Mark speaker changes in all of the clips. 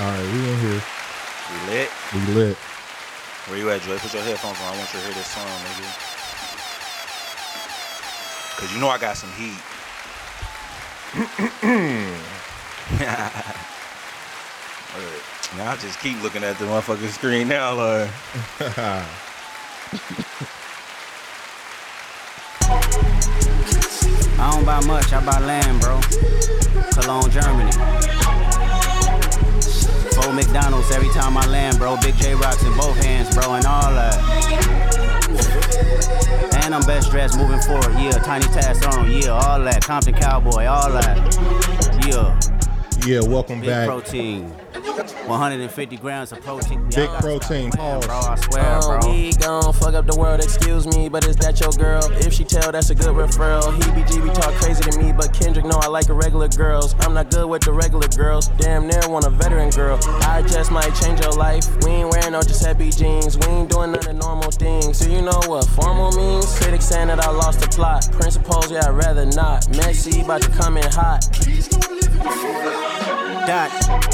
Speaker 1: All right, we in here.
Speaker 2: We lit.
Speaker 1: We lit.
Speaker 2: Where you at, Joy? Put your headphones on. I want you to hear this song, nigga. Cause you know I got some heat. Alright. Now I just keep looking at the motherfucking screen now, Lord.
Speaker 3: I don't buy much, I buy land, bro. Cologne, Germany. Four McDonald's every time I land, bro. Big J rocks in both hands, bro, and all that. And I'm best dressed moving forward, yeah. Tiny task on, yeah, all that. Compton Cowboy, all that. Yeah.
Speaker 1: Yeah, welcome back.
Speaker 3: Big
Speaker 1: back.
Speaker 3: protein. 150 grams of protein.
Speaker 1: Big protein,
Speaker 3: stop
Speaker 1: pause.
Speaker 3: Bro, I oh, swear,
Speaker 4: Oh,
Speaker 3: bro.
Speaker 4: we gon' fuck up the world, excuse me, but is that your girl? If she tell, that's a good referral. He BGB talk crazy to me, but Kendrick know I like the regular girls. I'm not good with the regular girls. Damn near want a veteran girl. I just might change your life. We ain't wearing no Giuseppe jeans. We ain't doing none of normal things. Do you know what formal means? Critics saying that I lost the plot. Principles, yeah, I'd rather not. Messy, about to come in hot.
Speaker 3: Dot,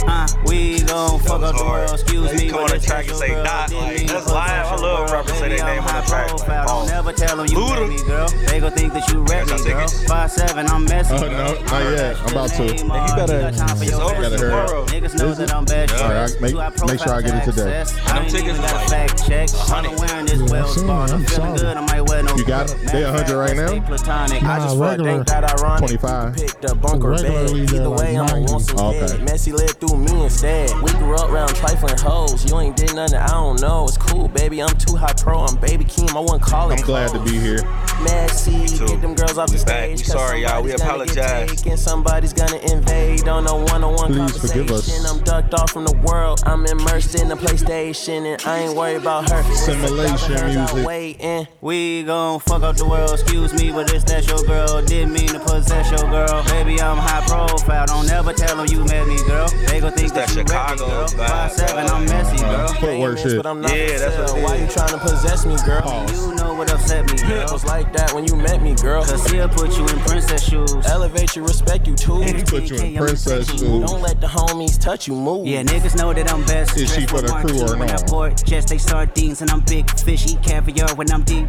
Speaker 3: uh, we gon' fuck up the world, excuse me.
Speaker 2: Come on
Speaker 3: but
Speaker 2: the track and
Speaker 3: your
Speaker 2: say
Speaker 3: girl,
Speaker 2: dot,
Speaker 3: didn't
Speaker 2: like,
Speaker 3: mean
Speaker 2: that's
Speaker 3: to
Speaker 2: live. I love
Speaker 3: your
Speaker 2: rappers say their name on the track, like,
Speaker 3: profile. Don't never tell them you
Speaker 2: Luda.
Speaker 3: me, girl. They gon' think that you rap me, girl. Five seven, I'm messy.
Speaker 1: Oh, no, not yet. I'm about to. You better-
Speaker 3: got time for
Speaker 2: It's over
Speaker 3: best.
Speaker 1: Gotta hurry.
Speaker 2: tomorrow.
Speaker 3: Niggas know that? I'm best.
Speaker 1: All right, make- make sure I get it today.
Speaker 3: I ain't even got a fact check. I'm
Speaker 2: hundred.
Speaker 3: wearing this
Speaker 5: Yeah, I'm
Speaker 3: Wells
Speaker 5: seeing I'm
Speaker 3: Feeling
Speaker 5: solid.
Speaker 3: good, I might wear no
Speaker 1: You got
Speaker 3: coat.
Speaker 1: it?
Speaker 3: Matter
Speaker 1: They
Speaker 3: of
Speaker 1: 100 right now?
Speaker 3: stay Platonic.
Speaker 4: I just fuck,
Speaker 5: regular.
Speaker 4: think that ironic.
Speaker 1: 25.
Speaker 4: Picked a bunker bed.
Speaker 5: Regularly,
Speaker 4: Either
Speaker 5: they're
Speaker 4: way,
Speaker 5: like
Speaker 4: I'ma
Speaker 5: 90.
Speaker 4: want some
Speaker 1: Okay.
Speaker 4: head. Messy led through me instead. We grew up around trifling hoes. You ain't did nothing, I don't know. It's cool, baby. I'm too high pro. I'm baby Keem. I wouldn't call it.
Speaker 1: I'm glad to be here.
Speaker 4: Messy,
Speaker 2: too.
Speaker 4: get them girls off
Speaker 2: We
Speaker 4: the
Speaker 2: back. We
Speaker 4: stage. 'cause
Speaker 2: sorry, y'all. We
Speaker 4: somebody's gonna get
Speaker 2: apologize.
Speaker 4: taken, Somebody's gonna invade on a one-on-one
Speaker 1: Please forgive
Speaker 4: conversation.
Speaker 1: us.
Speaker 4: I'm ducked off from the world. I'm immersed in the PlayStation, and I ain't worried about her.
Speaker 1: Simulation
Speaker 4: thousand hertz out
Speaker 1: music.
Speaker 4: waiting.
Speaker 3: We gon' fuck up the world, excuse me, but it's that your girl. Didn't mean to possess your girl. Baby, I'm high profile. Don't ever tell them you met me, girl. They gon' think
Speaker 2: It's that
Speaker 3: that, you rap me,
Speaker 2: Chicago
Speaker 3: girl.
Speaker 2: vibe,
Speaker 3: Five seven, I'm messy, girl.
Speaker 1: Footwork
Speaker 4: Famous,
Speaker 1: shit.
Speaker 4: But I'm not
Speaker 2: Yeah,
Speaker 4: for
Speaker 2: that's what
Speaker 4: sale.
Speaker 2: it
Speaker 4: Why you trying to possess me, girl?
Speaker 1: Pause.
Speaker 3: You know what upset me,
Speaker 4: It was like that when you met me, girl.
Speaker 3: Cause he'll put you in princess shoes.
Speaker 4: Elevate you, respect you too.
Speaker 1: He put you in princess shoes.
Speaker 4: Don't let the homies touch you, move.
Speaker 3: Yeah, niggas know that I'm best.
Speaker 1: Is she
Speaker 3: Dressed
Speaker 1: for the
Speaker 3: one,
Speaker 1: crew
Speaker 3: two,
Speaker 1: or
Speaker 3: When I port just they sardines and I'm big fish. Eat caviar when I'm deep.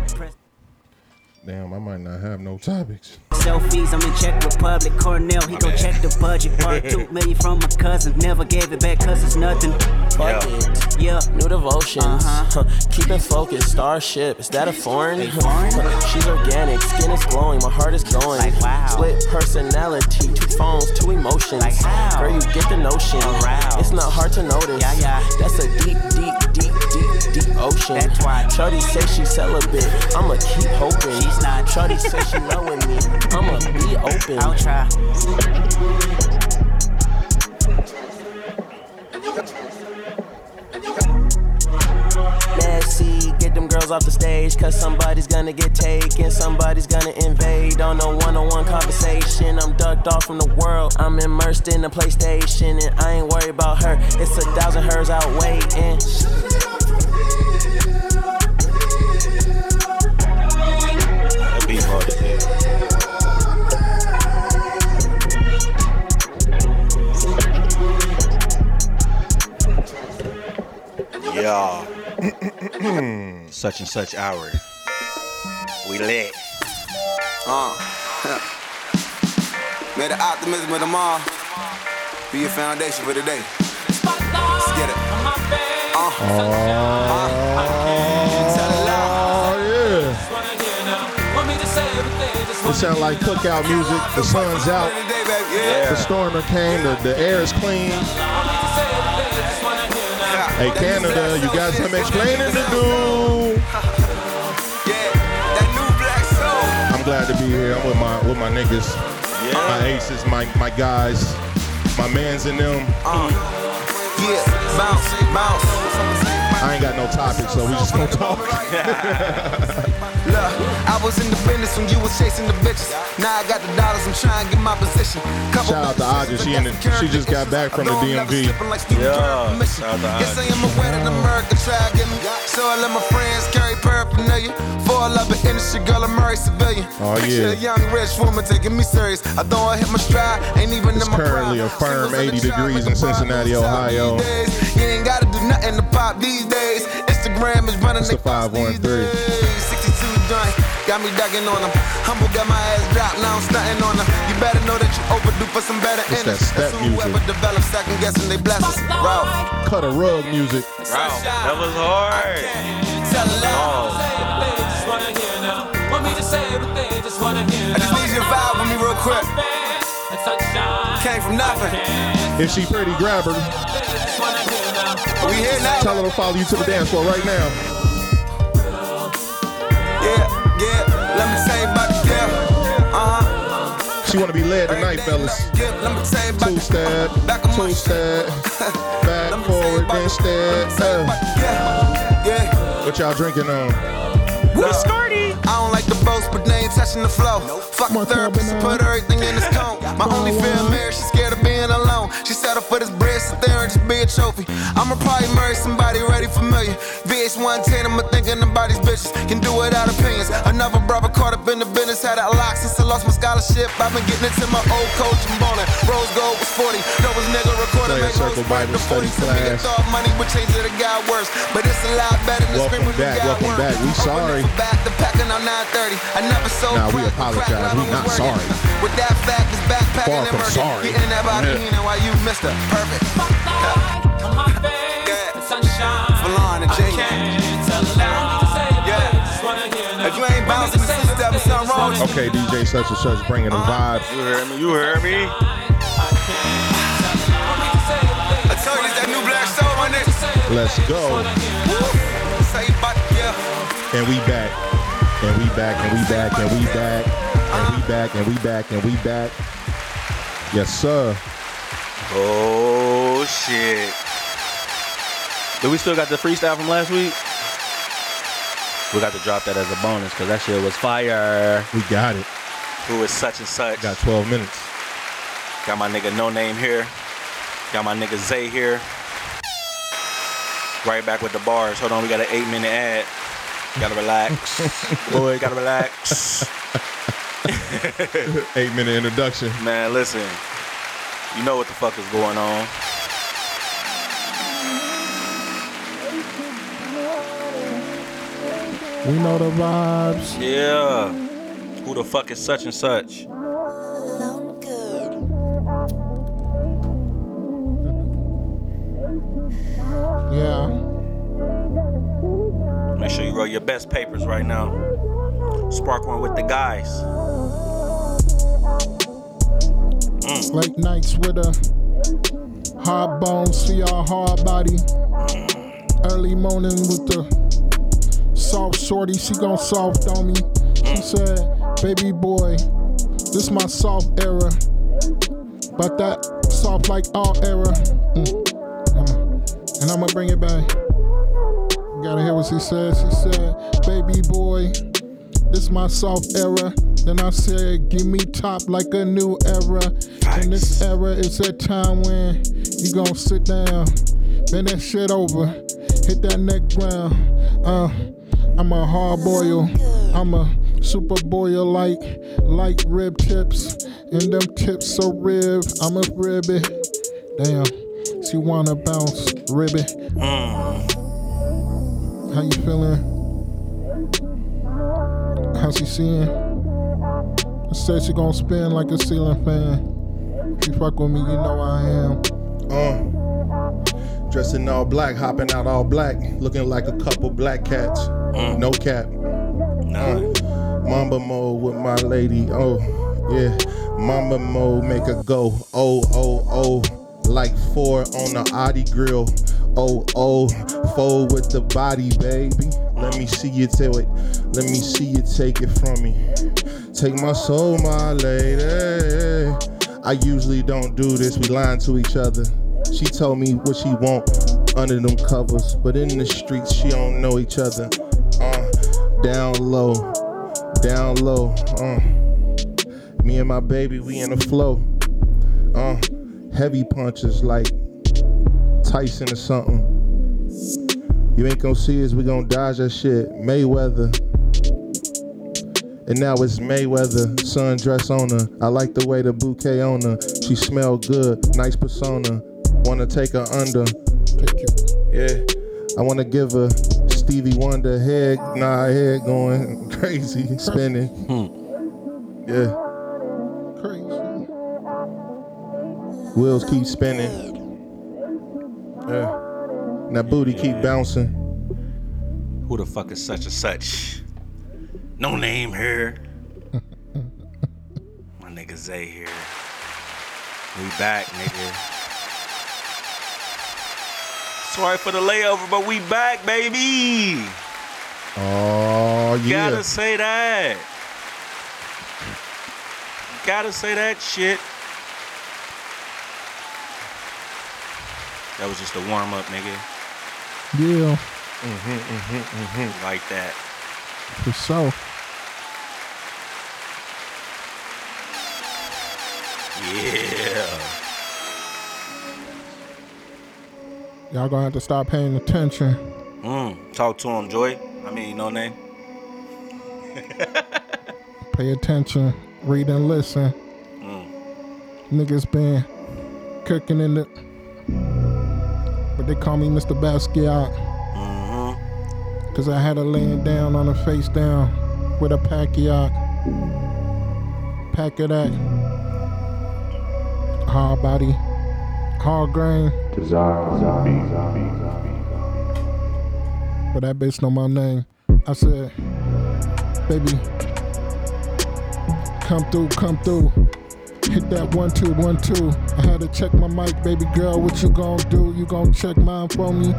Speaker 1: Damn, I might not have no topics.
Speaker 3: Selfies, I'm in Czech Republic. Cornell, he gon' check the budget. Part two million from my cousin. Never gave it back cause it's nothing.
Speaker 4: Fuck
Speaker 2: Yeah.
Speaker 4: it.
Speaker 3: Yeah.
Speaker 4: New devotions.
Speaker 3: Uh-huh.
Speaker 4: Keep it focused. Starship. Is that a foreign?
Speaker 3: A foreign?
Speaker 4: She's organic. Skin is glowing. My heart is going.
Speaker 3: Like, wow.
Speaker 4: Split personality. Two phones. Two emotions.
Speaker 3: Like, how?
Speaker 4: Girl, you get the notion.
Speaker 3: Aroused.
Speaker 4: It's not hard to notice.
Speaker 3: Yeah, yeah.
Speaker 4: That's a deep, deep, deep, deep, ocean.
Speaker 3: That's why.
Speaker 4: Shorty say she celibate. I'ma keep hoping.
Speaker 3: She's not.
Speaker 4: Shorty say she loving me. I'ma be open.
Speaker 3: I'll try.
Speaker 4: Messy, get them girls off the stage, cause somebody's gonna get taken, somebody's gonna invade on a one on one conversation. I'm ducked off from the world, I'm immersed in the PlayStation, and I ain't worried about her. It's a thousand hers out waiting.
Speaker 2: Yeah. such and such hour. We lit.
Speaker 6: Uh. May the optimism of them all be your foundation for today. Let's get it. Uh. Tell it loud.
Speaker 1: Oh, yeah. It sound like cookout music. The sun's out.
Speaker 6: Yeah.
Speaker 1: The stormer came. The, the air is clean. Hey, Canada, you got some explaining to do.
Speaker 6: New.
Speaker 1: I'm glad to be here. I'm with my with my niggas, my aces, my my guys, my mans in them.
Speaker 6: Uh. Yeah. Bounce, bounce.
Speaker 1: I ain't got no topic, so we just gonna talk.
Speaker 6: Look, I was in the business when you was chasing the bitches. Now I got the dollars, I'm trying to get my position. Couple
Speaker 1: Shout out to Audra, she in the- she just got back from the DMV.
Speaker 2: Yeah, shout out to
Speaker 6: Yes, I am aware that America try to get me. So I let my friends carry paraphernalia. For I love the industry, girl, I'm Murray civilian.
Speaker 1: Oh,
Speaker 6: Picture
Speaker 1: yeah.
Speaker 6: a young rich woman taking me serious. I thought I hit my stride, ain't even
Speaker 1: It's
Speaker 6: in my
Speaker 1: currently
Speaker 6: prime.
Speaker 1: a firm 80 degrees in Cincinnati, Ohio.
Speaker 6: You ain't gotta do nothing to pop these days. Instagram is running
Speaker 1: It's the
Speaker 6: they post
Speaker 1: 513.
Speaker 6: 62 joint, got me ducking on them. Humble got my ass dropped, now I'm stunting on them. You better know that you overdue for some better
Speaker 1: It's that
Speaker 6: innings.
Speaker 1: step
Speaker 6: So
Speaker 1: music.
Speaker 6: Whoever develops second guessing they blessings. Ralph.
Speaker 1: Cut a rug music.
Speaker 2: Wow, that was hard. Oh,
Speaker 6: I just need you to vibe with me real quick. Came from nothing.
Speaker 1: If she pretty, grab her.
Speaker 6: We here now.
Speaker 1: Tell her to follow you to the dance floor right now.
Speaker 6: Yeah, yeah. Let me tell you about the deal. Uh huh.
Speaker 1: She wanna be led tonight, fellas.
Speaker 6: Yeah, let me tell about
Speaker 1: Two step,
Speaker 6: Back on
Speaker 1: two step, back
Speaker 6: Let me tell you
Speaker 1: forward, then step.
Speaker 6: let me tell you
Speaker 1: Uh,
Speaker 6: Yeah, yeah.
Speaker 1: what y'all drinking on?
Speaker 6: I don't like the boast, but they ain't touching the flow. Fuck
Speaker 1: My
Speaker 6: a therapist and put everything in his cone. My only fear of marriage, she's scared of being alone. She settled for this bread, sit there and just be a trophy. I'ma probably marry somebody already familiar. VH110, I'ma thinking about these bitches. Can do without opinions. Another brother caught up in the business, had that lock since I lost my scholarship. I've been getting into my old coach and bowling. Rose gold was 40. No was nigga recording. Make
Speaker 1: Circle
Speaker 6: Rose the
Speaker 1: Study
Speaker 6: 40. Some nigga thought money would change it, it got worse. But it's a lot better than
Speaker 1: Welcome
Speaker 6: screaming
Speaker 1: back,
Speaker 6: we got
Speaker 1: welcome back. We sorry.
Speaker 6: back to packing on 930. I never sold
Speaker 1: Nah, we apologize.
Speaker 6: We're
Speaker 1: not sorry.
Speaker 6: With that fact, it's backpacking
Speaker 1: Far
Speaker 6: and
Speaker 1: from
Speaker 6: murder.
Speaker 1: sorry.
Speaker 6: Getting that body
Speaker 2: Yeah.
Speaker 6: yeah. while you missed her. Perfect. Falon. Yeah. If you ain't bouncing, it's two something wrong.
Speaker 1: Okay, DJ such and such bringing the uh-huh. vibes.
Speaker 2: you hear me. You hear me.
Speaker 6: I told you it's that new black soul, my nigga.
Speaker 1: Let's go.
Speaker 6: Say about yeah.
Speaker 1: And we back. And we back, and we back, and we back. And we back, and we back, and we back. Yes, sir.
Speaker 2: Oh shit. Do we still got the freestyle from last week? We got to drop that as a bonus because that shit was fire.
Speaker 1: We got it.
Speaker 2: Who is such and such?
Speaker 1: Got 12 minutes.
Speaker 2: Got my nigga No Name here. Got my nigga Zay here. Right back with the bars. Hold on, we got an eight minute ad. Gotta relax. Boy, gotta relax.
Speaker 1: Eight minute introduction.
Speaker 2: Man, listen. You know what the fuck is going on.
Speaker 1: We know the vibes.
Speaker 2: Yeah. Who the fuck is such and such?
Speaker 1: Yeah.
Speaker 2: Make sure you roll your best papers right now. Spark one with the guys.
Speaker 5: Late nights with a hard bone, see our hard body. Early morning with the soft shorty, she gon' soft on me. She said, baby boy, this my soft era. But that soft like all era. Mm. And I'ma bring it back. Gotta hear what she said. She said, baby boy, this my soft era. Then I said, give me top like a new era. And this era is that time when you gon' sit down, bend that shit over, hit that neck ground. Uh, I'm a hard boil, I'm a super boil like like rib tips, and them tips so rib. I'm a ribby. Damn, she wanna bounce, ribby. How you feeling? How she seeing? I said she gon' spin like a ceiling fan. If you fuck with me, you know I am.
Speaker 1: Uh, dressed in all black, hopping out all black, looking like a couple black cats. No cap. Uh, Mamba mode with my lady. Oh, yeah. Mamba mode make her go. Oh, oh, oh. Like four on the Audi grill. Oh, oh. Fold with the body, baby. Let me see you do it. Let me see you take it from me. Take my soul, my lady. I usually don't do this. We lying to each other. She told me what she want. under them covers, but in the streets she don't know each other. Uh, down low, down low. Uh, me and my baby, we in the flow. Uh, heavy punches like Tyson or something. You ain't gonna see us, we gonna dodge that shit. Mayweather. And now it's Mayweather, sundress on her. I like the way the bouquet on her. She smell good, nice persona. Wanna take her under.
Speaker 5: Take it.
Speaker 1: Yeah. I wanna give her Stevie Wonder head, nah, head going crazy, spinning. Hmm.
Speaker 5: Yeah.
Speaker 1: Wheels keep spinning. Yeah. And that booty keep bouncing.
Speaker 2: Who the fuck is such and such? No name here. My nigga Zay here. We back, nigga. Sorry for the layover, but we back, baby.
Speaker 1: Oh yeah.
Speaker 2: Gotta say that. Gotta say that shit. That was just a warm up, nigga.
Speaker 5: Yeah, Mhm, mhm, mhm,
Speaker 2: Like that.
Speaker 5: for sure.
Speaker 2: Yeah.
Speaker 5: Y'all gonna have to stop paying attention.
Speaker 2: Mm. Talk to him, Joy. I mean, no name.
Speaker 5: Pay attention. Read and listen. Mm. Niggas been cooking in the. They call me Mr. Basquiat. Mm-hmm. Cause I had her laying down on her face down with a Pacquiao. Pack of that. Hard body. Hard grain. Desire. But that bitch know my name. I said, baby, come through, come through. Hit that one two one two. I had to check my mic, baby girl. What you gonna do? You gonna check mine for me?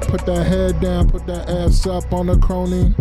Speaker 5: Put that head down, put that ass up on the crony.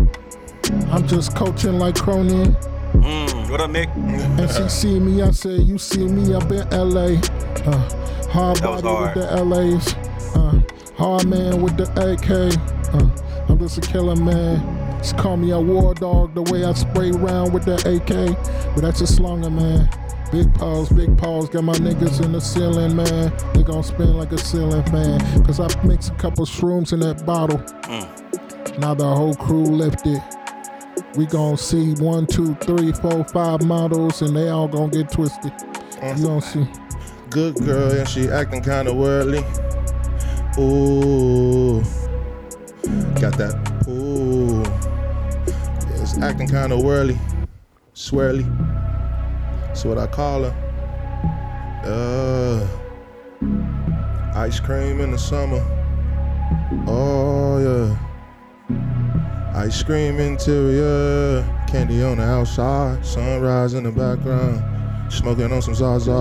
Speaker 5: I'm just coaching like crony.
Speaker 2: Mm. What up, Nick?
Speaker 5: And she see me, I said, you see me up in LA. Uh, hard body
Speaker 2: hard.
Speaker 5: with the LAs. Uh, hard man with the AK. Uh, I'm just a killer man. She call me a war dog the way I spray around with the AK. But that's just longer, man. Big paws, big paws, got my niggas in the ceiling, man. They gon' spin like a ceiling fan. Cause I mixed a couple shrooms in that bottle. Mm. Now the whole crew lifted. We gon' see one, two, three, four, five models, and they all gon' get twisted. You gon' see.
Speaker 1: Good girl, and she acting kinda worldly. Ooh. Got that. Ooh. Acting kinda whirly. Swirly. That's what I call her. Uh. Ice cream in the summer. Oh, yeah. Ice cream interior, candy on the outside, sunrise in the background, smoking on some Zaza.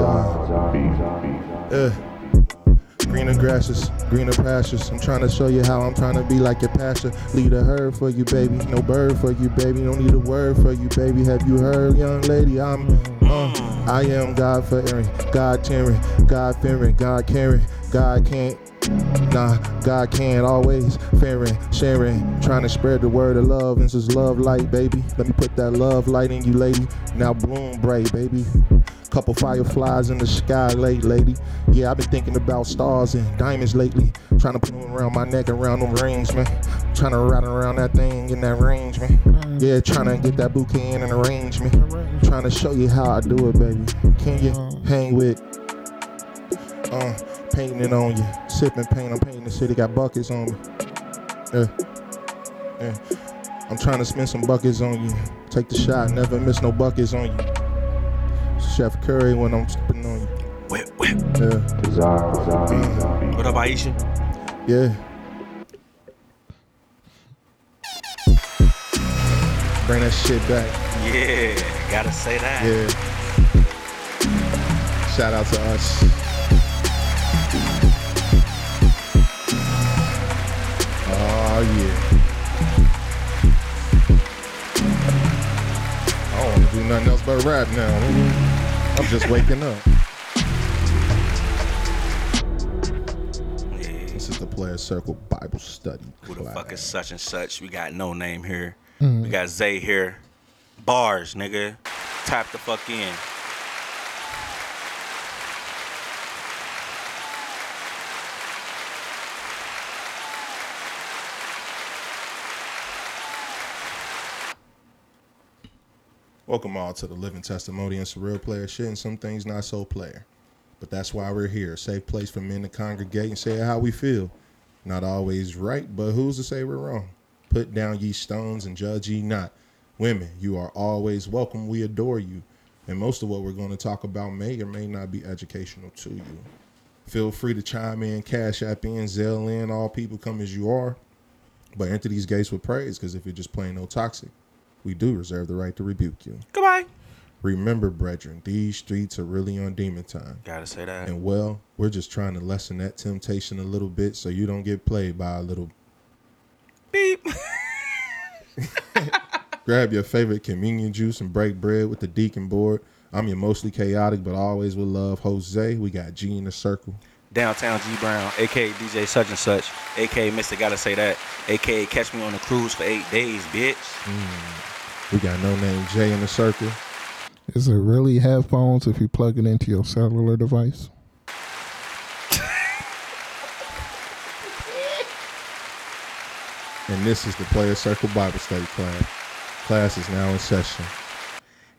Speaker 1: Yeah. Greener grasses, greener pastures. I'm trying to show you how I'm trying to be like your pastor. Lead a herd for you, baby. No bird for you, baby. Don't need a word for you, baby. Have you heard, young lady? I'm, uh, I am God fearing, God tearing, God fearing, God caring, God can't. Nah, God can't always fearing, sharing, trying to spread the word of love. This is love light, baby. Let me put that love light in you, lady. Now bloom bright, baby. Couple fireflies in the sky late, lady. Yeah, I've been thinking about stars and diamonds lately. Trying to put them around my neck, around them rings, man. Trying to ride around that thing in that range, man. Yeah, trying to get that bouquet in and arrange me. Trying to show you how I do it, baby. Can you hang with? Uh, painting it on you. Sipping paint, I'm painting the city, got buckets on me. Yeah. Yeah. I'm trying to spend some buckets on you. Take the shot, never miss no buckets on you. Chef Curry when I'm spitting on you.
Speaker 2: Whip, whip.
Speaker 1: Yeah. Mm.
Speaker 2: What up, Aisha?
Speaker 1: Yeah. Bring that shit back.
Speaker 2: Yeah, gotta say that.
Speaker 1: Yeah. Shout out to us. Oh yeah. I don't want to do nothing else but rap now. I'm just waking up. This is the Player Circle Bible Study.
Speaker 2: Who the fuck is such and such? We got no name here.
Speaker 5: Mm.
Speaker 2: We got Zay here. Bars, nigga. Tap the fuck in.
Speaker 1: Welcome all to the Living Testimony and Surreal Player Shit and some things not so player. But that's why we're here. Safe place for men to congregate and say how we feel. Not always right, but who's to say we're wrong? Put down ye stones and judge ye not. Women, you are always welcome. We adore you. And most of what we're going to talk about may or may not be educational to you. Feel free to chime in, cash app in, Zelle in, all people come as you are. But enter these gates with praise, because if you're just plain no toxic, we do reserve the right to rebuke you.
Speaker 2: Goodbye.
Speaker 1: Remember, brethren, these streets are really on demon time.
Speaker 2: Gotta say that.
Speaker 1: And well, we're just trying to lessen that temptation a little bit so you don't get played by a little.
Speaker 2: Beep.
Speaker 1: Grab your favorite communion juice and break bread with the deacon board. I'm your mostly chaotic, but always with love, Jose. We got G in the circle.
Speaker 2: Downtown G Brown, aka DJ such and such, aka Mister Gotta Say That, aka Catch Me on the Cruise for eight days, bitch. Mm.
Speaker 1: We got no name Jay in the circle.
Speaker 5: Is it really headphones if you plug it into your cellular device?
Speaker 1: And this is the Player Circle Bible Study class. Class is now in session.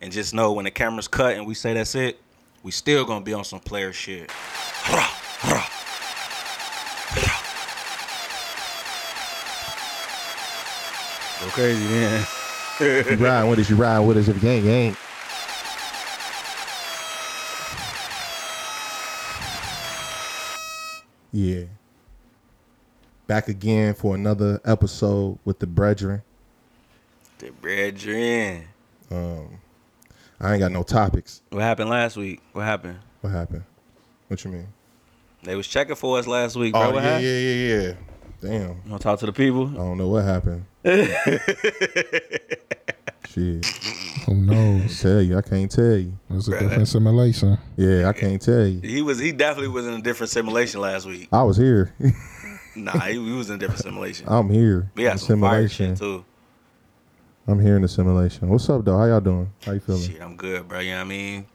Speaker 2: And just know when the camera's cut and we say that's it, we still gonna be on some player shit. Go crazy, man.
Speaker 1: You ride with us, you ride with us. If you ain't, you ain't. Yeah. Back again for another episode with the brethren.
Speaker 2: The brethren.
Speaker 1: Um, I ain't got no topics.
Speaker 2: What happened last week? What happened?
Speaker 1: What happened? What you mean?
Speaker 2: They was checking for us last week, bro.
Speaker 1: Oh,
Speaker 2: what
Speaker 1: yeah,
Speaker 2: happened?
Speaker 1: yeah, yeah, yeah. Damn.
Speaker 2: You wanna talk to the people?
Speaker 1: I don't know what happened. Shit.
Speaker 5: Who knows?
Speaker 1: Tell you, I can't tell you.
Speaker 5: It's a different simulation.
Speaker 1: Yeah, I can't tell you.
Speaker 2: He was he definitely was in a different simulation last week.
Speaker 1: I was here.
Speaker 2: Nah, he, he was in a different simulation.
Speaker 1: I'm here.
Speaker 2: We had
Speaker 1: in
Speaker 2: some fire shit too.
Speaker 1: I'm here in the simulation. What's up, though? How y'all doing? How you feeling?
Speaker 2: Shit, I'm good, bro. You know what I mean?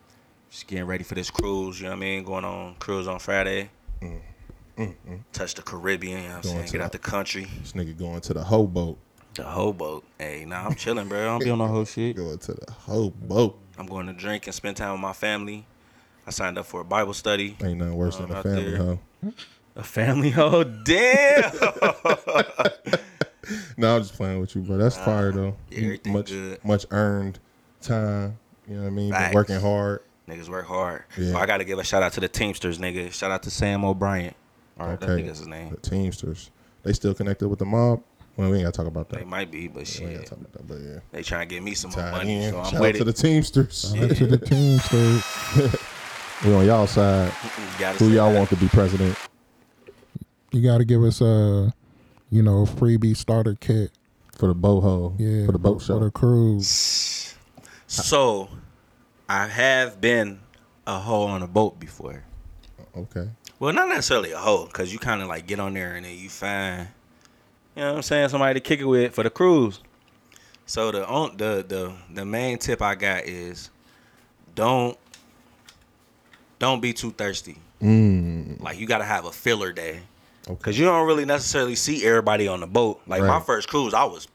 Speaker 2: Just getting ready for this cruise. You know what I mean? Going on cruise on Friday. Mm. Mm-hmm. Touch the Caribbean. You know what I'm saying? Get out the country.
Speaker 1: This nigga going to the hoe boat.
Speaker 2: The whole boat. Hey, nah, I'm chilling, bro. I don't be on no whole shit.
Speaker 1: Going to the hoe boat.
Speaker 2: I'm going to drink and spend time with my family. I signed up for a Bible study.
Speaker 1: Ain't nothing worse um,
Speaker 2: than
Speaker 1: a family hoe.
Speaker 2: A family hoe? Damn!
Speaker 1: No, I'm just playing with you, bro. That's fire though.
Speaker 2: yeah,
Speaker 1: much
Speaker 2: good.
Speaker 1: much earned time. You know what I mean? Been working hard.
Speaker 2: Niggas work hard.
Speaker 1: Yeah.
Speaker 2: I gotta give a shout out to the Teamsters, nigga. Shout out to Sam O'Brien. All right, I
Speaker 1: Okay.
Speaker 2: think that's his name.
Speaker 1: The Teamsters. They still connected with the mob. Well, we ain't gotta talk about that.
Speaker 2: They might be, but
Speaker 1: We ain't
Speaker 2: shit.
Speaker 1: talk about that, but yeah.
Speaker 2: They trying to get me some more
Speaker 1: Tie
Speaker 2: money,
Speaker 1: in.
Speaker 2: so I'm
Speaker 1: Shout out
Speaker 2: with
Speaker 1: to
Speaker 2: it.
Speaker 1: the Teamsters.
Speaker 5: Shout out to the team, so
Speaker 1: we on y'all side. Who y'all
Speaker 2: that.
Speaker 1: want to be president?
Speaker 5: you got to give us a, you know, freebie starter kit.
Speaker 1: For the boho.
Speaker 5: Yeah,
Speaker 1: For the boat
Speaker 5: for the cruise.
Speaker 2: So, I have been a hoe on a boat before.
Speaker 1: Okay.
Speaker 2: Well, not necessarily a hoe, because you kind of like get on there and then you find, you know what I'm saying, somebody to kick it with for the cruise. So the on the the the main tip I got is don't don't be too thirsty. Mm. Like you gotta have a filler day.
Speaker 1: Okay.
Speaker 2: Cause you don't really necessarily see everybody on the boat. Like my first cruise, I was,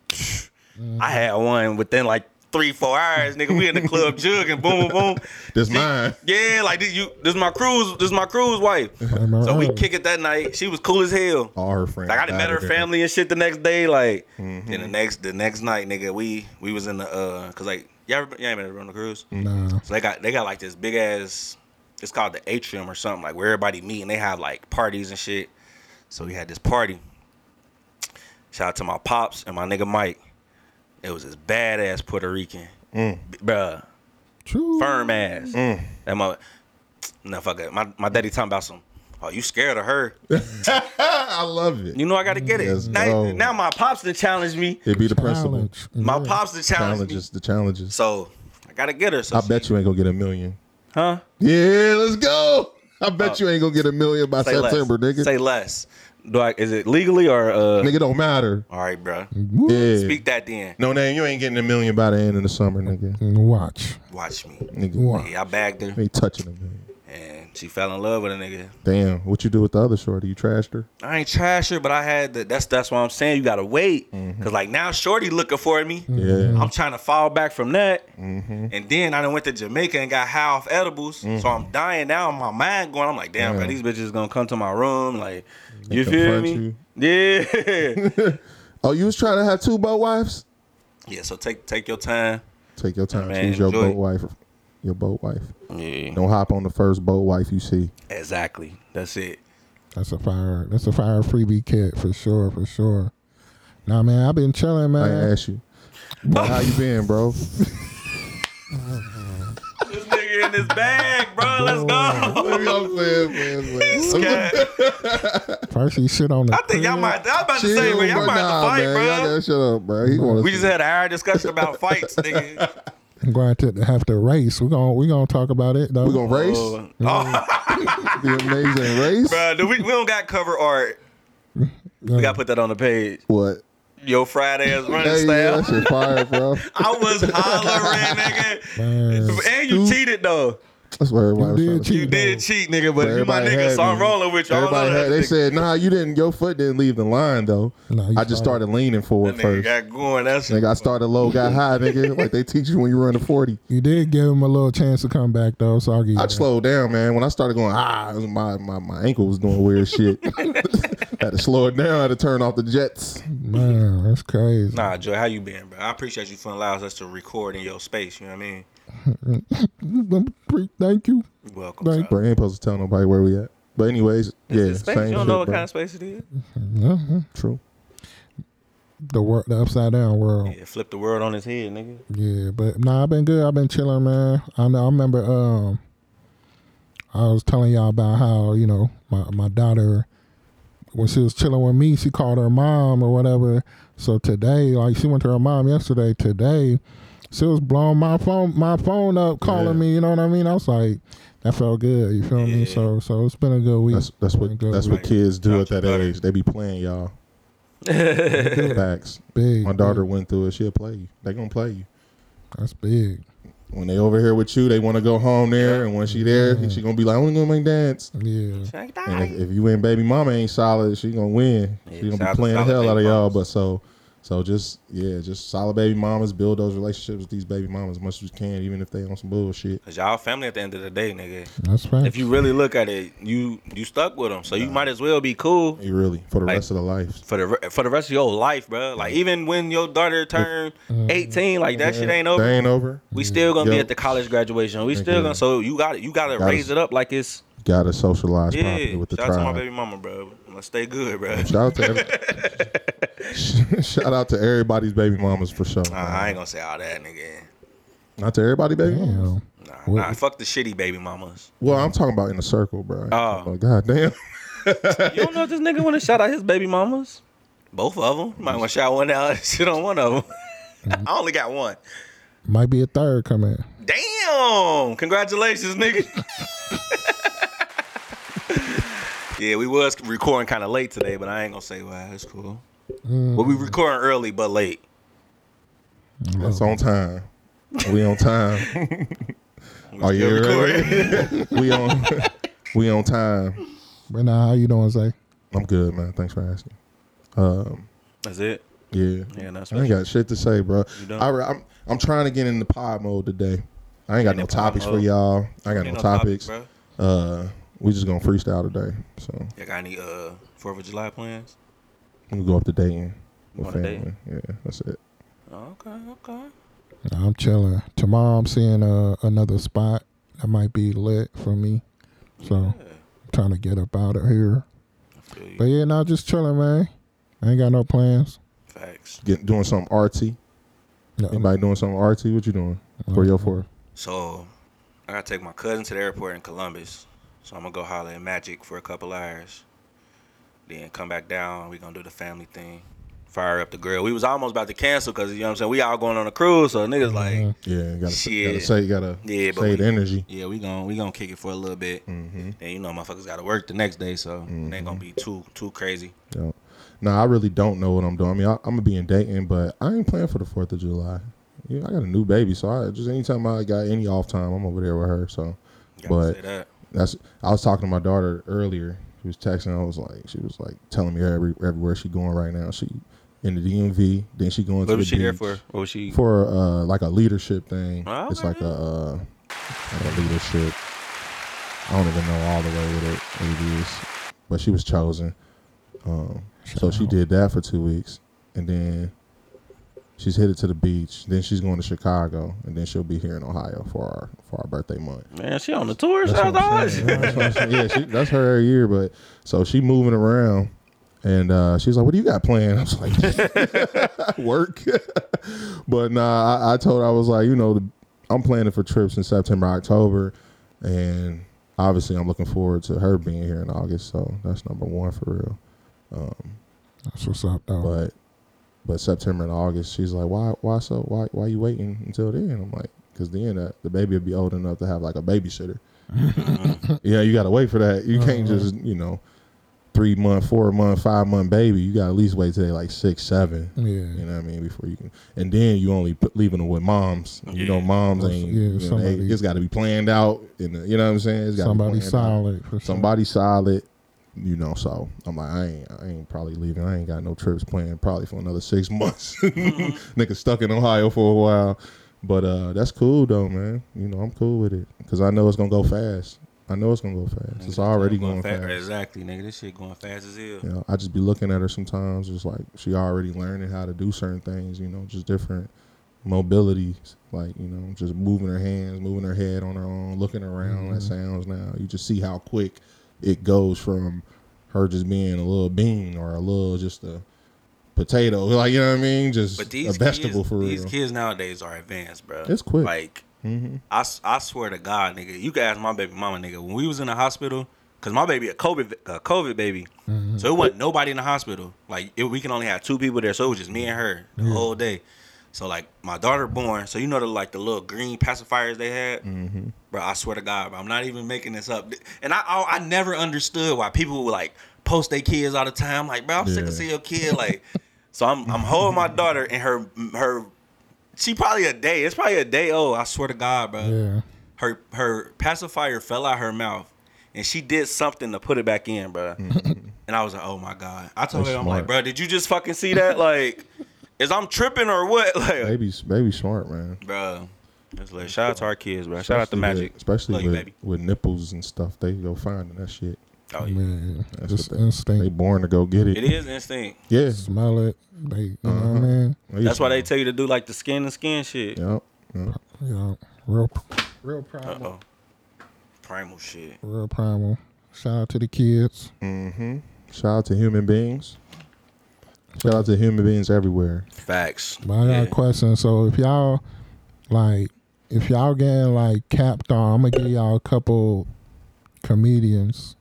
Speaker 2: I had one within like three, four hours. Nigga, we in the club jugging, boom, boom, boom.
Speaker 1: This mine.
Speaker 2: Yeah, like this, you, this is my cruise, this is my cruise wife. So we kick it that night. She was cool as hell.
Speaker 1: All her friends.
Speaker 2: Like I done met her family and shit the next day. Like
Speaker 1: Mm-hmm.
Speaker 2: then the next the next night, nigga, we we was in the uh, cause like y'all ever, y'all ain't been on the cruise.
Speaker 5: Nah.
Speaker 2: So they got they got like this big ass. It's called the atrium or something like where everybody meet and they have like parties and shit. So we had this party. Shout out to my pops and my nigga Mike. It was this badass Puerto Rican,
Speaker 1: Mm.
Speaker 2: Bruh,
Speaker 5: True.
Speaker 2: firm ass. That my, no fuck it. My my daddy talking about some. Oh, you scared of her?
Speaker 1: I love it.
Speaker 2: You know I gotta get it.
Speaker 1: Let's
Speaker 2: now,
Speaker 1: go.
Speaker 2: now my pops to challenge me.
Speaker 1: It be the principle.
Speaker 5: Challenge.
Speaker 2: My
Speaker 5: Yeah.
Speaker 2: pops to challenge me.
Speaker 1: Challenges. The challenges.
Speaker 2: So I gotta get her. So
Speaker 1: I
Speaker 2: she-
Speaker 1: bet you ain't gonna get a million.
Speaker 2: huh?
Speaker 1: Yeah, let's go. I bet you ain't gonna get a million by September,
Speaker 2: less.
Speaker 1: nigga.
Speaker 2: Say less. Do I? Is it legally or? uh
Speaker 1: nigga don't matter.
Speaker 2: All right, bro.
Speaker 1: Yeah.
Speaker 2: Speak that then.
Speaker 1: No name, you ain't getting a million by the end of the summer, nigga.
Speaker 5: Watch.
Speaker 2: Watch me.
Speaker 1: Nigga,
Speaker 5: Watch.
Speaker 2: Yeah, I bagged her,
Speaker 1: ain't touching a million.
Speaker 2: She fell in love with a nigga.
Speaker 1: Damn, what you do with the other shorty? You trashed her?
Speaker 2: I ain't trashed her, but I had the, that's that's why I'm saying you gotta wait, mm-hmm. cause like now Shorty looking for me.
Speaker 1: Yeah.
Speaker 2: I'm trying to fall back from that, mm-hmm. and then I done went to Jamaica and got high off edibles, so mm-hmm. I'm dying now. My mind going. I'm like, damn, bro, these bitches gonna come to my room, like,
Speaker 1: They
Speaker 2: you feel me? Yeah,
Speaker 1: Oh, you was trying to have two boat wives?
Speaker 2: yeah. So take take your time.
Speaker 1: Take your time.
Speaker 2: Man,
Speaker 1: Choose your
Speaker 2: enjoy.
Speaker 1: boat wife. Your boat wife.
Speaker 2: Yeah,
Speaker 1: Don't hop on the first boat wife you see.
Speaker 2: exactly. That's it.
Speaker 5: That's a fire. That's a fire freebie kit for sure, for sure. Nah, man, I've been chilling, man.
Speaker 1: I
Speaker 5: man.
Speaker 1: ask you. Bro, how you been, bro?
Speaker 2: This nigga in his bag, bro. Let's go.
Speaker 1: I'm playing, playing, playing.
Speaker 5: First he shit on the.
Speaker 2: I think y'all might. I was about to say, man, y'all
Speaker 1: bro.
Speaker 2: might have to fight,
Speaker 1: man.
Speaker 2: bro.
Speaker 1: Y'all shut up, bro. He wanna
Speaker 2: We just had a hard discussion about fights, nigga.
Speaker 5: I'm going to have to race. We're gonna we gonna talk about it though.
Speaker 1: We gonna race?
Speaker 2: Oh, oh,
Speaker 1: The amazing race?
Speaker 2: bro, do we, we don't got cover art. We got to put that on the page.
Speaker 1: What?
Speaker 2: Yo, Friday as running
Speaker 1: Hey, yeah,
Speaker 2: style.
Speaker 1: that shit fire, bro.
Speaker 2: I was hollering, nigga.
Speaker 5: Man,
Speaker 2: And you cheated though.
Speaker 1: That's what everybody
Speaker 5: You
Speaker 1: was trying
Speaker 5: did
Speaker 1: to say.
Speaker 2: You did cheat, nigga, but you my
Speaker 1: Everybody
Speaker 2: nigga,
Speaker 1: had
Speaker 2: so I'm rolling with you. I don't
Speaker 1: Everybody had, they
Speaker 2: nigga.
Speaker 1: said, nah, you didn't, your foot didn't leave the line, though.
Speaker 5: Nah,
Speaker 1: I just
Speaker 5: started-
Speaker 1: started leaning forward
Speaker 2: That nigga
Speaker 1: first.
Speaker 2: got going. That's
Speaker 1: Nigga, I started low, got high, nigga. Like they teach you when you run the 40.
Speaker 5: you did give him a little chance to come back though, so I'll give you.
Speaker 1: I
Speaker 5: that.
Speaker 1: slowed down, man. When I started going, ah, my, my, my ankle was doing weird shit. had to slow it down. had to turn off the jets.
Speaker 5: Man, that's crazy.
Speaker 2: Nah, Joy, how you been, bro? I appreciate you for allowing us to record in your space. You know what I mean?
Speaker 5: Thank you.
Speaker 2: You're welcome.
Speaker 5: Thank.
Speaker 1: Bro, I ain't supposed to tell nobody where we at. But anyways, yeah,
Speaker 2: space.
Speaker 1: same
Speaker 2: You don't
Speaker 1: shit,
Speaker 2: know what
Speaker 1: bro.
Speaker 2: kind of space it is.
Speaker 5: Uh-huh.
Speaker 1: True.
Speaker 5: The world, the upside down world.
Speaker 2: Yeah, flip the world on his head, nigga.
Speaker 5: Yeah, but nah, I've been good. I've been chilling, man. I know. I remember. Um, I was telling y'all about how you know my my daughter when she was chilling with me, she called her mom or whatever. So today, like she went to her mom yesterday. Today, she was blowing my phone my phone up, calling
Speaker 1: Yeah.
Speaker 5: me. You know what I mean? I was like, that felt good. You feel me? So so it's been a good week.
Speaker 1: That's that's what
Speaker 5: Been a good
Speaker 1: that's
Speaker 5: week.
Speaker 1: what kids do at that age. They be playing y'all. Facts.
Speaker 5: big.
Speaker 1: My daughter went through it. She'll play you. They gonna play you.
Speaker 5: That's big.
Speaker 1: When they over here with you, they want to go home there, and when she there, she gonna be like, "I'm gonna make dance."
Speaker 5: Yeah.
Speaker 1: And if, if you and baby mama ain't solid, she gonna win.
Speaker 2: Yeah,
Speaker 1: she gonna be playing the hell out of
Speaker 2: baby
Speaker 1: y'all.
Speaker 2: mamas.
Speaker 1: But so, so just yeah, just solid baby mamas. Build those relationships with these baby mamas as much as you can, even if they on some bullshit.
Speaker 2: Cause y'all family at the end of the day, nigga.
Speaker 5: That's right.
Speaker 2: If you really look at it, you you stuck with them, so you might as well be cool
Speaker 1: You really for the
Speaker 2: Like-
Speaker 1: rest of the life.
Speaker 2: for the for the rest of your life, bro. Like even when your daughter turn uh, 18, like that shit ain't over.
Speaker 1: They ain't over.
Speaker 2: We still gonna be at the college graduation. We still
Speaker 1: Yeah.
Speaker 2: gonna so you got to you gotta
Speaker 1: Gotta-
Speaker 2: raise it up like it's
Speaker 1: Gotta socialize properly
Speaker 2: yeah.
Speaker 1: with the
Speaker 2: Shout out to my baby mama, bro. Let's stay good, bro.
Speaker 1: Shout out to every, shout out to everybody's baby mamas for sure.
Speaker 2: Nah, I ain't gonna say all that, nigga.
Speaker 1: Not to everybody baby.
Speaker 5: Damn.
Speaker 2: Nah,
Speaker 5: What-
Speaker 2: nah, fuck the shitty baby mamas.
Speaker 1: Well, I'm talking about in the circle, bro.
Speaker 2: Oh.
Speaker 1: Oh, God damn.
Speaker 2: You don't know if this nigga want to shout out his baby mamas? Both of them. You might want to shout one out. And shit on one of them. Mm. I only got one.
Speaker 5: Might be a third coming.
Speaker 2: Damn! Congratulations, nigga. Yeah, we was recording kind of late today, but I ain't gonna say why. That's cool. Well, we recording early but late.
Speaker 1: That's on time. We on time.
Speaker 2: We
Speaker 1: Are you
Speaker 2: still
Speaker 1: ready? we on we on time.
Speaker 5: But now, how you doing, Zay?
Speaker 1: I'm good, man. Thanks for asking. Um,
Speaker 2: That's it.
Speaker 1: yeah.
Speaker 2: Yeah, that's
Speaker 1: I ain't got shit to say, bro.
Speaker 2: You don't?
Speaker 1: I, re- I'm I'm trying to get in the pod mode today. I ain't got
Speaker 2: In
Speaker 1: no
Speaker 2: the pod
Speaker 1: topics for y'all. I got
Speaker 2: Ain't
Speaker 1: no
Speaker 2: topics,
Speaker 1: topics.
Speaker 2: bro.
Speaker 1: Uh, we just gonna freestyle today. So
Speaker 2: You got any uh Fourth of July plans?
Speaker 1: we can go up to Dayton with
Speaker 2: Going to
Speaker 1: family. Yeah, that's it.
Speaker 2: Okay, okay.
Speaker 5: I'm chilling. Tomorrow, I'm seeing uh, another spot that might be lit for me. So, I'm trying to get up out of here.
Speaker 2: I feel you.
Speaker 5: But yeah, now just chilling, man. I ain't got no plans.
Speaker 2: Facts.
Speaker 1: Get doing something artsy.
Speaker 5: No,
Speaker 1: Anybody doing something artsy? What you doing for your four?
Speaker 2: So I gotta take my cousin to the airport in Columbus. So I'm gonna go holler at Magic for a couple hours. Then come back down. We gonna do the family thing. fire up the grill. We was almost about to cancel because you know what I'm saying. We all going on a cruise, so niggas like,
Speaker 1: Yeah, gotta,
Speaker 2: Shit.
Speaker 1: gotta say, gotta
Speaker 2: Yeah, but
Speaker 1: save
Speaker 2: we-
Speaker 1: the energy.
Speaker 2: yeah, we gonna we gonna kick it for a little bit.
Speaker 1: Mm-hmm.
Speaker 2: And you know, motherfuckers got to work the next day, so it ain't gonna be too too crazy.
Speaker 1: Yeah. No, I really don't know what I'm doing. I mean, I, I'm gonna be in Dayton, but I ain't playing for the Fourth of July. Yeah, I got a new baby, so I just anytime I got any off time, I'm over there with her. So,
Speaker 2: Gotta
Speaker 1: but
Speaker 2: say that.
Speaker 1: That's I was talking to my daughter earlier. She was texting. I was like, she was like telling me every everywhere she going right now. She in the DMV. Then she going to
Speaker 2: What
Speaker 1: the
Speaker 2: was she there for? What was she?
Speaker 1: for uh like a leadership thing.
Speaker 2: Oh,
Speaker 1: It's like a, uh, like a leadership. I don't even know all the way what it, what it is, but she was chosen. Um, so she did that for two weeks, and then she's headed to the beach. Then she's going to Chicago, and then she'll be here in Ohio for our for our birthday month.
Speaker 2: Man, she on the tour.
Speaker 1: That's what I'm saying. That's what I'm saying. yeah, she, that's her every year. But so she moving around, and uh, she's like, "What do you got planned?" I was like, "Work." but nah, I, I told her I was like, you know, the, I'm planning for trips in September, October, and obviously I'm looking forward to her being here in August. So that's number one for real.
Speaker 5: That's what's up, though.
Speaker 1: But but September and August, she's like, "Why? Why so? Why? Why you waiting until then?" I'm like, "Cause then uh, the baby will be old enough to have like a babysitter." yeah, you got to wait for that. You can't just you know, three month, four month, five month baby. You got to at least wait till they like six, seven.
Speaker 5: yeah.
Speaker 1: You know what I mean? Before you can, and then you only put, leaving them with moms. You know, moms ain't.
Speaker 5: Yeah,
Speaker 1: you know, they-
Speaker 5: somebody-
Speaker 1: it's got to be planned out. The, you know what I'm saying? It's gotta be
Speaker 5: Somebody solid. For sure.
Speaker 1: somebody solid, you know. So I'm like, I ain't, I ain't probably leaving. I ain't got no trips planned probably for another six months. Nigga stuck in Ohio for a while, but uh, that's cool though, man. You know, I'm cool with it because I know it's gonna go fast. I know it's gonna go fast. It's already going
Speaker 2: fa-
Speaker 1: fast.
Speaker 2: Exactly, nigga. This shit going fast as hell.
Speaker 1: You know, I just be looking at her sometimes, just like she already learning how to do certain things. You know, just different mobilities, like you know, just moving her hands, moving her head on her own, looking around. That sounds now. You just see how quick it goes from her just being a little bean or a little just a potato, like you know what I mean, just
Speaker 2: But these
Speaker 1: a vegetable
Speaker 2: kids,
Speaker 1: for
Speaker 2: these
Speaker 1: real.
Speaker 2: kids nowadays are advanced, bro.
Speaker 1: It's quick.
Speaker 2: Like,
Speaker 1: hmm
Speaker 2: I, s- I swear to God, nigga, you can ask my baby mama, nigga, when we was in the hospital, cause my baby a COVID a COVID baby, so it wasn't nobody in the hospital. Like it, we can only have two people there, so it was just me and her the whole day. So like my daughter born, so you know the like the little green pacifiers they had,
Speaker 1: Mm-hmm.
Speaker 2: bro. I swear to God, I'm not even making this up. And I I, I never understood why people would like post their kids all the time. Like, bro, I'm sick of seeing your kid. Like, so I'm I'm holding my daughter and her her. She probably a day. It's probably a day old. I swear to God, bro
Speaker 5: Yeah.
Speaker 2: her her pacifier fell out her mouth and she did something to put it back in, bro. And I was like, oh my god. I told
Speaker 1: That's
Speaker 2: her, I'm like, bro, did you just fucking see that? Like, is I'm tripping or what? Like,
Speaker 1: Baby's baby smart, man.
Speaker 2: bro. Just like, shout out to our kids, bro. Shout out to
Speaker 1: Especially
Speaker 2: Magic,
Speaker 1: with, especially
Speaker 2: Love you,
Speaker 1: with,
Speaker 2: baby.
Speaker 1: with nipples and stuff. They go finding that shit.
Speaker 2: Oh, yeah.
Speaker 5: Man,
Speaker 1: That's
Speaker 5: just
Speaker 1: what they,
Speaker 5: instinct.
Speaker 1: they born to go get it.
Speaker 2: It is instinct.
Speaker 1: Yeah,
Speaker 5: Smell it. They, you know
Speaker 1: Uh-huh.
Speaker 5: what I mean?
Speaker 2: That's why they tell you to do like the skin and skin shit.
Speaker 1: Yep. yep.
Speaker 5: You know, real, real
Speaker 2: Uh
Speaker 5: primal.
Speaker 2: oh. Primal shit.
Speaker 5: Real primal. Shout out to the kids.
Speaker 1: Mm-hmm. Shout out to human beings. Shout out to human beings everywhere.
Speaker 2: Facts.
Speaker 5: But I got
Speaker 2: Yeah.
Speaker 5: a question. So if y'all like, if y'all getting like capped on, I'm gonna give y'all a couple comedians.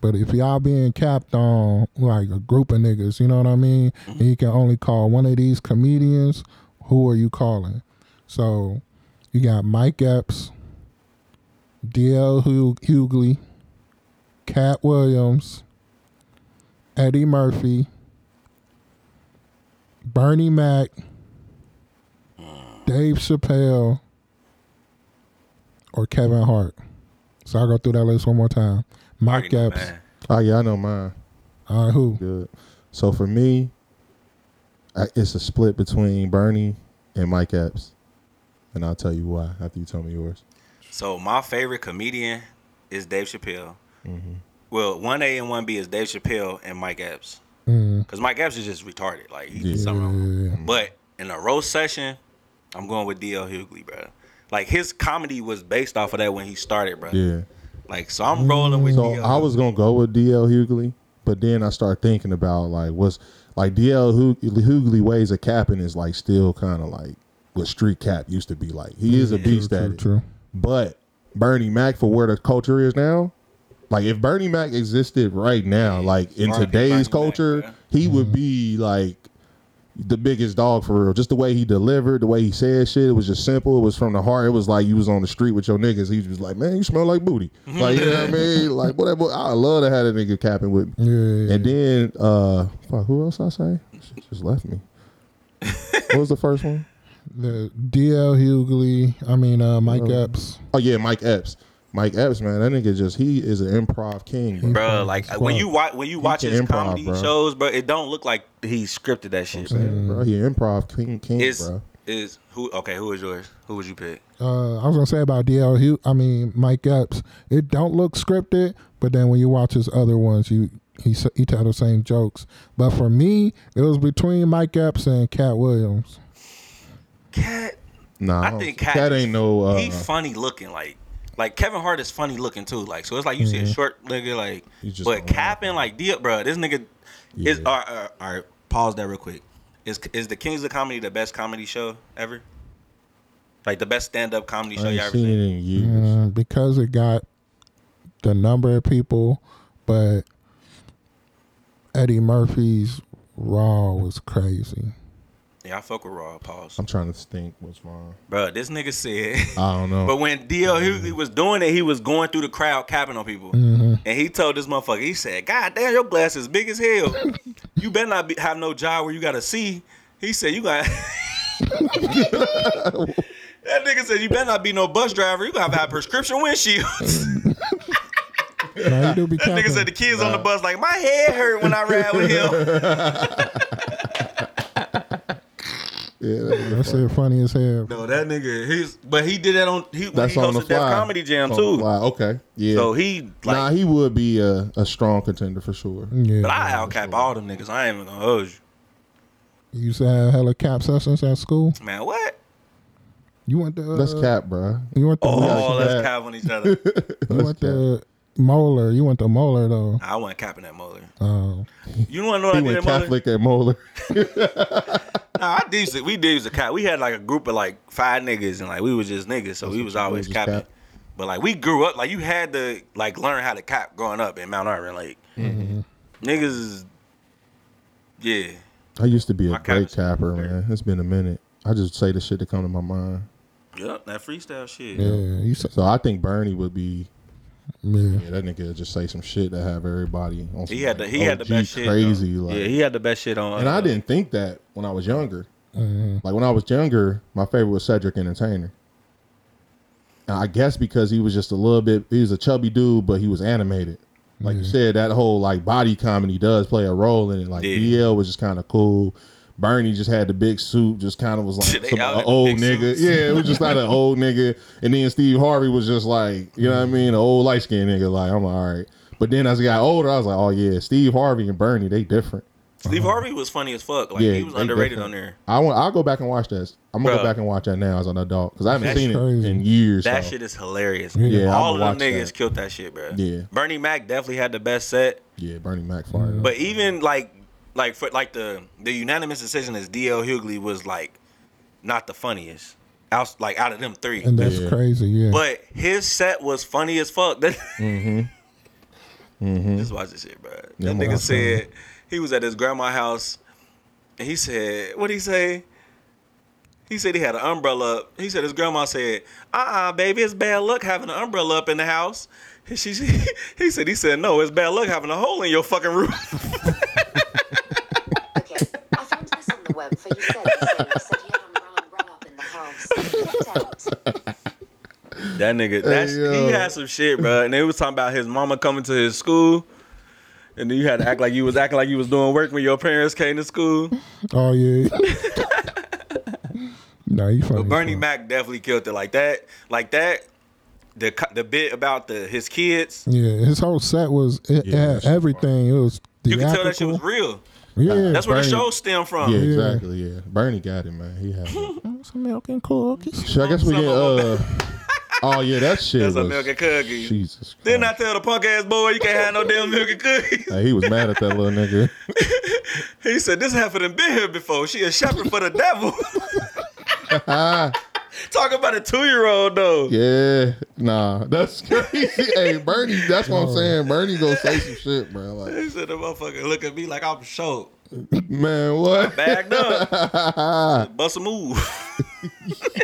Speaker 5: But if y'all being capped on like a group of niggas, you know what I mean, and you can only call one of these comedians, who are you calling? So you got Mike Epps, DL Hughley, Katt Williams, Eddie Murphy, Bernie Mac, Dave Chappelle, or Kevin Hart. So I'll go through that list one more time. Mike Epps.
Speaker 1: Oh yeah, I know mine.
Speaker 5: All right, who?
Speaker 1: Good. So for me, I, it's a split between Bernie and Mike Epps, and I'll tell you why after you tell me yours.
Speaker 2: So my favorite comedian is Dave Chappelle.
Speaker 1: Mm-hmm.
Speaker 2: Well, one A and one B is Dave Chappelle and Mike Epps.
Speaker 5: Mm,
Speaker 2: Cause Mike Epps is just retarded. Like he
Speaker 1: Yeah.
Speaker 2: something wrong. But in a roast session, I'm going with DL Hughley, bro. Like his comedy was based off of that when he started, bro.
Speaker 1: Yeah.
Speaker 2: Like so, I'm rolling with
Speaker 1: So
Speaker 2: DL.
Speaker 1: I was gonna go with DL Hughley, but then I start thinking about like what's like DL Hug- Hughley ways of capping is like still kind of like what street cap used to be like. He is a beast
Speaker 5: True,
Speaker 1: at
Speaker 5: true,
Speaker 1: it.
Speaker 5: true.
Speaker 1: But Bernie Mac for where the culture is now, like if Bernie Mac existed right now, like in
Speaker 2: R.I.P.
Speaker 1: today's
Speaker 2: Bernie Mac,
Speaker 1: culture,
Speaker 2: bruh.
Speaker 1: he would be like the biggest dog for real. Just the way he delivered, the way he said shit, it was just simple. It was from the heart. It was like you was on the street with your niggas. He was like, man, you smell like booty. Like, you know what I mean? Like, whatever. I love to have a nigga capping with me.
Speaker 5: Yeah.
Speaker 1: And then, uh, fuck, who else I say? She just left me. what was the first one?
Speaker 5: The DL Hughley, I mean uh, Mike Epps.
Speaker 1: Oh yeah, Mike Epps. Mike Epps, man, that nigga just he is an improv king. Bro.
Speaker 2: bro. Like when you watch when you watch his
Speaker 1: improv,
Speaker 2: comedy
Speaker 1: bro.
Speaker 2: shows, bro, it don't look like he scripted that shit. Bro.
Speaker 1: Bro, he improv king, king
Speaker 2: Is
Speaker 1: bro.
Speaker 2: is who? Okay, who is yours? Who would you pick?
Speaker 5: Uh, I was gonna say about DL Hugh. I mean Mike Epps. It don't look scripted, but then when you watch his other ones, you he s- he tell the same jokes. But for me, it was between Mike Epps and Katt Williams.
Speaker 2: Katt.
Speaker 1: Nah,
Speaker 2: I
Speaker 1: don't-
Speaker 2: think Katt,
Speaker 1: Katt ain't no. Uh,
Speaker 2: he funny looking. Like like Kevin Hart is funny looking too. Like so, it's like you see a short nigga like,
Speaker 1: just
Speaker 2: but capping like deal, bro. This nigga is.
Speaker 1: Yeah.
Speaker 2: All right, all right, all right, pause that real quick. Is is the Kings of Comedy the best comedy show ever? Like the best stand up comedy show you
Speaker 1: ain't
Speaker 2: ever
Speaker 1: seen
Speaker 2: seen?
Speaker 1: it in years.
Speaker 5: Uh, because it got the number of people, but Eddie Murphy's Raw was crazy.
Speaker 2: Yeah, I fuck with Raw. Pause,
Speaker 1: I'm trying to think what's wrong.
Speaker 2: bro. This nigga said.
Speaker 1: I don't know.
Speaker 2: But when DL Hughley was doing it, he was going through the crowd capping on people.
Speaker 1: Mm-hmm.
Speaker 2: And he told this motherfucker, he said, God damn, your glass is big as hell. you better not be, have no job where you got to see. He said, you got. that nigga said, you better not be no bus driver. You got to have prescription windshields.
Speaker 5: Now, he do be
Speaker 2: that nigga said, the kids on the bus, like, my head hurt when I ride with him.
Speaker 1: Yeah, that-
Speaker 5: That shit funny as hell.
Speaker 2: no, that nigga, he's, but he did that on, he, when
Speaker 1: that's
Speaker 2: he
Speaker 1: on the
Speaker 2: hosted
Speaker 1: fly.
Speaker 2: that comedy jam
Speaker 1: On the
Speaker 2: too.
Speaker 1: fly. Okay, yeah.
Speaker 2: So he, like,
Speaker 1: nah, he would be a, a strong contender for sure.
Speaker 5: Yeah.
Speaker 2: but I outcap all them niggas. I ain't even gonna hold you.
Speaker 5: You used to have hella cap sessions at school.
Speaker 2: Man, what?
Speaker 5: You went to uh,
Speaker 1: That's cap, bro.
Speaker 5: You went to
Speaker 2: Oh,
Speaker 1: gotta
Speaker 2: let's
Speaker 1: that.
Speaker 2: cap on each other.
Speaker 5: you went to Moeller. You went to Moeller though.
Speaker 2: I wasn't capping that Moeller.
Speaker 5: Oh.
Speaker 2: You don't want to know what
Speaker 1: He
Speaker 2: I did
Speaker 1: went
Speaker 2: at Moeller?
Speaker 1: Catholic at Moeller.
Speaker 2: Nah, I did. used to- We did use a cap. We had like a group of like five niggas, and like we was just niggas, so we was always
Speaker 1: just
Speaker 2: capping.
Speaker 1: cap.
Speaker 2: But like we grew up, like you had to like learn how to cap growing up in Mount Irvin. Like
Speaker 1: Mm-hmm.
Speaker 2: niggas, yeah.
Speaker 1: I used to be a
Speaker 2: My cap
Speaker 1: great
Speaker 2: is-
Speaker 1: capper, man. It's been a minute. I just say the shit that come to my mind.
Speaker 2: Yep, that freestyle shit.
Speaker 5: yeah, you said
Speaker 1: So I think Bernie would be.
Speaker 5: Yeah.
Speaker 1: Yeah, that nigga just say some shit that have everybody on.
Speaker 2: He had the
Speaker 1: like,
Speaker 2: he had the
Speaker 1: OG
Speaker 2: best shit.
Speaker 1: Crazy,
Speaker 2: though.
Speaker 1: like.
Speaker 2: yeah, he had the best shit on.
Speaker 1: and
Speaker 2: uh,
Speaker 1: I didn't think that when I was younger.
Speaker 5: Mm-hmm.
Speaker 1: Like when I was younger, my favorite was Cedric Entertainer. And I guess because he was just a little bit, he was a chubby dude, but he was animated. Like you said, that whole like body comedy does play a role in it. Like
Speaker 2: Yeah.
Speaker 1: DL was just kind of cool. Bernie just had the big suit, just kind of was like
Speaker 2: They
Speaker 1: some
Speaker 2: all
Speaker 1: a
Speaker 2: had the
Speaker 1: old nigga.
Speaker 2: suits.
Speaker 1: Yeah, it was just like an old nigga. And then Steve Harvey was just like, you know what I mean, an old light skinned nigga. Like I'm like, all right. But then as I got older, I was like, oh yeah, Steve Harvey and Bernie, they different.
Speaker 2: Steve Harvey was funny as fuck. Like
Speaker 1: yeah,
Speaker 2: he was underrated
Speaker 1: different.
Speaker 2: on there.
Speaker 1: I want. I'll go back and watch that. I'm gonna
Speaker 2: Bruh.
Speaker 1: go back and watch that now as an adult because I haven't
Speaker 2: That's
Speaker 1: seen
Speaker 5: crazy.
Speaker 1: it in years.
Speaker 2: That
Speaker 1: so.
Speaker 2: shit is hilarious.
Speaker 1: Yeah,
Speaker 2: all of them niggas
Speaker 1: that.
Speaker 2: killed that shit, bro.
Speaker 1: Yeah.
Speaker 2: Bernie Mac definitely had the best set.
Speaker 1: Yeah, Bernie Mac fire. Mm.
Speaker 2: But even like like for like the the unanimous decision is DL Hughley was like not the funniest. Out like out of them three.
Speaker 5: And that's
Speaker 1: Yeah.
Speaker 5: crazy. Yeah.
Speaker 2: but his set was funny as fuck. mm-hmm. Mm-hmm. Just watch this shit, bro.
Speaker 1: Yeah,
Speaker 2: that
Speaker 1: I'm
Speaker 2: nigga
Speaker 1: watching.
Speaker 2: said he was at his grandma's house and he said, what did he say? He said he had an umbrella up. He said his grandma said, uh-uh, baby, it's bad luck having an umbrella up in the house. She, she, he said, he said, no, it's bad luck having a hole in your fucking roof.
Speaker 7: Okay, I found this on the web for you you said he had umbrella umbrella up in the house. Check out.
Speaker 2: That nigga, that's he
Speaker 1: yo.
Speaker 2: had some shit, bro. And they was talking about his mama coming to his school, and then you had to act like you was acting like you was doing work when your parents came to school.
Speaker 5: oh yeah. no, you funny.
Speaker 2: But
Speaker 5: as
Speaker 2: Bernie
Speaker 5: fuck.
Speaker 2: Mac definitely killed it like that, like that. The co- the bit about the his kids,
Speaker 5: Yeah, his whole set was it,
Speaker 1: Yeah,
Speaker 5: had
Speaker 1: that shit
Speaker 5: everything. It was
Speaker 2: you can tell that shit
Speaker 5: theatrical.
Speaker 2: was real.
Speaker 5: Yeah,
Speaker 2: That's where the show stemmed from.
Speaker 1: yeah, exactly. Yeah, Bernie got it, man. He had. it.
Speaker 5: some milk and cookies.
Speaker 1: So I guess we get.
Speaker 2: of
Speaker 1: Uh, oh yeah, that shit
Speaker 2: That's a milk and cookies.
Speaker 1: Jesus.
Speaker 2: Didn't I tell the punk ass boy you can't have no damn milk and cookies?
Speaker 1: Hey, he was mad at that little nigga.
Speaker 2: He said this heifer done been here before. She a shepherd for the devil. Talk about a two year old though.
Speaker 1: Yeah, nah, that's crazy. hey, Bernie, that's what I'm saying. Bernie gonna say some shit, bro. Like,
Speaker 2: He said the motherfucker look at me like I'm shocked.
Speaker 1: Man, what?
Speaker 2: Bagged up. Bust a move.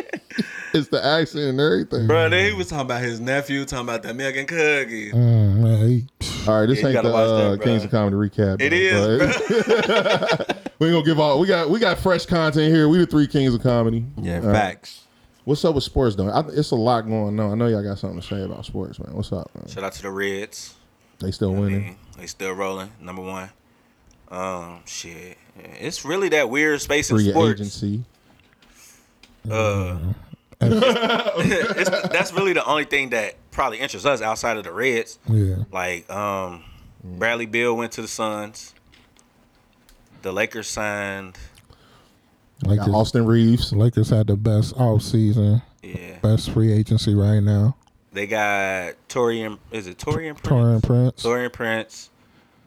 Speaker 1: It's the accent and everything.
Speaker 2: Bro, then he was talking about his nephew, talking about that milk and cookie.
Speaker 5: Mm, man, he,
Speaker 1: All right, this
Speaker 2: Yeah,
Speaker 1: ain't the
Speaker 2: watch that,
Speaker 1: uh. Kings of Comedy recap.
Speaker 2: It
Speaker 1: though,
Speaker 2: is,
Speaker 1: but- we ain't gonna give all. We got we got fresh content here. We the three Kings of Comedy.
Speaker 2: Yeah,
Speaker 1: All right. What's up with sports though? I, it's a lot going on. I know y'all got something to say about sports, man. What's up, man?
Speaker 2: Shout out to the Reds.
Speaker 1: They still
Speaker 2: I
Speaker 1: winning.
Speaker 2: mean, they still rolling. Number one. Um, shit. It's really that weird space in sports.
Speaker 1: agency.
Speaker 2: Uh, it's, that's really the only thing that probably interests us outside of the Reds.
Speaker 5: yeah.
Speaker 2: Like, um, Bradley Beal went to the Suns. The Lakers signed.
Speaker 1: Got
Speaker 5: Lakers,
Speaker 1: Austin Reaves.
Speaker 5: Lakers had the best off season,
Speaker 2: Yeah.
Speaker 5: best free agency right now.
Speaker 2: They got Torian. Is it Taurean Prince?
Speaker 5: Taurean Prince.
Speaker 2: Taurean Prince.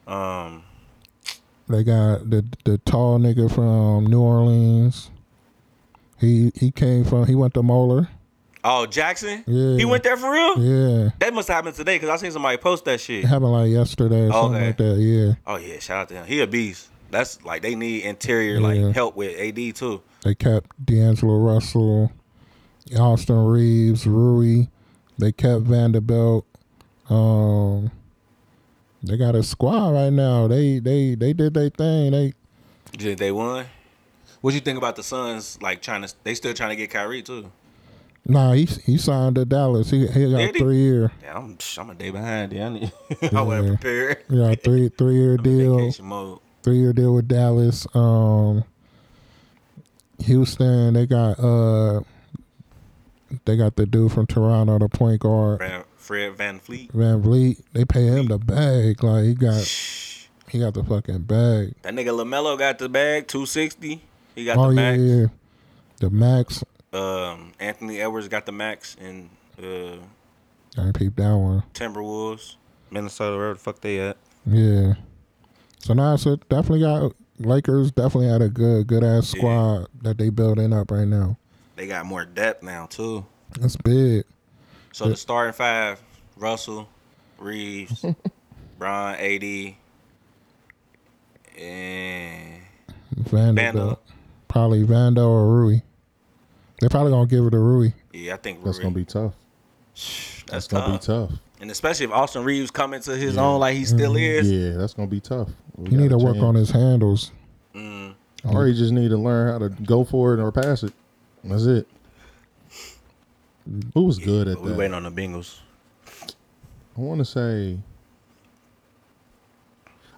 Speaker 2: Um,
Speaker 5: They got the the tall nigga from New Orleans. He he came from he went to Moeller.
Speaker 2: oh, Jaxson.
Speaker 5: Yeah.
Speaker 2: He went there for real.
Speaker 5: Yeah.
Speaker 2: That must happen today because I seen somebody post that shit.
Speaker 5: It happened like yesterday or something like that. Yeah.
Speaker 2: Oh yeah, shout out to him. He a beast. That's like they need interior
Speaker 5: Yeah.
Speaker 2: like help with AD too.
Speaker 5: They kept D'Angelo Russell, Austin Reaves, Rui. They kept Vanderbilt. Um, they got a squad right now. They they they did their thing. They
Speaker 2: think they won? What you think about the Suns? Like trying to, they still trying to get Kyrie too.
Speaker 5: nah, he he signed to Dallas. He he got
Speaker 2: Did
Speaker 5: three year.
Speaker 2: Yeah, I'm I'm a day behind. Yeah, I need. I wasn't prepared.
Speaker 5: Got three three year deal. Three year deal with Dallas. Um, Houston. They got uh, they got the dude from Toronto, the point guard.
Speaker 2: Fred, Fred VanVleet.
Speaker 5: Van Vliet, they pay him the bag. Like he got, he got the fucking bag.
Speaker 2: That nigga Lamelo got the bag, two sixty. He got
Speaker 5: Oh
Speaker 2: the
Speaker 5: yeah,
Speaker 2: max.
Speaker 5: yeah, the max.
Speaker 2: Um, Anthony Edwards got the max and uh,
Speaker 5: I peeped that one.
Speaker 2: Timberwolves, Minnesota, wherever the fuck they at.
Speaker 5: Yeah. So now it's a, definitely got Lakers. Definitely had a good, good ass
Speaker 2: Yeah.
Speaker 5: squad that they building up right now.
Speaker 2: They got more depth now too.
Speaker 5: That's big.
Speaker 2: So the starting five: Russell, Reaves, Bron, AD, and
Speaker 5: Vanderbilt.
Speaker 2: Vando.
Speaker 5: Probably Vando or Rui. They're probably gonna give it to Rui.
Speaker 2: Yeah, I think
Speaker 1: That's gonna be tough.
Speaker 2: that's,
Speaker 1: That's gonna be
Speaker 2: tough.
Speaker 1: Tough.
Speaker 2: And especially if Austin Reaves come into his own like he still is.
Speaker 1: Yeah, that's gonna be tough. We
Speaker 5: He need to work
Speaker 1: chance.
Speaker 5: on his handles.
Speaker 2: Mm.
Speaker 1: Or you just need to learn how to go for it or pass it. That's it. Who was good at
Speaker 2: But we
Speaker 1: that?
Speaker 2: waiting on the Bengals.
Speaker 1: I want to say.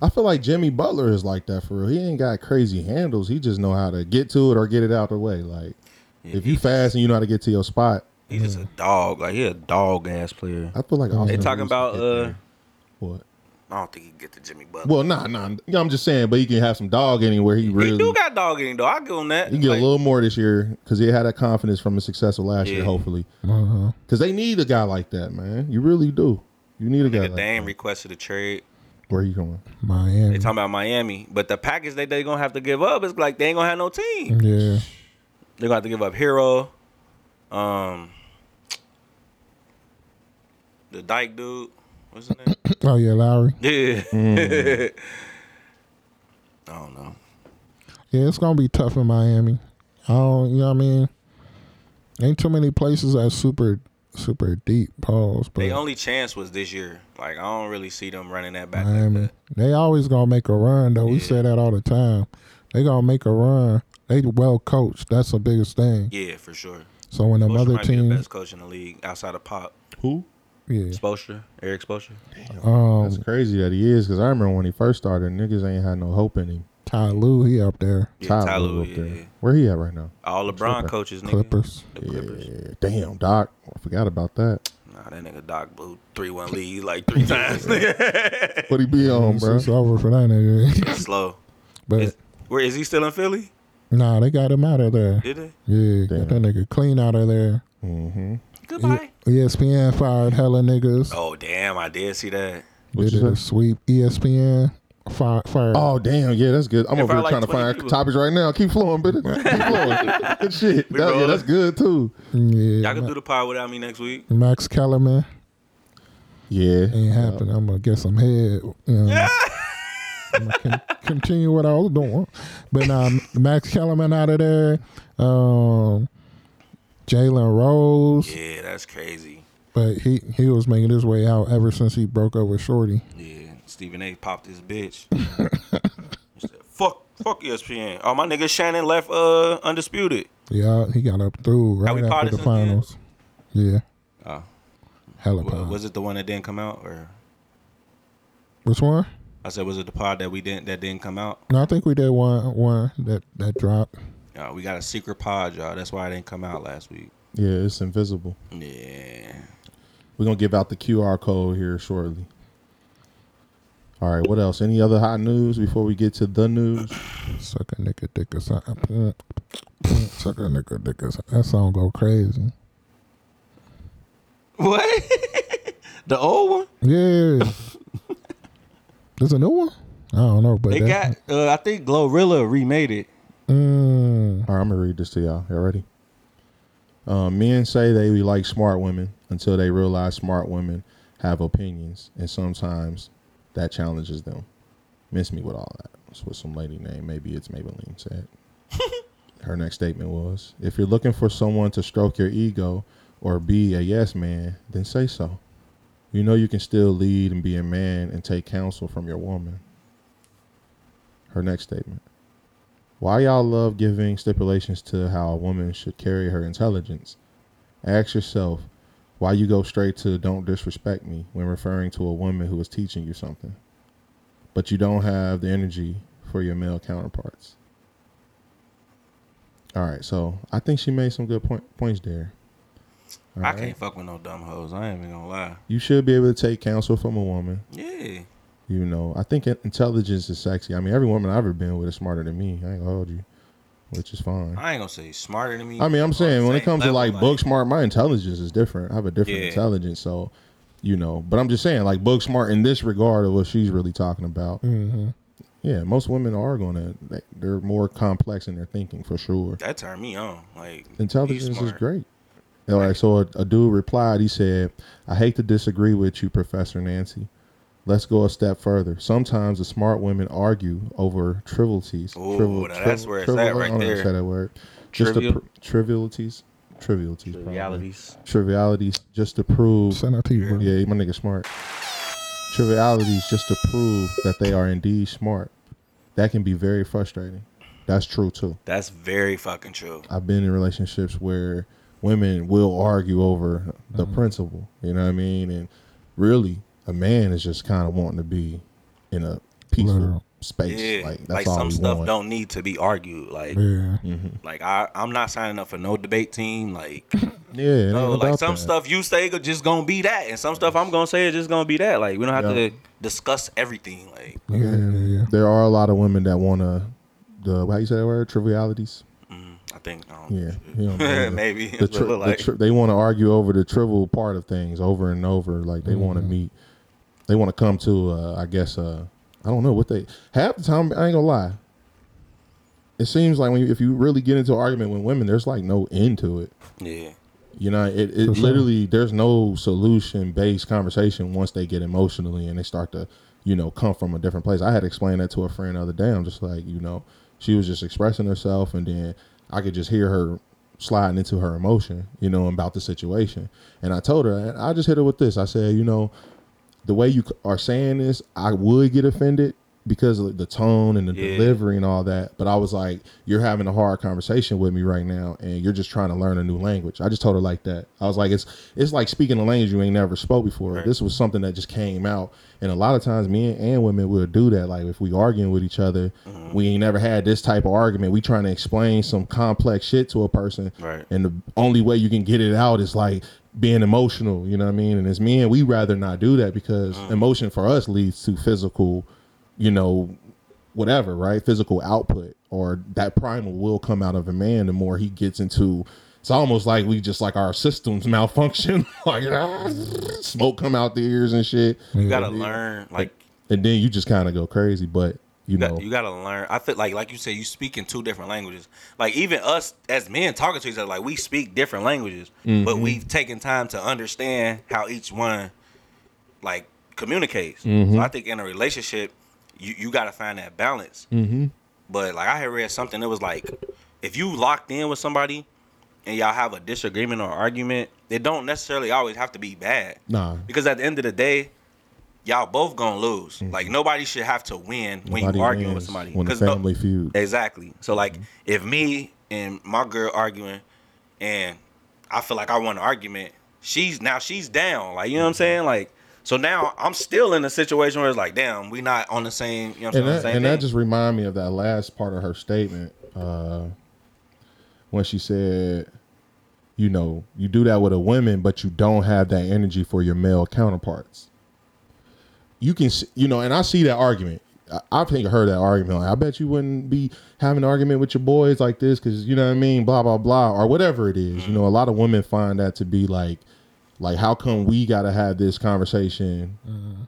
Speaker 1: I feel like Jimmy Butler is like that for real. He ain't got crazy handles. He just know how to get to it or get it out the way. Like
Speaker 2: Yeah,
Speaker 1: if you fast and you know how to get to your spot,
Speaker 2: He's just a dog. Like he a dog ass player.
Speaker 1: I feel like
Speaker 2: They
Speaker 1: Austin
Speaker 2: talking
Speaker 1: Reaves
Speaker 2: about
Speaker 1: could get
Speaker 2: uh
Speaker 1: there. what?
Speaker 2: I don't think he can get to Jimmy Butler.
Speaker 1: Well, nah, nah. yeah, I'm just saying, but he can have some dog anywhere. He really
Speaker 2: he do got dog in him though. I give him that.
Speaker 1: he can get
Speaker 2: Like,
Speaker 1: a little more this year because he had that confidence from his success of last year.
Speaker 2: Yeah.
Speaker 1: Hopefully,
Speaker 5: Uh-huh.
Speaker 1: because they need a guy like that, man. You really do. You need a guy
Speaker 2: Nigga
Speaker 1: like
Speaker 2: Dame
Speaker 1: that.
Speaker 2: requested a trade.
Speaker 1: Where he going?
Speaker 5: Miami.
Speaker 2: They talking about Miami, but the package that they gonna have to give up is like they ain't gonna have no team.
Speaker 5: Yeah.
Speaker 2: They gonna have to give up Herro, um, the Dyke dude. What's his name?
Speaker 5: Oh yeah, Lowry.
Speaker 2: yeah.
Speaker 1: Mm.
Speaker 2: I don't know.
Speaker 5: Yeah, it's gonna be tough in Miami. I don't, you know what I mean? Ain't too many places that super, super deep. Pause, but
Speaker 2: They only chance was this year. Like I don't really see them running that back.
Speaker 5: Miami,
Speaker 2: Like that.
Speaker 5: they always gonna make a run though. We say that all the time. They gonna make a run. They well coached. That's the biggest thing.
Speaker 2: Yeah, for sure.
Speaker 5: So when them
Speaker 2: Spoelstra
Speaker 5: other
Speaker 2: might be the
Speaker 5: teams,
Speaker 2: best coach in the league outside of Pop.
Speaker 1: Who?
Speaker 5: Yeah,
Speaker 2: Spoelstra, Erik Spoelstra.
Speaker 5: um,
Speaker 1: That's crazy that he is because I remember when he first started, niggas ain't had no hope in him.
Speaker 5: Ty Lue, he up there.
Speaker 2: Yeah,
Speaker 1: Tyler
Speaker 2: Tyler,
Speaker 1: was up
Speaker 2: yeah,
Speaker 1: there.
Speaker 2: yeah.
Speaker 1: Where he at right now?
Speaker 2: All LeBron
Speaker 1: Clipper.
Speaker 2: coaches, nigga.
Speaker 5: Clippers.
Speaker 2: The Clippers.
Speaker 1: Yeah, damn, Doc. I forgot about that.
Speaker 2: Nah, that nigga Doc blew three one lead like three times. nigga.
Speaker 1: What he be on, bro?
Speaker 5: it's over for that nigga.
Speaker 2: Slow.
Speaker 5: but
Speaker 2: Is, where is he still in Philly?
Speaker 5: nah, they got him out of there.
Speaker 2: Did they?
Speaker 5: Yeah, got that nigga clean out of there.
Speaker 1: Mm-hmm.
Speaker 2: Goodbye.
Speaker 5: ESPN fired hella niggas.
Speaker 2: Oh damn, I did see that.
Speaker 1: What
Speaker 5: Did it a sweep. ESPN fire. fired.
Speaker 1: Oh damn, yeah, that's good. I'm
Speaker 2: They
Speaker 1: over here
Speaker 2: probably
Speaker 1: trying to find
Speaker 2: people.
Speaker 1: topics right now. Keep flowing, baby. Keep flowing. good shit. That- yeah, that's good too.
Speaker 5: yeah.
Speaker 2: Y'all can do the pod without me next week.
Speaker 5: Max Kellerman
Speaker 1: Yeah.
Speaker 5: ain't happening. I'm gonna get some head. You know. I'm gonna con- continue what I was doing. But um, Max Kellerman out of there. Um, Jalen Rose.
Speaker 2: Yeah, that's crazy.
Speaker 5: But he, he was making his way out ever since he broke up with Shorty.
Speaker 2: Yeah, Stephen A. popped his bitch. He said, fuck, fuck ESPN. Oh, my nigga Shannon left uh undisputed.
Speaker 5: Yeah, he got up through right after the finals. Yeah.
Speaker 2: Oh.
Speaker 5: Hella.
Speaker 2: Was it the one that didn't come out, or
Speaker 5: Which one?
Speaker 2: I said was it the pod that we didn't that didn't come out?
Speaker 5: No, I think we did one one that that dropped.
Speaker 2: Uh, we got a secret pod, y'all. That's why it didn't come out last week.
Speaker 1: Yeah, it's invisible.
Speaker 2: Yeah.
Speaker 1: We're gonna give out the QR code here shortly. All right, what else? Any other hot news before we get to the news?
Speaker 5: Suck a nigga dick or something. Suck a nigga dick or something. That song go crazy.
Speaker 2: What? the old one?
Speaker 5: Yeah. There's a new one? I don't know, but
Speaker 2: They got. Uh, I think Glorilla remade it.
Speaker 5: Mm,
Speaker 1: All right, I'm gonna read this to y'all. Y'all ready? Um, men say they like smart women until they realize smart women have opinions, and sometimes that challenges them. Miss me with all that. That's what some lady named maybe it's Maybelline said. Her next statement was, "If you're looking for someone to stroke your ego or be a yes man, then say so. You know you can still lead and be a man and take counsel from your woman." Her next statement. Why y'all love giving stipulations to how a woman should carry her intelligence? Ask yourself why you go straight to don't disrespect me when referring to a woman who is teaching you something, but you don't have the energy for your male counterparts. All right, so I think she made some good point, points there. All
Speaker 2: I
Speaker 1: right.
Speaker 2: can't fuck with no dumb hoes. I ain't even gonna lie.
Speaker 1: You should be able to take counsel from a woman.
Speaker 2: Yeah.
Speaker 1: You know, I think intelligence is sexy. I mean, every woman I've ever been with is smarter than me. I ain't gonna hold you, which is fine.
Speaker 2: I ain't gonna say smarter than me.
Speaker 1: I mean, I'm saying when it
Speaker 2: same
Speaker 1: comes to
Speaker 2: level,
Speaker 1: like book smart, my intelligence is different. I have a different
Speaker 2: Yeah.
Speaker 1: intelligence, so you know. But I'm just saying, like book smart in this regard of what she's really talking about.
Speaker 5: mhm.
Speaker 1: Yeah, most women are gonna. they- They're more complex in their thinking for sure.
Speaker 2: That turned me on. Like
Speaker 1: Intelligence is great. All right, so a, a dude replied. He said, "I hate to disagree with you, Professor Nancy. Let's go a step further. Sometimes the smart women argue over trivialities.
Speaker 2: Ooh, now that's where it's at right
Speaker 1: I don't how
Speaker 2: there.
Speaker 1: Say that word. Just the
Speaker 2: Trivial?
Speaker 1: pr- trivialities. Trivialities. probably. Trivialities, just to prove
Speaker 5: Send that to you, bro.
Speaker 1: yeah, my nigga smart. Trivialities just to prove that they are indeed smart. That can be very frustrating. That's true too.
Speaker 2: That's very fucking true.
Speaker 1: I've been in relationships where women will argue over the
Speaker 2: Mm-hmm.
Speaker 1: principle. You know what I mean? And really, a man is just kind of wanting to be in a peaceful
Speaker 5: Literal.
Speaker 1: space.
Speaker 2: Yeah.
Speaker 1: Like
Speaker 2: Like,
Speaker 1: all
Speaker 2: some stuff
Speaker 1: want.
Speaker 2: don't need to be argued. Like
Speaker 5: Yeah. Mm-hmm.
Speaker 2: like I I'm not signing up for no debate team. Like
Speaker 1: Yeah, it ain't
Speaker 2: no, like some
Speaker 1: that.
Speaker 2: stuff you say go- just gonna be that, and some stuff I'm gonna say is just gonna be that. Like we don't have
Speaker 1: Yeah.
Speaker 2: to discuss everything. Like
Speaker 5: Yeah, yeah, yeah.
Speaker 1: There are a lot of women that want to the how you say that word trivialities.
Speaker 2: Mm, I think I don't
Speaker 1: Yeah, he know
Speaker 2: maybe
Speaker 1: the
Speaker 2: that's what
Speaker 1: tri- the
Speaker 2: like.
Speaker 1: tri- they want to argue over the trivial part of things over and over. Like they want to mm-hmm. meet, they want to come to. Uh, I guess uh, I don't know what they half the time. I ain't gonna lie. It seems like when you, if you really get into an argument with women, there's like no end to it.
Speaker 2: yeah.
Speaker 1: You know, it, it
Speaker 5: For sure.
Speaker 1: literally there's no solution based conversation once they get emotionally and they start to, you know, come from a different place. I had to explain that to a friend the other day. I'm just like, you know, she was just expressing herself and then I could just hear her sliding into her emotion, you know, about the situation. And I told her, and I just hit her with this. I said, you know, the way you are saying this, I would get offended because of the tone and the
Speaker 2: Yeah.
Speaker 1: delivery and all that. But I was like, you're having a hard conversation with me right now, and you're just trying to learn a new language. I just told her like that. I was like, it's it's like speaking a language you ain't never spoke before.
Speaker 2: Right.
Speaker 1: This was something that just came out, and a lot of times, men and women will do that. Like if we arguing with each other,
Speaker 2: Mm-hmm.
Speaker 1: we ain't never had this type of argument. We trying to explain some complex shit to a person,
Speaker 2: Right.
Speaker 1: and the only way you can get it out is like being emotional. You know what I mean? And as men, we rather not do that because
Speaker 2: Mm.
Speaker 1: emotion for us leads to physical, you know, whatever, right? Physical output or that primal will come out of a man the more he gets into. It's almost like we just like our systems malfunction, like ah, smoke come out the ears and shit,
Speaker 2: You gotta learn like
Speaker 1: and then you just kind of go crazy. But you
Speaker 2: You,
Speaker 1: know,
Speaker 2: got, you gotta learn. I feel like, like you said, you speak in two different languages. Like even us as men talking to each other, like we speak different languages,
Speaker 1: Mm-hmm.
Speaker 2: but we've taken time to understand how each one like communicates.
Speaker 1: Mm-hmm.
Speaker 2: So I think in a relationship, you you got to find that balance. Mm-hmm. But like I had read something that was like, if you locked in with somebody and y'all have a disagreement or argument, it don't necessarily always have to be bad.
Speaker 1: Nah.
Speaker 2: Because at the end of the day, y'all both gonna lose. Like mm-hmm. nobody should have to win when
Speaker 1: Nobody
Speaker 2: you arguing with somebody.
Speaker 1: when the
Speaker 2: 'Cause no-
Speaker 1: family feud.
Speaker 2: Exactly. So like mm-hmm. if me and my girl arguing and I feel like I won an argument, she's now she's down. Like you know what I'm mm-hmm. saying? Like so now I'm still in a situation where it's like, damn, we not on the same, you know what I'm
Speaker 1: and
Speaker 2: saying?
Speaker 1: that,
Speaker 2: same
Speaker 1: and that just remind me of that last part of her statement uh, when she said, "You know, you do that with a woman, but you don't have that energy for your male counterparts." You can, you know, and I see that argument. I, I think I heard that argument. Like, I bet you wouldn't be having an argument with your boys like this because you know what I mean, blah blah blah, or whatever it is. You mm-hmm. know, a lot of women find that to be like, like, how come we got to have this conversation? Mm-hmm.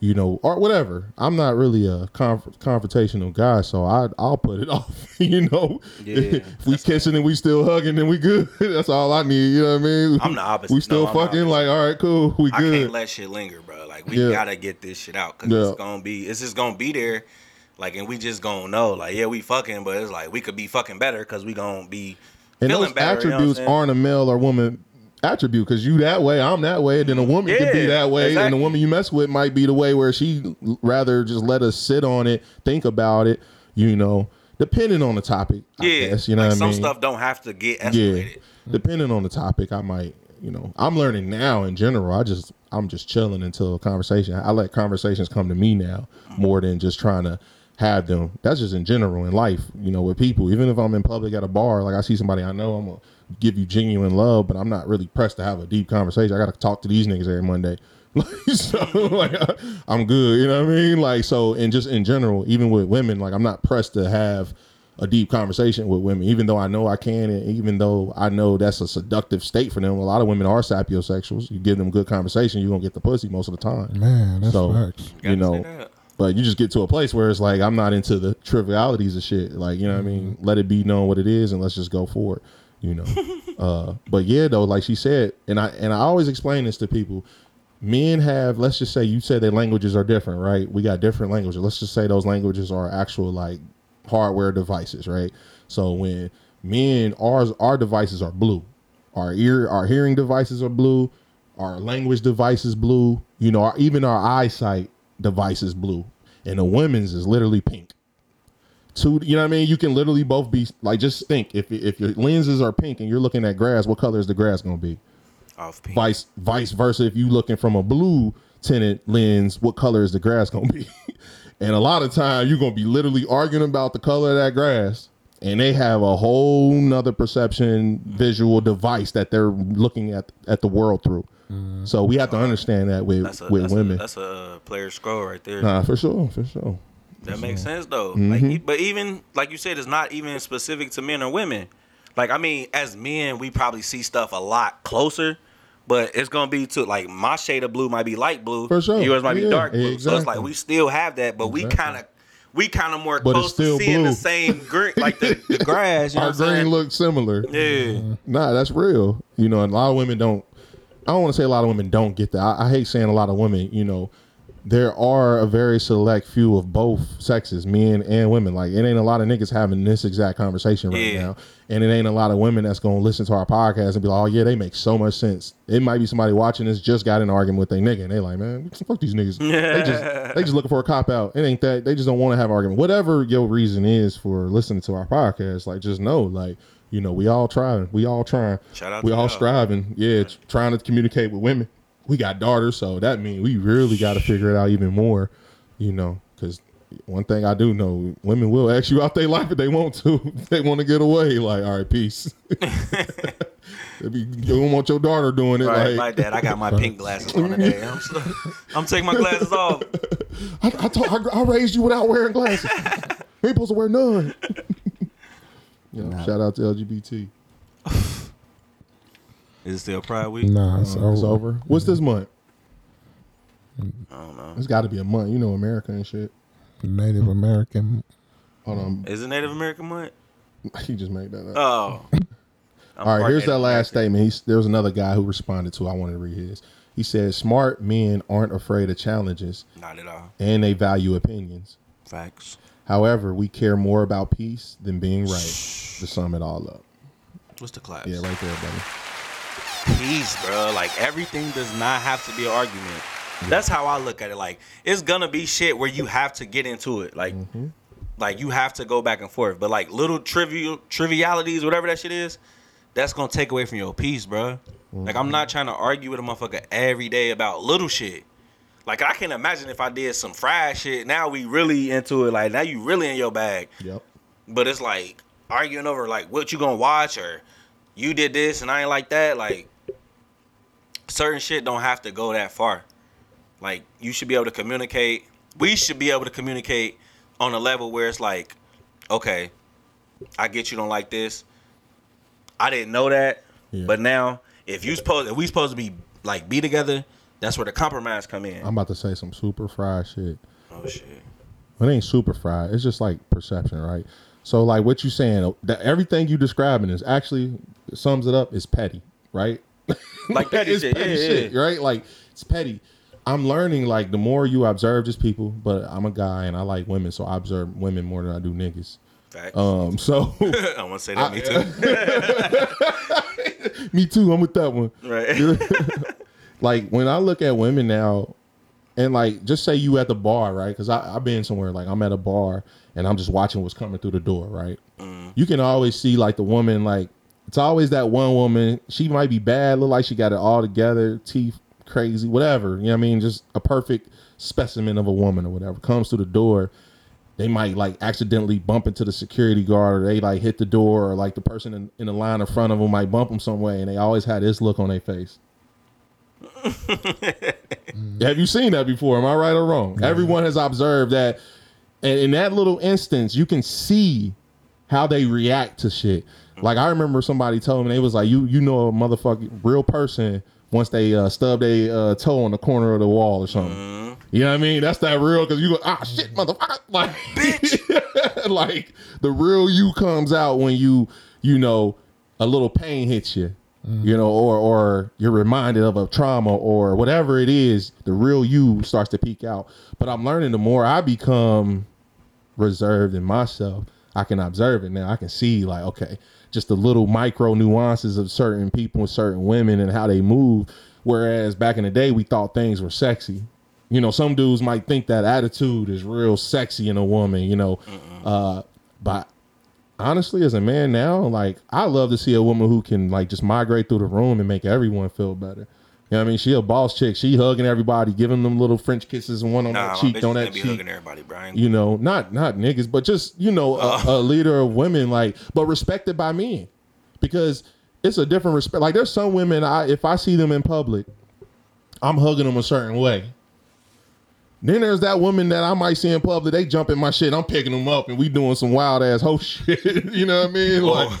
Speaker 1: you know, or whatever. I'm not really a conf- confrontational guy, so I I'll put it off. you know,
Speaker 2: Yeah,
Speaker 1: if we kissing and we still hugging, then we good. That's all I need. You know what I mean?
Speaker 2: I'm the opposite.
Speaker 1: We still
Speaker 2: No,
Speaker 1: fucking like, all right, cool, we good.
Speaker 2: I can't let shit linger. Like we
Speaker 1: Yeah.
Speaker 2: gotta get this shit out because
Speaker 1: Yeah.
Speaker 2: it's gonna be, it's just gonna be there. Like, and we just gonna know, like, yeah, we fucking, but it's like we could be fucking better because we gonna be
Speaker 1: and
Speaker 2: feeling
Speaker 1: those
Speaker 2: better. you know
Speaker 1: attributes aren't a male or woman attribute because you that way, I'm that way. Then a woman can be that way, and the woman you mess with might be the way where she rather just let us sit on it, think about it. You know, depending on the topic. I
Speaker 2: yeah,
Speaker 1: guess, you know
Speaker 2: like
Speaker 1: what I
Speaker 2: some
Speaker 1: mean?
Speaker 2: stuff don't have to get escalated.
Speaker 1: depending on the topic i might you know i'm learning now in general. I just i'm just chilling until a conversation. I let conversations come to me now more than just trying to have them. That's just in general in life you know with people. Even if i'm in public at a bar like i see somebody i know i'm gonna give you genuine love but i'm not really pressed to have a deep conversation. I gotta talk to these niggas every monday. So like i'm good you know what i mean? Like so and just in general even with women like i'm not pressed to have a deep conversation with women, even though I know I can, and even though I know that's a seductive state for them. A lot of women are sapiosexuals. You give them good conversation, you're gonna get the pussy most of the time.
Speaker 5: Man, that's
Speaker 1: so
Speaker 5: facts.
Speaker 1: you
Speaker 2: Gotta
Speaker 1: know, but you just get to a place where it's like I'm not into the trivialities of shit. Like you know what I mean?
Speaker 2: Mm-hmm.
Speaker 1: Let it be known what it is, and let's just go for it. You know. uh, but yeah, though, like she said, and I and I always explain this to people. Men have, let's just say, you said their languages are different, right? We got different languages. Let's just say those languages are actual like hardware devices, right? So when men, ours, our devices are blue, our ear, our hearing devices are blue, our language devices blue. You know, our, even our eyesight devices blue, and the women's is literally pink. Two, you know what I mean? You can literally both be like, just think if if your lenses are pink and you're looking at grass, what color is the grass gonna be?
Speaker 2: Off pink.
Speaker 1: Vice vice versa, if you looking from a blue tinted lens, what color is the grass gonna be? and a lot of time you're gonna be literally arguing about the color of that grass. And they have a whole nother perception visual device that they're looking at at the world through. So we have to understand that with
Speaker 2: That's a
Speaker 1: with
Speaker 2: that's
Speaker 1: women.
Speaker 2: A, that's a player scroll right there.
Speaker 1: nah, for sure, for sure.
Speaker 2: That makes sense though.
Speaker 1: Mm-hmm.
Speaker 2: Like, but even like you said, it's not even specific to men or women. Like I mean, as men, we probably see stuff a lot closer, but it's gonna be to like my shade of blue might be light blue,
Speaker 1: For sure.
Speaker 2: Yours might be dark blue. So it's like we still have that, but we kind of we kind of more
Speaker 1: But
Speaker 2: close to seeing
Speaker 1: blue.
Speaker 2: the same green, like the, the grass. You know
Speaker 1: Our green looks similar.
Speaker 2: yeah.
Speaker 1: Nah, that's real. You know, and a lot of women don't. I don't want to say a lot of women don't get that. I, I hate saying a lot of women. You know, there are a very select few of both sexes, men and women. Like it ain't a lot of niggas having this exact conversation right
Speaker 2: Yeah.
Speaker 1: now, and it ain't a lot of women that's gonna listen to our podcast and be like, "Oh yeah, they make so much sense." It might be somebody watching this just got in an argument with their nigga, and they like, "Man, fuck these niggas." they just they just looking for a cop out. It ain't that. They just don't want to have an argument. Whatever your reason is for listening to our podcast, like just know, like you know, we all trying. We all trying.
Speaker 2: Shout out
Speaker 1: we all
Speaker 2: y'all.
Speaker 1: striving. Yeah, t- trying to communicate with women. We got daughters, so that means we really got to figure it out even more. You know, because one thing I do know, women will ask you out their life if they want to. They want to get away. Like, all right, peace. You don't want your daughter doing it,
Speaker 2: Right,
Speaker 1: like,
Speaker 2: like that. I got my pink glasses on today. I'm, I'm taking my glasses off.
Speaker 1: I, I, I, I raised you without wearing glasses. ain't supposed to wear none. yeah, Shout out to LGBT.
Speaker 2: Is it still Pride Week?
Speaker 5: Nah, it's,
Speaker 1: Uh, it's
Speaker 5: over.
Speaker 1: over. What's this month?
Speaker 2: I don't know.
Speaker 1: It's got to be a month. You know, America and shit.
Speaker 5: Native American.
Speaker 1: Hold on.
Speaker 2: Is it Native American month?
Speaker 1: He just made that up.
Speaker 2: Oh. I'm
Speaker 1: All right, here's that last
Speaker 2: American.
Speaker 1: statement. He's, there was another guy who responded to. I wanted to read his. He said smart men aren't afraid of challenges
Speaker 2: Not at all.
Speaker 1: and they value opinions.
Speaker 2: Facts.
Speaker 1: However, we care more about peace than being right. To sum it all up.
Speaker 2: What's the class?
Speaker 1: Yeah, right there, buddy.
Speaker 2: Peace, bro. Like everything does not have to be an argument. That's how I look at it. Like it's gonna be shit where you have to get into it. Like, mm-hmm. like you have to go back and forth. But like little trivial trivialities, whatever that shit is, that's gonna take away from your peace, bro. Like I'm not mm-hmm. trying to argue with a motherfucker every day about little shit. Like I can't imagine if I did some fried shit. Now we really into it. Like now you really in your bag.
Speaker 1: Yep.
Speaker 2: But it's like arguing over like what you gonna watch or you did this and I ain't like that. Like certain shit don't have to go that far. Like you should be able to communicate. We should be able to communicate on a level where it's like, okay, I get you don't like this. I didn't know that,
Speaker 1: Yeah.
Speaker 2: but now if you supposed if we supposed to be like be together, that's where the compromise come in.
Speaker 1: I'm about to say some super fried shit.
Speaker 2: oh shit.
Speaker 1: It ain't super fried. It's just like perception, right? So like what you saying, that everything you describing is actually sums it up is petty, right?
Speaker 2: Like petty
Speaker 1: it's
Speaker 2: shit.
Speaker 1: petty
Speaker 2: yeah, yeah,
Speaker 1: shit,
Speaker 2: yeah.
Speaker 1: right? Like it's petty. I'm learning like the more you observe just people, but I'm a guy and I like women, so I observe women more than I do niggas.
Speaker 2: Facts.
Speaker 1: Um, so
Speaker 2: I want to say that me too.
Speaker 1: me too. I'm with that one.
Speaker 2: right.
Speaker 1: like when I look at women now, and like just say you at the bar, right? Because I've been somewhere like I'm at a bar and I'm just watching what's coming through the door, right? You can always see like the woman, like it's always that one woman. She might be bad, look like she got it all together, teeth crazy, whatever. You know what I mean? Just a perfect specimen of a woman or whatever comes through the door. They might like accidentally bump into the security guard, or they like hit the door, or like the person in, in the line in front of them might bump them some way, and they always had this look on their face. Have you seen that before? Am I right or wrong? Everyone has observed that, and in that little instance, you can see how they react to shit. Like I remember somebody telling me they was like, "You you know a motherfucking real person once they uh, stub their uh, toe on the corner of the wall or something." You know what I mean? That's that real because you go, "Ah shit, motherfucker!" Like, bitch. like the real you comes out when you you know a little pain hits you you know or or you're reminded of a trauma or whatever it is the real you starts to peek out but i'm learning the more i become reserved in myself i can observe it now i can see like okay just the little micro nuances of certain people and certain women and how they move. Whereas back in the day we thought things were sexy. You know some dudes might think that attitude is real sexy in a woman you know. Uh but honestly, as a man now, like I love to see a woman who can like just migrate through the room and make everyone feel better. You know what I mean? She a boss chick. She hugging everybody, giving them little French kisses and one on
Speaker 2: Nah,
Speaker 1: that cheek, on that cheek.
Speaker 2: hugging everybody, Brian.
Speaker 1: You know, not not niggas, but just you know, a, uh. a leader of women, like, but respected by men, because it's a different respect. Like, there's some women, I if I see them in public, I'm hugging them a certain way. Then there's that woman that I might see in public. They jump in my shit. I'm picking them up, and we doing some wild ass hoe shit. you know what I mean? Like,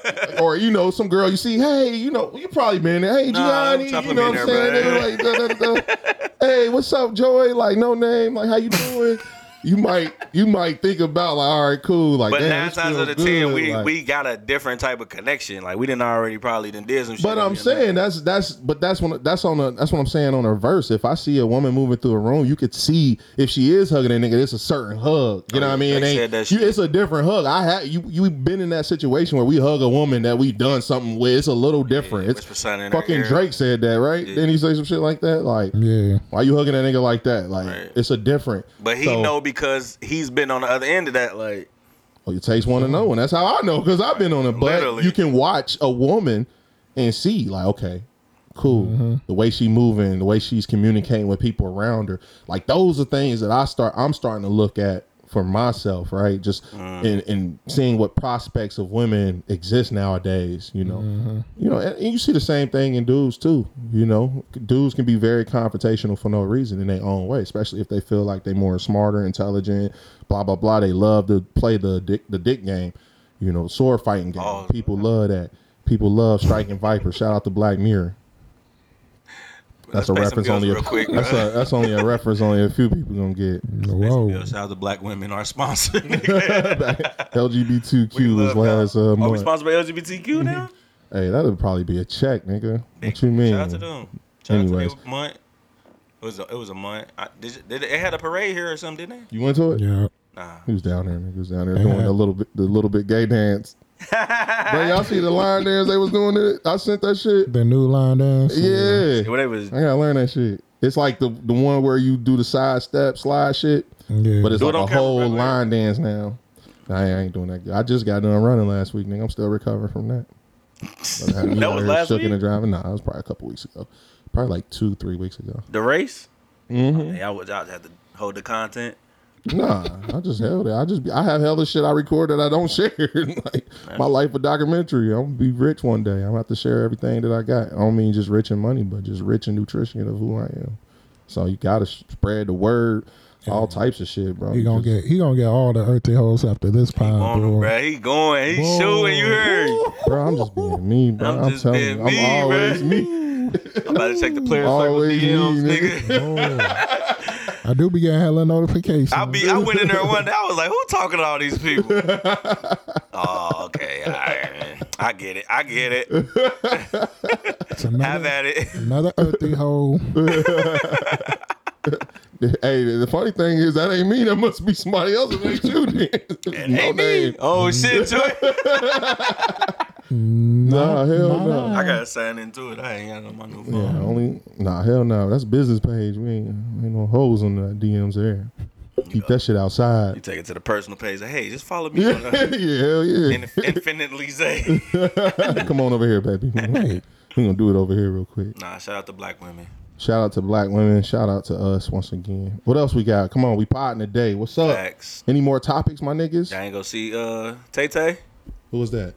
Speaker 1: or you know, some girl you see. Hey, you know, you probably been there. Hey, Gianni.
Speaker 2: stop
Speaker 1: you know what I'm saying?
Speaker 2: there,
Speaker 1: like, da, da, da. hey, what's up, Joy? Like, no name. Like, how you doing? You might, you might think about like, all right, cool. Like,
Speaker 2: But
Speaker 1: damn,
Speaker 2: nine times out of ten,
Speaker 1: good.
Speaker 2: we
Speaker 1: Like-
Speaker 2: we got a different type of connection. Like we didn't already probably done did some shit.
Speaker 1: But I'm saying that's that's but that's when that's on a that's what I'm saying on a verse. If I see a woman moving through a room, you could see if she is hugging a nigga, it's a certain hug. You know oh, what I mean? It ain't- you, it's a different hug. I had you you been in that situation where we hug a woman that we done something with. It's a little different.
Speaker 2: whisper
Speaker 1: it's
Speaker 2: something in her
Speaker 1: fucking. Drake said that, right? Didn't he say some shit like that? Like,
Speaker 5: Yeah.
Speaker 1: why you hugging that nigga like that? Like,
Speaker 2: Right.
Speaker 1: it's a different.
Speaker 2: But he
Speaker 1: So-
Speaker 2: know because he's been on the other end of that. Like
Speaker 1: Well, your taste want to know, and that's how I know because I've been on it. But
Speaker 2: Literally.
Speaker 1: you can watch a woman and see, like, okay, cool, mm-hmm. the way she moving, the way she's communicating with people around her, like those are things that I start. I'm starting to look at for myself, right? Just mm. in, in seeing what prospects of women exist nowadays. You know, mm-hmm. you know, and, and you see the same thing in dudes too. You know, dudes can be very confrontational for no reason in their own way, especially if they feel like they're more smarter, intelligent, blah blah blah. They love to play the dick the dick game. You know, sword fighting game.
Speaker 2: Oh.
Speaker 1: People love that. People love striking Viper. Shout out to Black Mirror. That's a
Speaker 2: Let's pay some
Speaker 1: reference
Speaker 2: bills
Speaker 1: only. A,
Speaker 2: real quick,
Speaker 1: that's
Speaker 2: bro.
Speaker 1: a that's only a reference only a few people gonna get.
Speaker 5: Whoa.
Speaker 2: Shout out to black women, our sponsor.
Speaker 1: LGBTQ
Speaker 2: We
Speaker 1: was
Speaker 2: love
Speaker 1: last
Speaker 2: y'all.
Speaker 1: uh,
Speaker 2: Are we sponsored by LGBTQ now?
Speaker 1: Hey, that would probably be a check, nigga. What you mean?
Speaker 2: Shout out to them. Shout out to
Speaker 1: Anyways,
Speaker 2: month. It was a, it was a month. I, did, you- did they had a parade here or something? Didn't
Speaker 1: you went to it?
Speaker 5: Yeah.
Speaker 2: Nah.
Speaker 1: He was down there. He was down there
Speaker 5: They
Speaker 1: doing a little bit, the little bit gay dance. Bro, y'all see the line dance they was doing it? I sent that shit.
Speaker 5: The new line dance.
Speaker 1: Yeah,
Speaker 2: What they was
Speaker 1: I gotta learn that shit. It's like the the one where you do the side step slide shit,
Speaker 5: Yeah.
Speaker 1: but it's
Speaker 2: Do it
Speaker 1: like
Speaker 2: on
Speaker 1: a
Speaker 2: camera,
Speaker 1: whole
Speaker 2: bro.
Speaker 1: line dance now. I ain't, I ain't doing that. good. I just got done running last week, nigga. I'm still recovering from that. But I had me
Speaker 2: That was
Speaker 1: here
Speaker 2: last
Speaker 1: shooking
Speaker 2: week?
Speaker 1: and driving. Nah, it was probably a couple weeks ago. Probably like two, three weeks ago.
Speaker 2: the race.
Speaker 1: Mm-hmm.
Speaker 2: Yeah, I would. I had to hold the content.
Speaker 1: Nah, I just held it. I just I have hella shit I record that I don't share. like my life a documentary. I'm gonna be rich one day. I'm gonna have to share everything that I got. I don't mean just rich in money, but just rich in nutrition of who I am. So you gotta spread the word. All types of shit, bro.
Speaker 5: He gonna
Speaker 1: Just-
Speaker 5: get he gonna get all the earthy hoes after this pile,
Speaker 2: On him,
Speaker 5: bro.
Speaker 2: bro. He going. He
Speaker 5: Whoa.
Speaker 2: shooting. You heard?
Speaker 1: bro. I'm just being me, bro.
Speaker 2: I'm
Speaker 1: I'm,
Speaker 2: just
Speaker 1: telling
Speaker 2: being
Speaker 1: you,
Speaker 2: me,
Speaker 1: I'm always
Speaker 2: bro.
Speaker 1: me.
Speaker 2: I'm about to check the player circle
Speaker 1: Always me,
Speaker 2: DMs,
Speaker 1: nigga.
Speaker 2: nigga.
Speaker 5: I do be getting hella notifications.
Speaker 2: I be. I went in there one day. I was like, "Who talking to all these people?" oh, okay. All right, man. I get it. I get it.
Speaker 5: It's another,
Speaker 2: Have at it.
Speaker 5: another earthy hoe.
Speaker 1: Hey, the funny thing is that ain't me. That must be somebody else. It ain't you. Then. no
Speaker 2: Ain't me.
Speaker 1: name.
Speaker 2: Oh shit, to it.
Speaker 1: Nah, hell no.
Speaker 2: I gotta sign into it. I ain't got it on my new phone.
Speaker 1: Yeah, only nah, hell no. That's business page. We ain't, ain't no hoes on the DMs there. Keep that shit outside.
Speaker 2: You take it to the personal page. Like, hey, just follow me.
Speaker 1: Yeah,
Speaker 2: on, uh,
Speaker 1: yeah, hell yeah.
Speaker 2: Inf- Infinitely Zay.
Speaker 1: Come on over here, baby.
Speaker 5: Hey,
Speaker 1: We gonna do it over here real quick.
Speaker 2: Nah, shout out to black women.
Speaker 1: Shout out to black women. Shout out to us once again. What else we got? Come on, we potting today. What's up?
Speaker 2: Facts.
Speaker 1: Any more topics, my niggas?
Speaker 2: Y'all ain't go see uh Tay Tay,
Speaker 1: Who was that?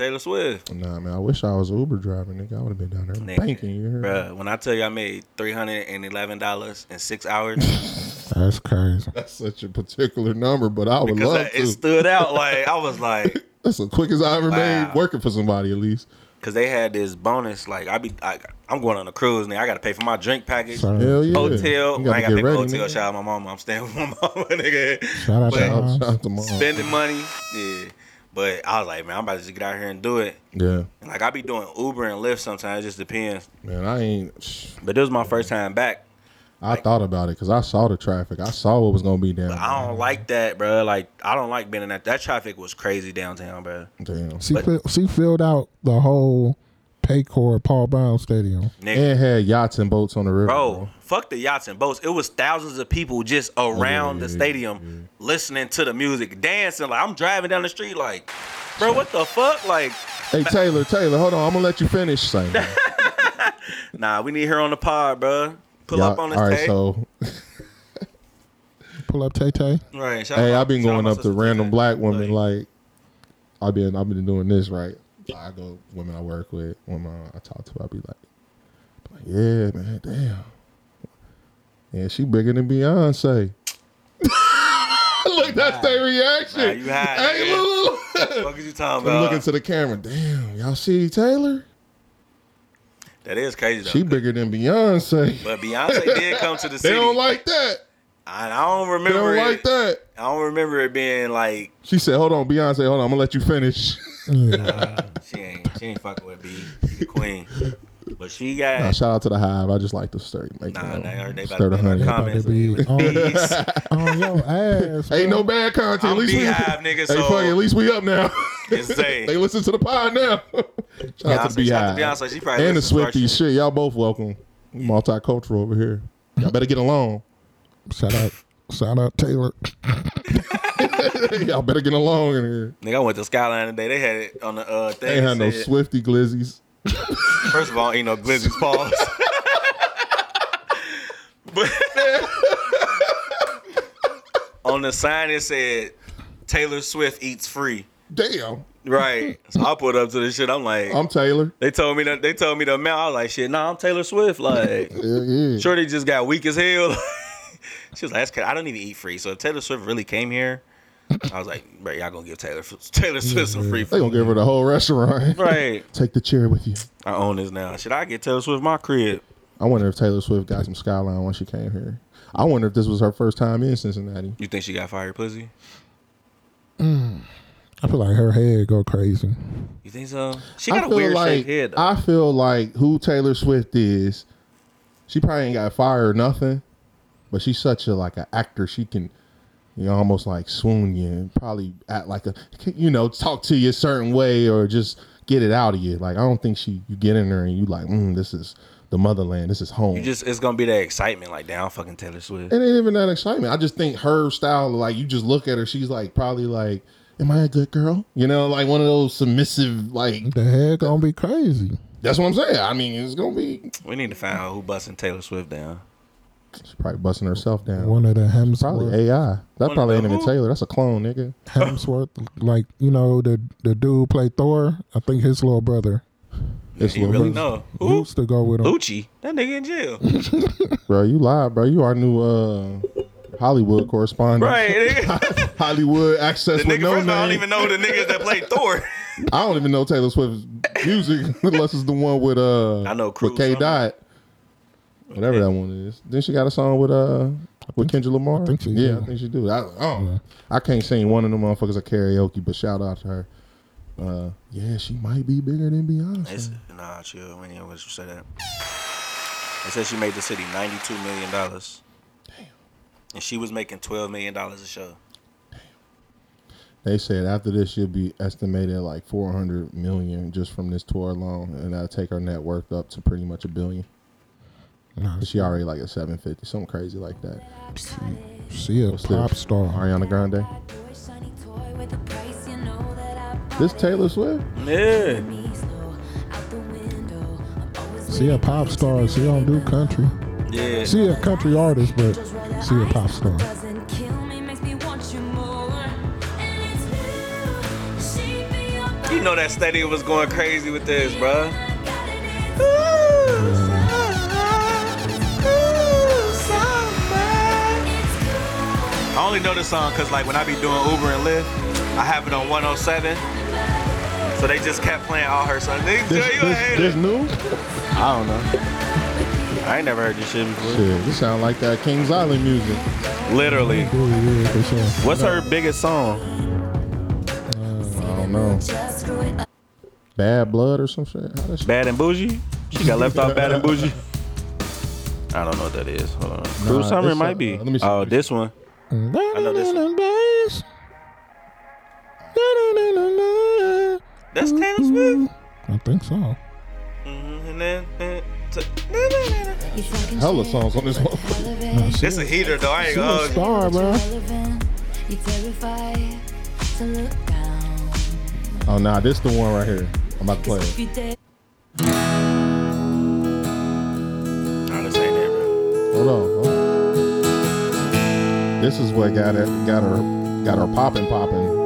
Speaker 2: Taylor Swift.
Speaker 1: Nah, man. I wish I was an Uber driver, nigga. I would have been down there
Speaker 2: Nigga,
Speaker 1: banking. You heard?
Speaker 2: Bruh, when I tell you I made three hundred and eleven dollars in six hours,
Speaker 5: that's crazy.
Speaker 1: That's such a particular number, but I would
Speaker 2: because
Speaker 1: love
Speaker 2: I,
Speaker 1: to.
Speaker 2: it stood out. Like I was like,
Speaker 1: That's the quickest I ever
Speaker 2: Wow.
Speaker 1: made working for somebody, at least.
Speaker 2: because they had this bonus. Like I be, I, I'm going on a cruise, and I got to pay for my drink package.
Speaker 5: Sorry.
Speaker 1: Hell yeah.
Speaker 2: Hotel, I
Speaker 1: gotta
Speaker 2: got to pay for
Speaker 1: ready,
Speaker 2: hotel.
Speaker 1: nigga.
Speaker 2: Shout out my mama. I'm staying with my mama, nigga.
Speaker 5: Shout out to
Speaker 1: Shout out- shout out to mom.
Speaker 2: Spending money, yeah. But I was like, man, I'm about to just get out here and do it.
Speaker 1: Yeah,
Speaker 2: And like I be doing Uber and Lyft sometimes. It just depends.
Speaker 1: man. I ain't.
Speaker 2: But this was my first time back.
Speaker 1: I thought about it because I saw the traffic. I saw what was gonna be down.
Speaker 2: I don't like that, bro. Like I don't like being in that. That traffic was crazy downtown, bro.
Speaker 1: Damn.
Speaker 5: She
Speaker 2: But-
Speaker 5: fill, she filled out the whole Paycor Paul Brown Stadium.
Speaker 2: Nigga.
Speaker 1: And had yachts and boats on the river,
Speaker 2: Bro, fuck the yachts and boats. It was thousands of people just around
Speaker 1: yeah,
Speaker 2: the
Speaker 1: yeah,
Speaker 2: stadium listening to the music, dancing. Like I'm driving down the street, like, bro, what the fuck? Like,
Speaker 1: Hey Taylor, Taylor, hold on. I'm gonna let you finish saying.
Speaker 2: nah, we need her on the pod, bro. Pull up on this
Speaker 1: all right,
Speaker 2: tape.
Speaker 1: so
Speaker 5: Pull up Tay Tay.
Speaker 2: right.
Speaker 1: hey, I've been going up to random black women.
Speaker 2: Like,
Speaker 1: Like, I've been, I've been doing this right. I go women I work with, women I talk to. I be like, like, yeah, man, damn. Yeah, she bigger than Beyonce. Look, that's their reaction.
Speaker 2: Nah, you high,
Speaker 1: hey,
Speaker 2: nigga.
Speaker 1: look.
Speaker 2: What is you talking
Speaker 1: I'm
Speaker 2: about?
Speaker 1: looking to the camera. Damn, y'all see Taylor?
Speaker 2: that is crazy though.
Speaker 1: She bigger than Beyonce.
Speaker 2: but Beyonce did come to the
Speaker 1: scene.
Speaker 2: They
Speaker 1: don't like that.
Speaker 2: I, I don't remember.
Speaker 1: They don't
Speaker 2: it.
Speaker 1: like that.
Speaker 2: I don't remember it being like
Speaker 1: She said, "Hold on, Beyonce. Hold on. I'm gonna let you finish."
Speaker 5: Yeah.
Speaker 2: she ain't she ain't fucking with B. She the queen. But she got
Speaker 1: Nah, shout out to the Hive. I just like to stir, make
Speaker 2: Nah,
Speaker 1: you
Speaker 2: they
Speaker 1: know,
Speaker 2: are- they about
Speaker 1: stir
Speaker 2: to
Speaker 1: the
Speaker 2: be
Speaker 1: honey.
Speaker 2: our
Speaker 5: About to
Speaker 2: comments.
Speaker 5: be on,
Speaker 2: Peace.
Speaker 5: on your ass.
Speaker 1: Ain't no bad content.
Speaker 2: I'm
Speaker 1: at least we,
Speaker 2: Beehive, nigga,
Speaker 1: Hey,
Speaker 2: so-
Speaker 1: fuck at least we up now.
Speaker 2: It's
Speaker 1: they listen to the pod now. shout out to
Speaker 2: Beyonce,
Speaker 1: the
Speaker 2: shout out to Beyonce. She probably
Speaker 1: and the
Speaker 2: listens to our
Speaker 1: Swifties.
Speaker 2: shit.
Speaker 1: Shit, y'all both welcome. Multicultural over here. Y'all better get along.
Speaker 5: Shout out, shout out Taylor.
Speaker 1: y'all better get along in here.
Speaker 2: Nigga, I went to Skyline today. They had it on the uh thing.
Speaker 1: Ain't had no
Speaker 2: said-
Speaker 1: Swifty glizzies.
Speaker 2: First of all, ain't no glizzy's paws. but on the sign it said Taylor Swift eats free.
Speaker 1: Damn,
Speaker 2: Right. So I put up to the shit. I'm like,
Speaker 1: I'm Taylor.
Speaker 2: they told me that they told me the amount. I was like, shit, nah, I'm Taylor Swift. Like,
Speaker 1: Yeah, yeah.
Speaker 2: Shorty just got weak as hell. she was like, that's I don't even eat free. So if Taylor Swift really came here, I was like, bro, y'all gonna give Taylor Taylor Swift some free food?
Speaker 1: They gonna give her the whole restaurant.
Speaker 2: Right.
Speaker 1: Take the chair with you.
Speaker 2: I own this now. Should I get Taylor Swift my crib?
Speaker 1: I wonder if Taylor Swift got some skyline when she came here. I wonder if this was her first time in Cincinnati.
Speaker 2: You think she got fired pussy? Mm.
Speaker 5: I feel like her head go crazy.
Speaker 2: You think so? She got a weird
Speaker 1: like
Speaker 2: shaped head. Though.
Speaker 1: I feel like who Taylor Swift is, she probably ain't got fired or nothing, but she's such a like an actor. She can, you almost like swoon you and probably act like a, you know, talk to you a certain way or just get it out of you. Like I don't think she you get in there and you like, mm, this is the motherland. This is home.
Speaker 2: You just it's gonna be that excitement like down fucking Taylor Swift.
Speaker 1: it ain't even that excitement. I just think her style, like you just look at her, she's like probably like, "Am I a good girl?" You know, like one of those submissive, like
Speaker 5: The head gonna be crazy.
Speaker 1: that's what I'm saying. I mean, it's gonna be
Speaker 2: We need to find out who busting Taylor Swift down.
Speaker 1: She's probably busting herself down.
Speaker 5: One of the Hemsworth,
Speaker 1: Probably AI. That
Speaker 2: One
Speaker 1: probably ain't even? Taylor. That's a clone, nigga.
Speaker 5: Hemsworth, like you know the the dude who played Thor. I think his little brother
Speaker 1: It's
Speaker 2: you
Speaker 1: little
Speaker 2: really
Speaker 1: brother.
Speaker 2: know who?
Speaker 5: used to go with him.
Speaker 2: Lucci. That nigga in jail.
Speaker 1: Bro, you lied, bro. You our new uh, Hollywood correspondent.
Speaker 2: right.
Speaker 1: Hollywood access
Speaker 2: The
Speaker 1: with
Speaker 2: nigga
Speaker 1: no
Speaker 2: first of all, I don't even know the niggas that played Thor.
Speaker 1: I don't even know Taylor Swift's music unless it's the one with uh
Speaker 2: I know
Speaker 1: with K
Speaker 2: something.
Speaker 1: Dot. Whatever that one is. Then she got a song with uh with Kendrick Lamar.
Speaker 5: I think she
Speaker 1: yeah,
Speaker 5: do.
Speaker 1: I think she do. I, oh, I can't sing one of them motherfuckers at karaoke, but shout out to her. Uh, yeah, she might be bigger than Beyonce.
Speaker 2: It's, nah, chill. We ain't gonna say that. They said she made the city ninety-two million dollars. Damn. And she was making twelve million dollars a show.
Speaker 1: They said after this she'll be estimated like 400 million just from this tour alone, and that'll take her net worth up to pretty much a billion.
Speaker 5: Nah,
Speaker 1: She already like a 750, something crazy like that.
Speaker 5: she a
Speaker 1: What's
Speaker 5: pop
Speaker 1: this?
Speaker 5: star.
Speaker 1: Ariana Grande. This Taylor Swift?
Speaker 2: Yeah.
Speaker 5: She a pop star. She don't do country.
Speaker 2: Yeah.
Speaker 5: She a country artist, but she a pop star.
Speaker 2: You know that stadium was going crazy with this, bruh. Only know this song because, like, when I be doing Uber and Lyft, I have it on 107. So they just kept playing all her songs. Nigga,
Speaker 1: This,
Speaker 2: you
Speaker 1: this, this new?
Speaker 2: I don't know. I ain't never heard this shit before.
Speaker 1: Shit, this sound like that Kings Island music.
Speaker 2: Literally.
Speaker 5: Yeah, yeah, for sure.
Speaker 2: What's her biggest song?
Speaker 1: I don't know. Bad Blood or some shit? How that shit?
Speaker 2: Bad and Bougie? She got left off Bad and Bougie? I don't know what that is. Hold on. Cruel Summer
Speaker 1: this,
Speaker 2: might
Speaker 1: uh,
Speaker 2: be.
Speaker 1: let me see.
Speaker 2: Oh, this one.
Speaker 5: I
Speaker 2: know this one. That's Taylor Swift.
Speaker 5: I think so.
Speaker 2: Mhm, And then, then t-
Speaker 1: Hella songs on this one.
Speaker 5: Nah, she,
Speaker 2: this a heater though. I ain't
Speaker 5: she a
Speaker 2: gonna.
Speaker 5: star, bro.
Speaker 1: Oh, nah, this the one right here. I'm about to play it.
Speaker 2: Nah, this ain't it, bro.
Speaker 1: Hold on. hold on. This is what got it, got her, got her popping, popping.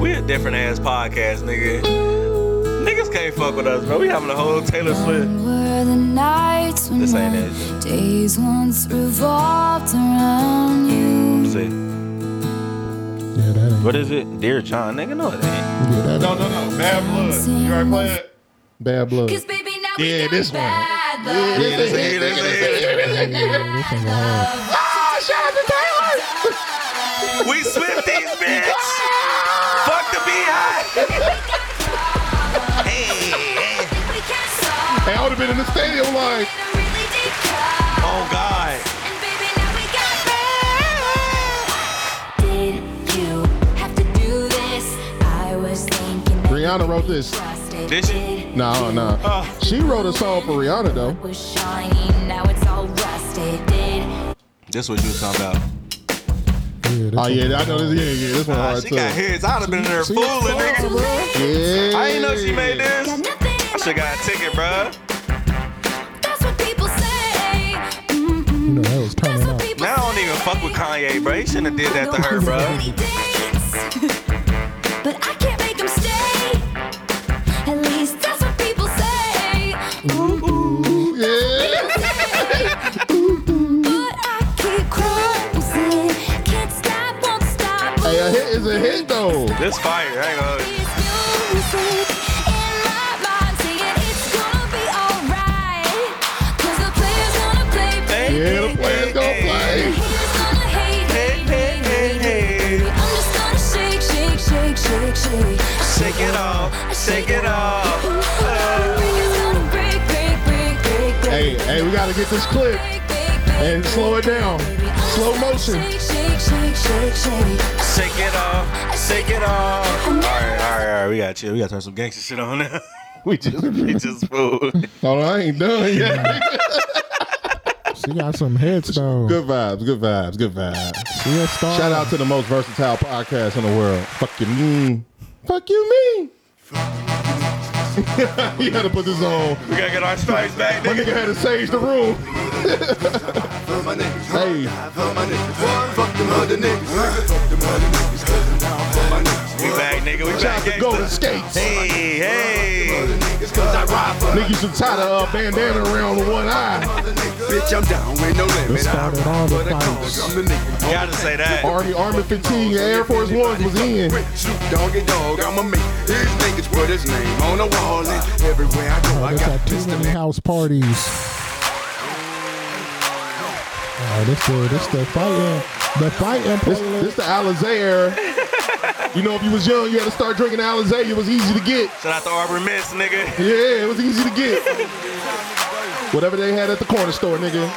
Speaker 2: We a different ass podcast, nigga. Niggas can't fuck with us, bro. We having a whole Taylor Swift.
Speaker 8: Were the nights when
Speaker 2: This ain't it.
Speaker 8: days once revolved around you.
Speaker 2: Let's see.
Speaker 5: Yeah, that ain't.
Speaker 2: What is it? Dear John, nigga, no it ain't.
Speaker 5: Yeah, that
Speaker 1: No, no, no. Bad Blood. You already play it? Bad Blood.
Speaker 8: Cause baby, now we
Speaker 1: Yeah,
Speaker 8: got
Speaker 1: this one.
Speaker 8: bad blood.
Speaker 2: Yeah, this a heater, this a heater.
Speaker 5: yeah, this one go ah, hard.
Speaker 2: We Swifties, bitch. Fuck the beehive. hey, hey.
Speaker 8: We can't solve
Speaker 1: Hey, I would have been in the stadium like,
Speaker 8: really deep cut.
Speaker 2: Oh God.
Speaker 1: Rihanna wrote this.
Speaker 8: trusted.
Speaker 2: Did she?
Speaker 1: No, uh, no.
Speaker 2: Oh.
Speaker 1: She wrote a song for Rihanna though.
Speaker 8: Was shiny, now it's all rusted. Did
Speaker 2: This what you was talking about.
Speaker 5: Yeah, this
Speaker 1: Oh
Speaker 5: one
Speaker 1: yeah, I know this.
Speaker 5: hard.
Speaker 1: Yeah, yeah, this one
Speaker 2: Nah,
Speaker 1: hard
Speaker 2: she
Speaker 1: too.
Speaker 2: got hits. I'd have been in there fooling, nigga.
Speaker 5: bro.
Speaker 1: Yeah.
Speaker 2: I didn't know she made this. I should
Speaker 8: my
Speaker 2: got a ticket, bruh.
Speaker 8: That's what people say. Mm-mm.
Speaker 5: You know, that was
Speaker 8: That's
Speaker 5: turning up.
Speaker 8: people
Speaker 2: Now I don't even fuck with Kanye, bro. He shouldn't have did that to her, bro.
Speaker 8: but I can't
Speaker 1: a hit is a hit though.
Speaker 2: This fire, Hang on. gonna.
Speaker 8: It's music in my mind saying it's gonna be alright. 'Cause the player's gonna play,
Speaker 1: Yeah, the players gonna
Speaker 8: The
Speaker 1: play.
Speaker 8: haters gonna hate, hate, hate, hate, hate. I'm just gonna shake, shake.
Speaker 2: Shake it off, shake it off.
Speaker 8: It's gonna break, break, break, break, break.
Speaker 1: Hey, hey, we gotta get this clip and slow it down. Slow motion.
Speaker 8: Shake, shake, shake, shake, shake.
Speaker 2: Shake it off, shake it off. All right, all right, all right. We got you. We got to turn some gangster shit on now. we just, we just fooled.
Speaker 1: Oh, I ain't done yet.
Speaker 5: She got some hits though.
Speaker 1: good vibes, good vibes, good vibes.
Speaker 5: She a star.
Speaker 1: Shout out to the most versatile podcast in the world. Fuck you mean. Fuck you mean. you had to put this on.
Speaker 2: We gotta get our stripes back,
Speaker 1: My
Speaker 2: nigga.
Speaker 1: nigga had to go ahead and sage the room. hey,
Speaker 2: We back, nigga. We
Speaker 1: shout
Speaker 2: back,
Speaker 1: out to Golden. Skates.
Speaker 2: Hey, hey.
Speaker 1: Niggas should tie the uh, bandana around with one eye.
Speaker 6: Bitch, I'm down with no limit.
Speaker 5: This started all the fights.
Speaker 6: I'm the nigga.
Speaker 2: Gotta say that.
Speaker 1: Army, Army fatigue, and Air Force Ones was in.
Speaker 6: Snoop Doggy Dogg, I'ma make his niggas put his name on the wall and everywhere I go,
Speaker 5: Oh,
Speaker 6: I got
Speaker 5: at too
Speaker 6: Mr.
Speaker 5: many house parties. Oh, this the this the fighting the fighting
Speaker 1: This,
Speaker 5: playlist.
Speaker 1: this the Alizé era. You know, if you was young, you had to start drinking Alizé. It was easy to get.
Speaker 2: Shout out to Arbor Mist, nigga.
Speaker 1: Yeah, it was easy to get. Whatever they had at the corner store, nigga.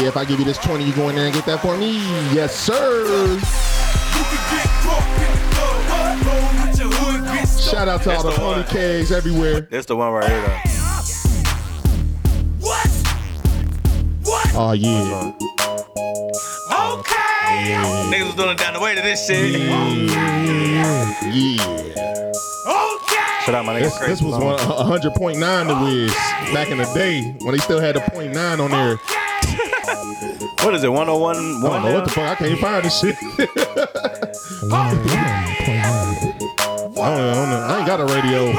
Speaker 1: Yeah, if I give you this 20, you go in there and get that for me? Yes, sir. Shout out to all the
Speaker 2: That's the
Speaker 1: pony
Speaker 2: one.
Speaker 1: kegs everywhere.
Speaker 2: That's the one right here, though. What? What?
Speaker 1: Oh, yeah.
Speaker 2: Niggas was doing it down the way to this shit.
Speaker 1: Yeah.
Speaker 2: Shout out my nigga
Speaker 1: This, this was one, 100.9 the Wiz back in the day when they still had the point nine on there.
Speaker 2: What is it? 101?
Speaker 1: I don't know what the fuck. I can't find this shit. I don't know. I, don't know. I ain't got a radio.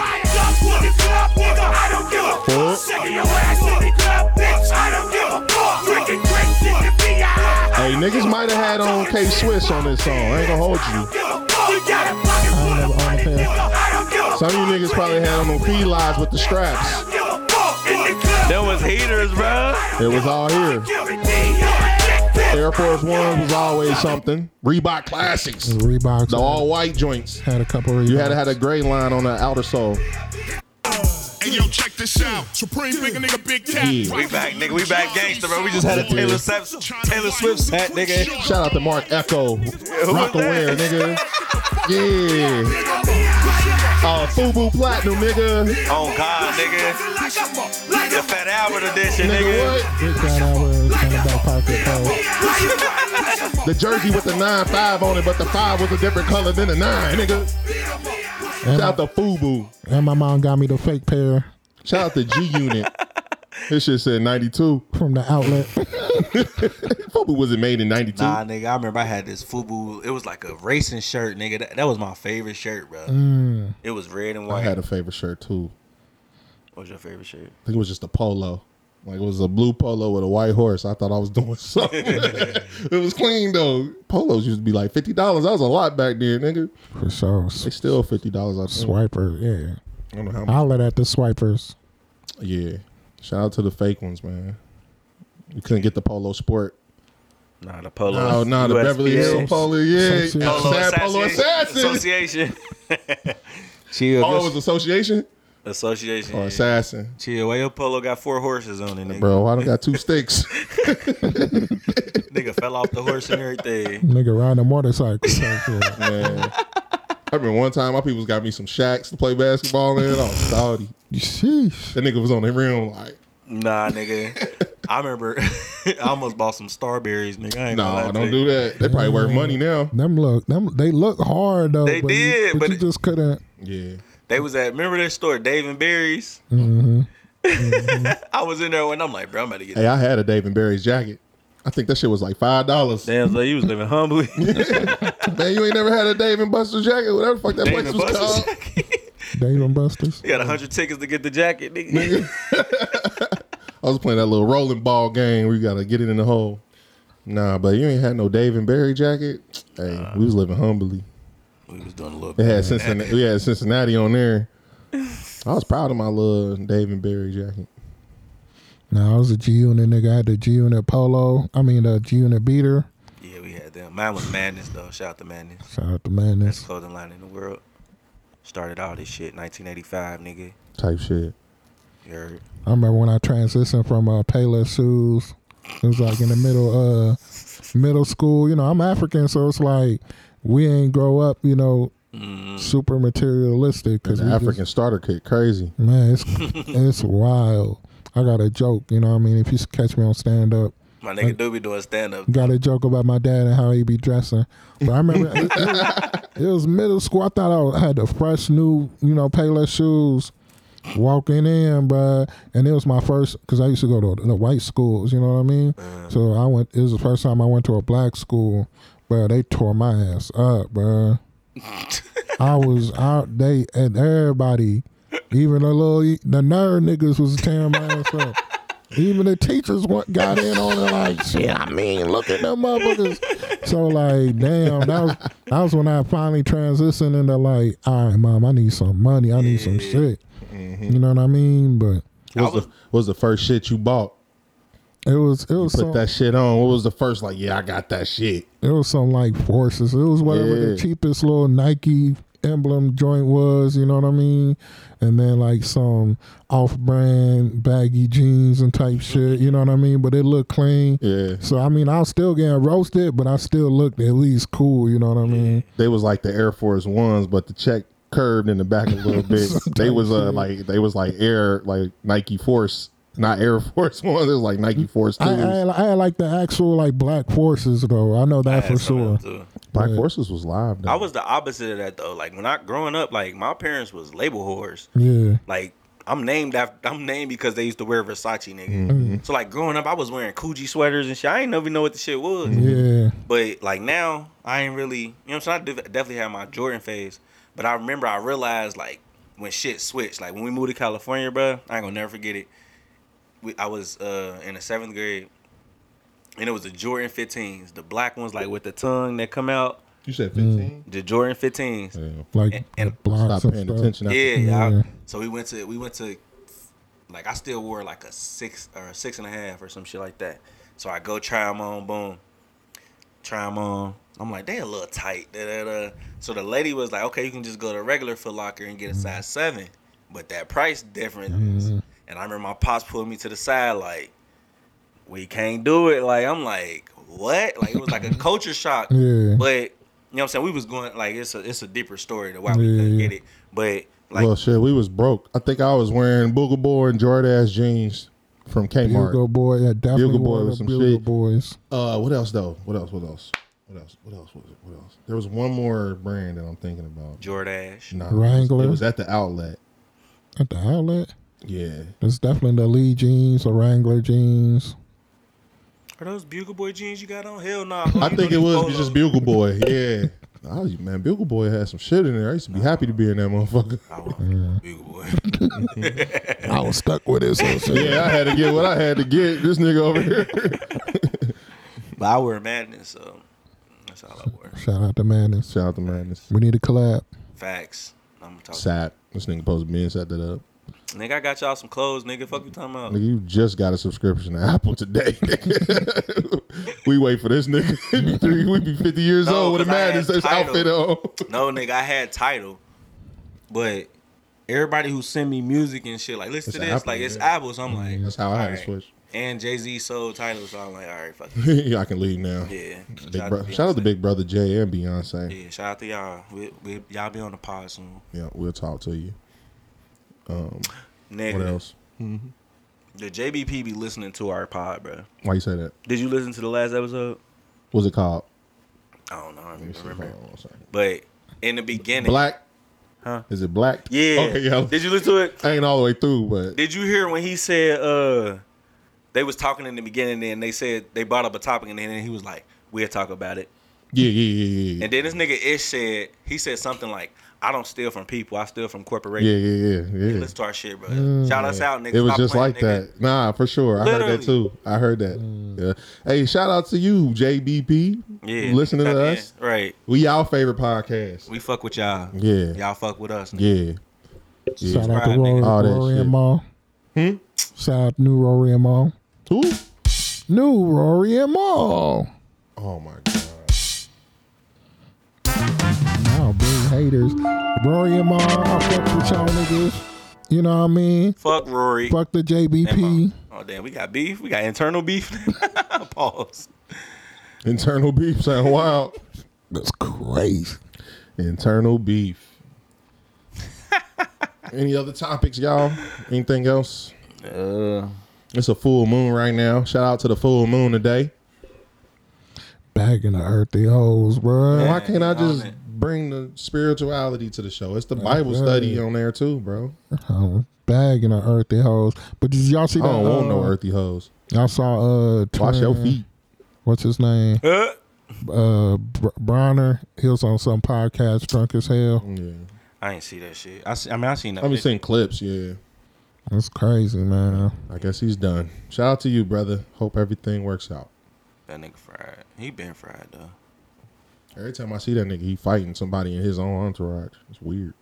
Speaker 1: Fuck. Hey, niggas might have had on K Swiss on this song. I ain't gonna hold you.
Speaker 5: I ain't never owned a pair.
Speaker 1: Some of you niggas probably had on them felines with the straps.
Speaker 2: Them was heaters, bro.
Speaker 1: It was all here. Air Force One was always something. Reebok Classics.
Speaker 5: Reeboks.
Speaker 1: The all white joints.
Speaker 5: had a couple Reeboks.
Speaker 1: You had to have a gray line on the outer sole.
Speaker 9: Hey yo, check this out. Supreme big nigga, big cat.
Speaker 1: Yeah.
Speaker 2: We back, nigga. We back gangster, bro. We just had a Taylor Swift, Taylor Swift set, nigga.
Speaker 1: Shout out to Marc Ecko. Rock aware, nigga. Yeah. Uh, Fubu Platinum, nigga.
Speaker 2: Oh God, nigga. The Fat Albert edition,
Speaker 1: Nigga,
Speaker 2: nigga.
Speaker 1: what?
Speaker 5: Big Fat Albert in back pocket. though.
Speaker 1: The jersey with the 9-5 on it, but the 5 was a different color than the 9, nigga.
Speaker 5: And,
Speaker 1: Shout out to Fubu.
Speaker 5: and my mom got me the fake pair
Speaker 1: Shout out to G Unit. This shit said 92.
Speaker 5: from the outlet.
Speaker 1: Fubu wasn't made in 92.
Speaker 2: Nah, nigga. I remember I had this Fubu. It was like a racing shirt, nigga. That, that was my favorite shirt, bro. Mm. It was red and white.
Speaker 1: I
Speaker 2: white.
Speaker 1: had a favorite shirt too.
Speaker 2: what was your favorite shirt?
Speaker 1: I think it was just a polo. Like it was a blue polo with a white horse. I thought I was doing something. it was clean though. Polos used to be like fifty dollars. That was a lot back then, nigga.
Speaker 5: For sure.
Speaker 1: They still fifty dollars. I think.
Speaker 5: Swiper, yeah.
Speaker 1: I don't know how much.
Speaker 5: Holler at the swipers.
Speaker 1: Yeah. Shout out to the fake ones, man. You couldn't get the polo sport.
Speaker 2: Nah, the Polo.
Speaker 1: Oh no, the Beverly Hills polo. Yeah,
Speaker 5: Association.
Speaker 1: sad polo assassin.
Speaker 2: Association. Chill.
Speaker 1: Oh, it was association
Speaker 2: Association.
Speaker 1: or assassin,
Speaker 2: Chill. Why your polo got four horses on it, nigga?
Speaker 1: bro. I don't got two sticks.
Speaker 2: Nigga fell off the horse and everything.
Speaker 5: Nigga riding a motorcycle. type shit.
Speaker 1: man. I remember one time my people's got me some Shaqs to play basketball in. I was salty.
Speaker 5: Sheesh.
Speaker 1: That nigga was on the rim like,
Speaker 2: Nah, nigga. I remember I almost bought some Starburys, nigga. I ain't gonna lie
Speaker 1: no, don't
Speaker 2: you.
Speaker 1: do that. They probably worth money now.
Speaker 5: Them look, them they look hard though.
Speaker 2: They
Speaker 5: but you-
Speaker 2: did,
Speaker 5: but,
Speaker 2: but
Speaker 5: you
Speaker 2: it-
Speaker 5: just couldn't.
Speaker 1: Yeah.
Speaker 2: They was at remember that store, Dave and Barry's?
Speaker 1: Mm-hmm.
Speaker 2: I was in there when I'm like, bro, I'm about to get
Speaker 1: Hey, I had a Dave and Barry's jacket. I think that shit was like five dollars.
Speaker 2: Damn, so you was living humbly.
Speaker 1: Man, you ain't never had a Dave and Buster's jacket, whatever the fuck that
Speaker 2: Dave
Speaker 1: place was
Speaker 2: Buster's
Speaker 1: called.
Speaker 2: jacket.
Speaker 5: Dave and Buster's.
Speaker 2: You got a hundred tickets to get the jacket, nigga.
Speaker 1: I was playing that little rolling ball game where you gotta get it in the hole. Nah, but you ain't had no Dave and Barry jacket. Hey, we was living humbly.
Speaker 2: We was doing a little
Speaker 1: It
Speaker 2: bit.
Speaker 1: had Cincinnati. We had Cincinnati on there. I was proud of my little Dave and Barry jacket.
Speaker 5: No, I was a G Unit nigga. I had the G Unit polo. I mean the G Unit beater.
Speaker 2: Yeah, we had them. then mine was Madness though. Shout out to Madness.
Speaker 5: Shout out to Madness.
Speaker 2: Best clothing line in the world. Started all this shit 1985, nigga.
Speaker 1: Type shit.
Speaker 2: You heard?
Speaker 5: I remember when I transitioned from uh, Payless shoes. It was like in the middle, uh, middle school. You know, I'm African, so it's like we ain't grow up. You know, mm-hmm. super materialistic. Cause
Speaker 1: The
Speaker 5: we just-
Speaker 1: African starter kit, crazy.
Speaker 5: man, it's it's wild. I got a joke. You know, what I mean, if you catch me on stand up,
Speaker 2: My nigga do be doing stand up.
Speaker 5: got a joke about my dad and how he be dressing. But I remember it, it was, it was middle school. I thought I had the fresh new, you know, Payless shoes. Walking in, bruh, and it was my first because I used to go to the white schools. You know what I mean? So I went. It was the first time I went to a black school, but they tore my ass up, bro. I was out. They and everybody, even the little the nerd niggas was tearing my ass up. Even the teachers went, got in on it like shit. I mean, look at them motherfuckers. So like, damn, that was that was when I finally transitioned into like, all right, mom, I need some money. I need some shit. Mm-hmm. You know what I mean? But
Speaker 1: What was, the, what was the first shit you bought?
Speaker 5: It was it was
Speaker 1: Put
Speaker 5: some,
Speaker 1: that shit on. What was the first like? Yeah, I got that shit.
Speaker 5: it was some like forces. It was whatever
Speaker 1: Yeah.
Speaker 5: the cheapest little Nike emblem joint was. You know what I mean? And then like some off-brand baggy jeans and type shit. You know what I mean? But it looked clean.
Speaker 1: Yeah,
Speaker 5: So I mean, I was still getting roasted, but I still looked at least cool. You know what I mean?
Speaker 1: they was like the Air Force Ones, but the check curved in the back a little bit. they was uh like they was like Air like Nike Force, not Air Force Ones. It was like Nike Force
Speaker 5: I, I, had- I like the actual like black forces though. I know that
Speaker 2: had
Speaker 5: for sure.
Speaker 2: of them, too.
Speaker 1: Black
Speaker 5: Yeah.
Speaker 1: Forces was live. Though.
Speaker 2: I was the opposite of that though. Like when I growing up, like my parents was label whores.
Speaker 5: Yeah.
Speaker 2: Like I'm named after I'm named because they used to wear Versace, nigga.
Speaker 5: Mm-hmm.
Speaker 2: So like growing up, I was wearing Coogi sweaters and shit. I ain't even know what the shit was.
Speaker 5: Yeah.
Speaker 2: But like now, I ain't really, you know what I'm saying? I def- definitely had my Jordan phase. But I remember I realized like when shit switched, like when we moved to California, bro, I ain't gonna never forget it. We, I was uh, in the seventh grade, and it was the Jordan 15s, the black ones like with the tongue that come out.
Speaker 1: you said mm. fifteen.
Speaker 2: The Jordan 15s.
Speaker 1: Yeah.
Speaker 5: Like
Speaker 2: And- and-
Speaker 5: the blocks
Speaker 1: Stop paying
Speaker 5: stuff.
Speaker 1: attention. after-
Speaker 2: Yeah,
Speaker 5: Yeah.
Speaker 2: yeah. So we went to we went to like I still wore like a six or a six and a half or some shit like that. So I go try them on, boom, try them on. I'm like, they a little tight. Da, da, da. So the lady was like, okay, you can just go to regular Foot Locker and get a mm. size seven, but that price difference. Mm-hmm. And I remember my pops pulling me to the side like, we can't do it. Like I'm like, what? Like it was like a culture shock.
Speaker 5: Yeah.
Speaker 2: But you know what I'm saying? We was going like it's a it's a deeper story to why we couldn't get it. But like
Speaker 1: well, shit, we was broke. I think I was wearing Booger Boy and Jordache jeans from Kmart.
Speaker 5: Bugle boy, yeah, definitely
Speaker 1: Bugle Boy
Speaker 5: one
Speaker 1: was
Speaker 5: of
Speaker 1: some
Speaker 5: the Bugle
Speaker 1: shit.
Speaker 5: boys.
Speaker 1: Uh, what else though? What else? What else? What else? What else was it? What else? There was one more brand that I'm thinking about.
Speaker 2: Jordache.
Speaker 1: Nah,
Speaker 5: Wrangler?
Speaker 1: It was at the outlet.
Speaker 5: At the outlet,
Speaker 1: Yeah.
Speaker 5: it's definitely the Lee jeans or Wrangler jeans.
Speaker 2: Are those Bugle Boy jeans you got on? Hell no.
Speaker 1: I think it was just Bugle Boy. Yeah. I was, man, Bugle Boy had some shit in there. I used to be happy to be in that motherfucker.
Speaker 2: I Bugle Boy.
Speaker 5: I was stuck with it. So.
Speaker 1: Yeah, I had to get what I had to get. This nigga over here.
Speaker 2: but I wear madness, so that's all I wear.
Speaker 5: Shout out to Madness.
Speaker 1: Shout out to Madness.
Speaker 5: We need a collab.
Speaker 2: Facts. I'm talking.
Speaker 1: Sat. This nigga supposed to be and set that up.
Speaker 2: Nigga, I got y'all some clothes, nigga. Fuck you talking about?
Speaker 1: Nigga, you just got a subscription to Apple today. we wait for this nigga. We be 50 years
Speaker 2: No,
Speaker 1: old with a Madness this outfit on.
Speaker 2: No, nigga, I had Tidal, but everybody who send me music and shit like listen
Speaker 1: It's
Speaker 2: to this,
Speaker 1: Apple,
Speaker 2: like it's
Speaker 1: yeah.
Speaker 2: Apple. So I'm mm-hmm, like,
Speaker 1: That's how I had to
Speaker 2: alright.
Speaker 1: switch.
Speaker 2: And Jay Z sold Tidal, so I'm like, all right, fuck it.
Speaker 1: yeah, I can leave now.
Speaker 2: Yeah.
Speaker 1: Big bro- shout out to Big Brother Jay and Beyonce.
Speaker 2: Yeah, shout out to y'all. We, we, y'all be on the pod soon.
Speaker 1: Yeah, we'll talk to you. Um,
Speaker 2: Nigga,
Speaker 1: what else?
Speaker 2: the JBP be listening to our pod, bro.
Speaker 1: Why you say that?
Speaker 2: Did you listen to the last episode?
Speaker 1: What's it called?
Speaker 2: I don't know. I don't remember.
Speaker 1: Hold on one second.
Speaker 2: But in the beginning,
Speaker 1: Black?
Speaker 2: Huh?
Speaker 1: Is it black?
Speaker 2: Yeah.
Speaker 1: Okay, yeah.
Speaker 2: Did you listen to it?
Speaker 1: I ain't all the way through, but
Speaker 2: Did you hear when he said uh they was talking in the beginning and they said they brought up a topic and then he was like, We'll talk about it.
Speaker 1: yeah, yeah, yeah, yeah.
Speaker 2: And then this nigga Ish said he said something like, I don't steal from people, I steal from corporations.
Speaker 1: Yeah, yeah, yeah, yeah.
Speaker 2: Listen to our shit, bro. Shout us out, nigga.
Speaker 1: It was
Speaker 2: Stop
Speaker 1: just
Speaker 2: playing,
Speaker 1: like
Speaker 2: nigga.
Speaker 1: that. Nah, for sure. I heard that too. I heard that. Yeah. Hey, shout out to you, JBP.
Speaker 2: Yeah.
Speaker 1: Listening to
Speaker 2: tap
Speaker 1: us.
Speaker 2: in. Right.
Speaker 1: We y'all favorite podcast.
Speaker 2: We fuck with y'all.
Speaker 1: Yeah.
Speaker 2: Y'all fuck with us. Nigga.
Speaker 1: Yeah.
Speaker 5: Shout out to
Speaker 2: Subscribe,
Speaker 5: Rory,
Speaker 2: nigga.
Speaker 1: All that
Speaker 5: Rory
Speaker 1: shit.
Speaker 5: and Maul.
Speaker 1: Hmm?
Speaker 5: Shout out new Rory and Mal.
Speaker 1: Who?
Speaker 5: New Rory and Mal.
Speaker 1: Oh my god.
Speaker 5: Gonna bring haters. Rory and Mal, I fuck with y'all niggas. You know what I mean?
Speaker 2: Fuck Rory.
Speaker 5: Fuck the JBP.
Speaker 2: Oh damn, we got beef. We got internal beef. Pause.
Speaker 1: Internal beef sound wild.
Speaker 5: That's crazy.
Speaker 1: Internal beef. Any other topics, y'all? Anything else?
Speaker 2: Uh,
Speaker 1: It's a full moon right now. Shout out to the full moon today.
Speaker 5: Bagging the earthy hoes, bro.
Speaker 1: Why can't I just. Bring the spirituality to the show? It's the Bible study on there too, bro.
Speaker 5: Oh, bagging the earthy hoes. But did y'all see
Speaker 1: I
Speaker 5: that?
Speaker 1: don't want no
Speaker 5: uh,
Speaker 1: earthy hoes.
Speaker 5: Y'all saw uh
Speaker 1: Wash your
Speaker 5: twin-
Speaker 1: feet.
Speaker 5: What's his name?
Speaker 2: uh,
Speaker 5: Uh Br- Bronner. He was on some podcast drunk as hell.
Speaker 1: Yeah.
Speaker 2: I ain't see that shit. I, see, I mean, I seen that.
Speaker 1: I've been
Speaker 2: picture.
Speaker 1: seeing clips, yeah.
Speaker 5: That's crazy, man.
Speaker 1: I guess he's done. Shout out to you, brother. Hope everything works out.
Speaker 2: That nigga fried. He been fried though.
Speaker 1: Every time I see that nigga, he fighting somebody in his own entourage. It's weird.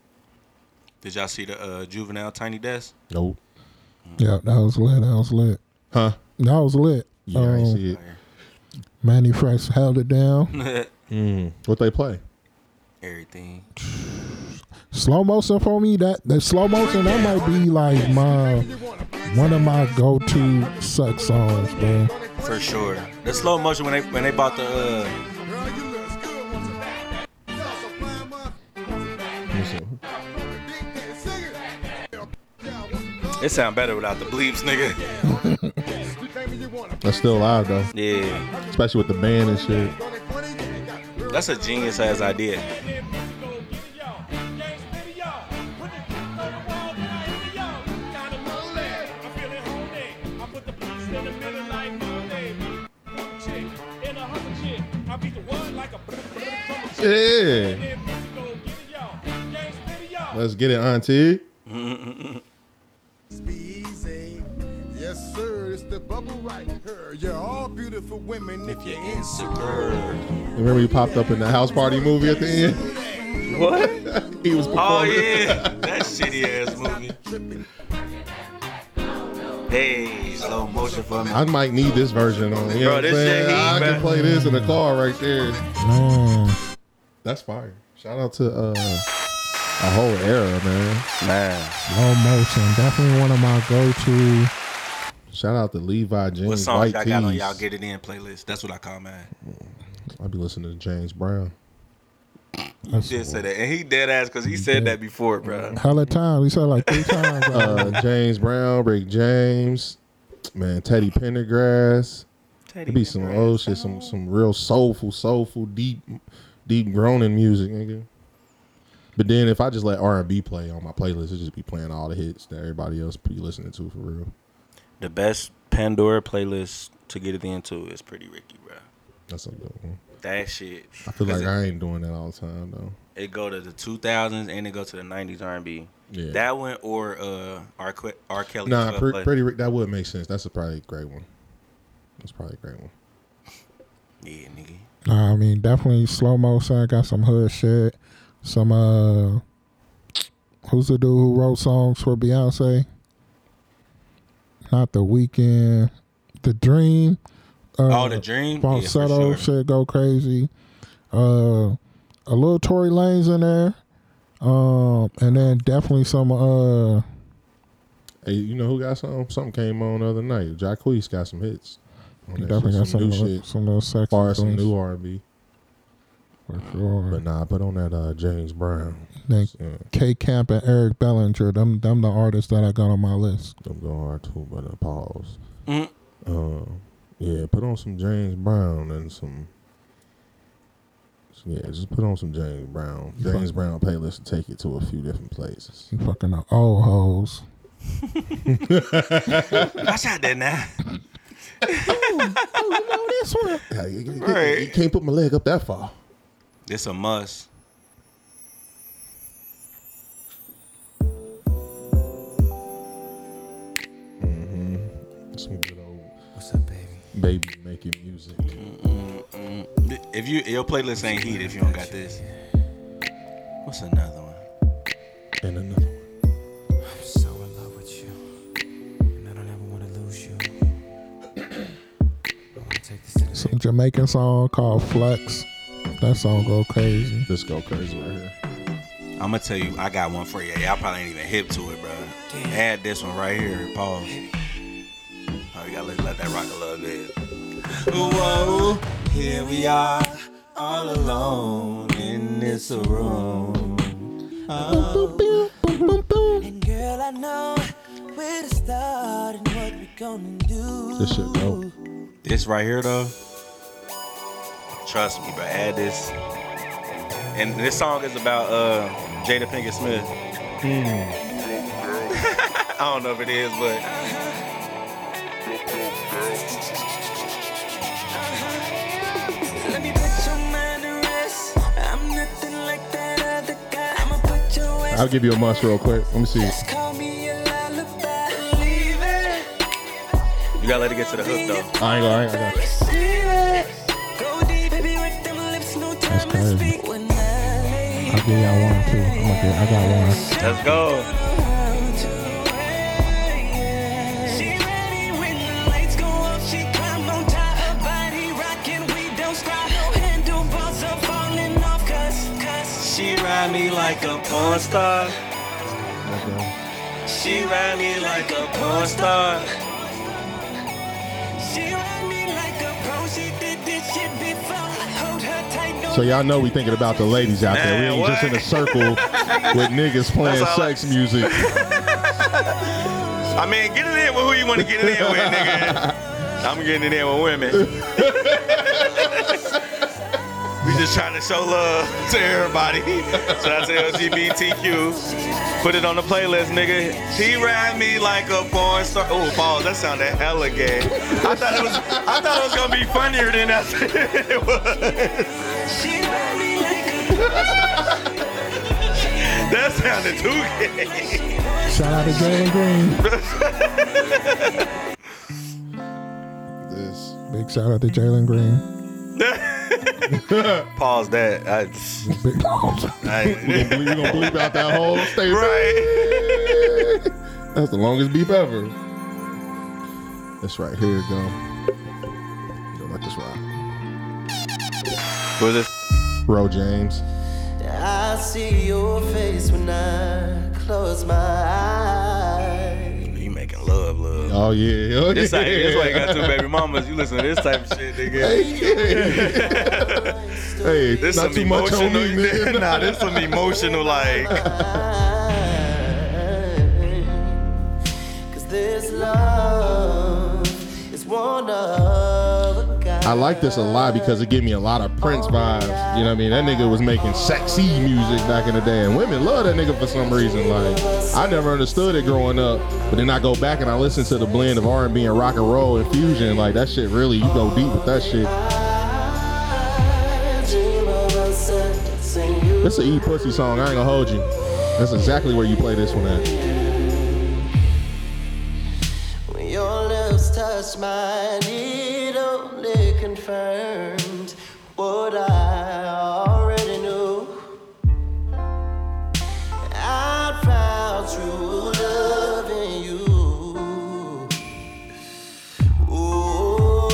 Speaker 2: Did y'all see the uh, juvenile tiny desk?
Speaker 1: Nope.
Speaker 5: Yeah, that was lit. That was lit.
Speaker 1: Huh?
Speaker 5: That was lit.
Speaker 1: Yeah, I ain't
Speaker 5: Um,
Speaker 1: see it.
Speaker 5: Mannie Fresh held it down.
Speaker 1: Mm. What they play?
Speaker 2: Everything.
Speaker 5: Slow motion for me. That that slow motion that might be like my one of my go to sex songs, bro.
Speaker 2: For sure. The slow motion when they when they bought the uh it sound better without the bleeps, nigga.
Speaker 1: That's still live though,
Speaker 2: Yeah.
Speaker 1: especially with the band and shit.
Speaker 2: That's a genius ass idea.
Speaker 1: Yeah. Let's get it, Auntie.
Speaker 10: bubble right here. You're all beautiful women if you're insecure.
Speaker 1: Remember he popped up in the house party movie at the end?
Speaker 2: What?
Speaker 1: He was
Speaker 2: Oh yeah. that shitty ass movie. Hey, slow motion for me.
Speaker 1: I might need this version on. You know
Speaker 2: Bro,
Speaker 1: what I'm
Speaker 2: this
Speaker 1: saying?
Speaker 2: shit heat,
Speaker 1: I
Speaker 2: man.
Speaker 1: can play this in the car right there.
Speaker 5: Man,
Speaker 1: That's fire. Shout out to uh, a whole era, man.
Speaker 2: Man.
Speaker 5: slow motion. Definitely one of my go to.
Speaker 1: Shout out to Levi James
Speaker 2: What songs
Speaker 1: White
Speaker 2: y'all got on y'all get it in playlist? That's what I call mine.
Speaker 1: I be listening to James Brown.
Speaker 2: You did say that. And he dead ass because he said that before, bro.
Speaker 5: Hella time. He said like three times.
Speaker 1: Uh, James Brown, Rick James, man, Teddy Pendergrass. It be some old shit, some some real soulful, soulful, deep, deep groaning music, nigga. But then if I just let R and B play on my playlist, it just be playing all the hits that everybody else be listening to for real.
Speaker 2: The best Pandora playlist to get it into is Pretty Ricky, bro.
Speaker 1: That's a good one.
Speaker 2: That shit.
Speaker 1: I feel like I ain't doing that all the time though.
Speaker 2: it, it go to the 2000s and it go to the 90s R&B.
Speaker 1: Yeah.
Speaker 2: That one or uh R. Que- R. Kelly.
Speaker 1: Nah, pre-
Speaker 2: play.
Speaker 1: pretty Rick, that would make sense. That's a probably a great one. That's probably a great one.
Speaker 2: Yeah, nigga.
Speaker 5: Nah, I mean, definitely slow motion. I got some hood shit. Some uh, who's the dude who wrote songs for Beyonce? Not the Weeknd. The Dream. Uh,
Speaker 2: Oh, The Dream? Yeah, for sure.
Speaker 5: shit go crazy. Uh, a little Tory Lanez in there. Um, and then definitely some uh,
Speaker 1: Hey, you know who got some? Something came on the other night. Jacquees got some hits. on that
Speaker 5: definitely
Speaker 1: shit,
Speaker 5: got some
Speaker 1: new
Speaker 5: little,
Speaker 1: shit.
Speaker 5: some little sexy
Speaker 1: As far some new R and B.
Speaker 5: for sure.
Speaker 1: But nah, put on that uh, James Brown.
Speaker 5: Then
Speaker 1: Yeah,
Speaker 5: K Camp and Eric Bellinger, them them the artists that I got on my list.
Speaker 1: them go hard too, but uh, pause.
Speaker 2: Mm.
Speaker 1: Uh, yeah, put on some James Brown and some. Yeah, just put on some James Brown. James Brown playlist and take it to a few different places.
Speaker 5: You fucking the old hoes.
Speaker 2: Watch out there now.
Speaker 5: this one.
Speaker 1: Yeah, you, you- you-
Speaker 2: Right.
Speaker 1: you can't put my leg up that far.
Speaker 2: It's a must.
Speaker 3: Baby?
Speaker 1: baby making music.
Speaker 2: If you your playlist ain't heat if you don't got this. What's another one?
Speaker 1: And another one.
Speaker 3: I'm so in love with you, and I don't ever want to lose you. I want to take this to the
Speaker 5: Some Jamaican song called Flex. That song go crazy.
Speaker 1: This go crazy right here.
Speaker 2: I'm gonna tell you, I got one for you. Y'all probably ain't even hip to it, bro. Add this one right here. Pause. Gotta let, let that rock a little bit. Whoa, here we are, all alone in this room. Oh.
Speaker 4: And girl, I know where to start and what we gonna do.
Speaker 1: This shit dope.
Speaker 2: This right here, though. Trust me, but add this. And this song is about uh, Jada Pinkett Smith. I don't know if it is, but
Speaker 1: I'll give you a must real quick. Let me see.
Speaker 4: Just call me a lullaby. Leave it.
Speaker 2: you gotta let it get to the hook, though.
Speaker 1: I ain't gonna. I ain't gonna.
Speaker 4: Receive it. Go deep, baby, with them lips, no time
Speaker 5: That's
Speaker 4: to
Speaker 5: crazy.
Speaker 4: I lay
Speaker 5: I'll give y'all one too. I'm gonna get, I got one.
Speaker 2: Let's go. Ride me like a porn star. She ride me like a porn star.
Speaker 4: she ride me like a pro. She did this shit before. Hold her tight.
Speaker 1: So y'all know we thinking about the ladies out there. We ain't just in a circle with niggas playing sex music.
Speaker 2: I mean, get it in with who you want to get it in with, nigga. I'm getting it in with women. Just trying to show love to everybody. Shout out to LGBTQ. Put it on the playlist, nigga. He ride me like a porn star. Oh, pause. That sounded hella gay. I thought it was. I thought it was gonna be funnier than that. it was.
Speaker 4: She me like a
Speaker 2: That sounded too gay.
Speaker 5: Shout out to Jalen Green.
Speaker 1: This.
Speaker 5: Big shout out to Jalen Green.
Speaker 2: Pause that. I,
Speaker 5: Big dogs.
Speaker 2: I,
Speaker 1: We gonna, bleep, we gonna bleep out that whole statement.
Speaker 2: right.
Speaker 1: That's the longest beep ever. That's right here, you go. Go let this rock.
Speaker 2: Who's this?
Speaker 1: Ro James.
Speaker 4: I see your face when I close my eyes.
Speaker 2: You making love, love.
Speaker 1: Oh yeah. Oh,
Speaker 2: This,
Speaker 1: yeah.
Speaker 2: like, this why you got two baby mamas. You listen to this type of shit, nigga.
Speaker 1: Hey,
Speaker 2: This
Speaker 1: not
Speaker 2: some
Speaker 1: too much on
Speaker 2: emotional.
Speaker 1: me, nigga.
Speaker 2: nah, this some emotional like.
Speaker 4: Cause this love is one of a kind.
Speaker 1: I like this a lot because it gave me a lot of Prince vibes. You know what I mean? That nigga was making sexy music back in the day, and women love that nigga for some reason. Like I never understood it growing up, but then I go back and I listen to the blend of R&B and rock and roll and fusion. Like that shit really, you go deep with that shit. It's an eat pussy song. I ain't gonna hold you. That's exactly where you play this one at.
Speaker 4: When your lips touch mine, it only confirmed what I already knew. I found true love in you. Ooh.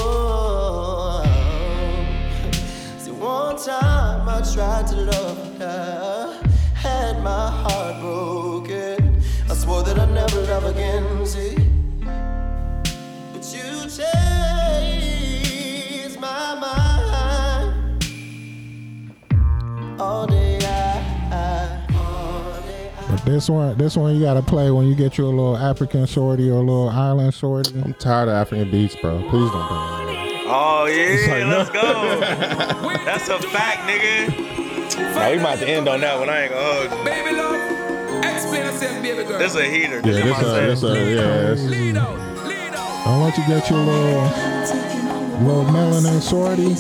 Speaker 4: See, one time I tried to love her, had my heart broken. I swore that I'd never love again. See,
Speaker 5: this one, this one you gotta play when you get your little African shorty or a little island shorty.
Speaker 1: I'm tired of African beats, bro. Please don't play that.
Speaker 2: Oh yeah,
Speaker 1: like,
Speaker 2: let's go. That's a fact, nigga. Now we about to end on that one. I ain't gonna hold you.
Speaker 11: Baby love, explain yourself, baby girl.
Speaker 2: This is a heater.
Speaker 1: Yeah,
Speaker 2: This is
Speaker 1: this a,
Speaker 2: set.
Speaker 1: this a, yeah. This is,
Speaker 11: Lead out, lead out.
Speaker 5: I'll let you get your little, little melanin shorty.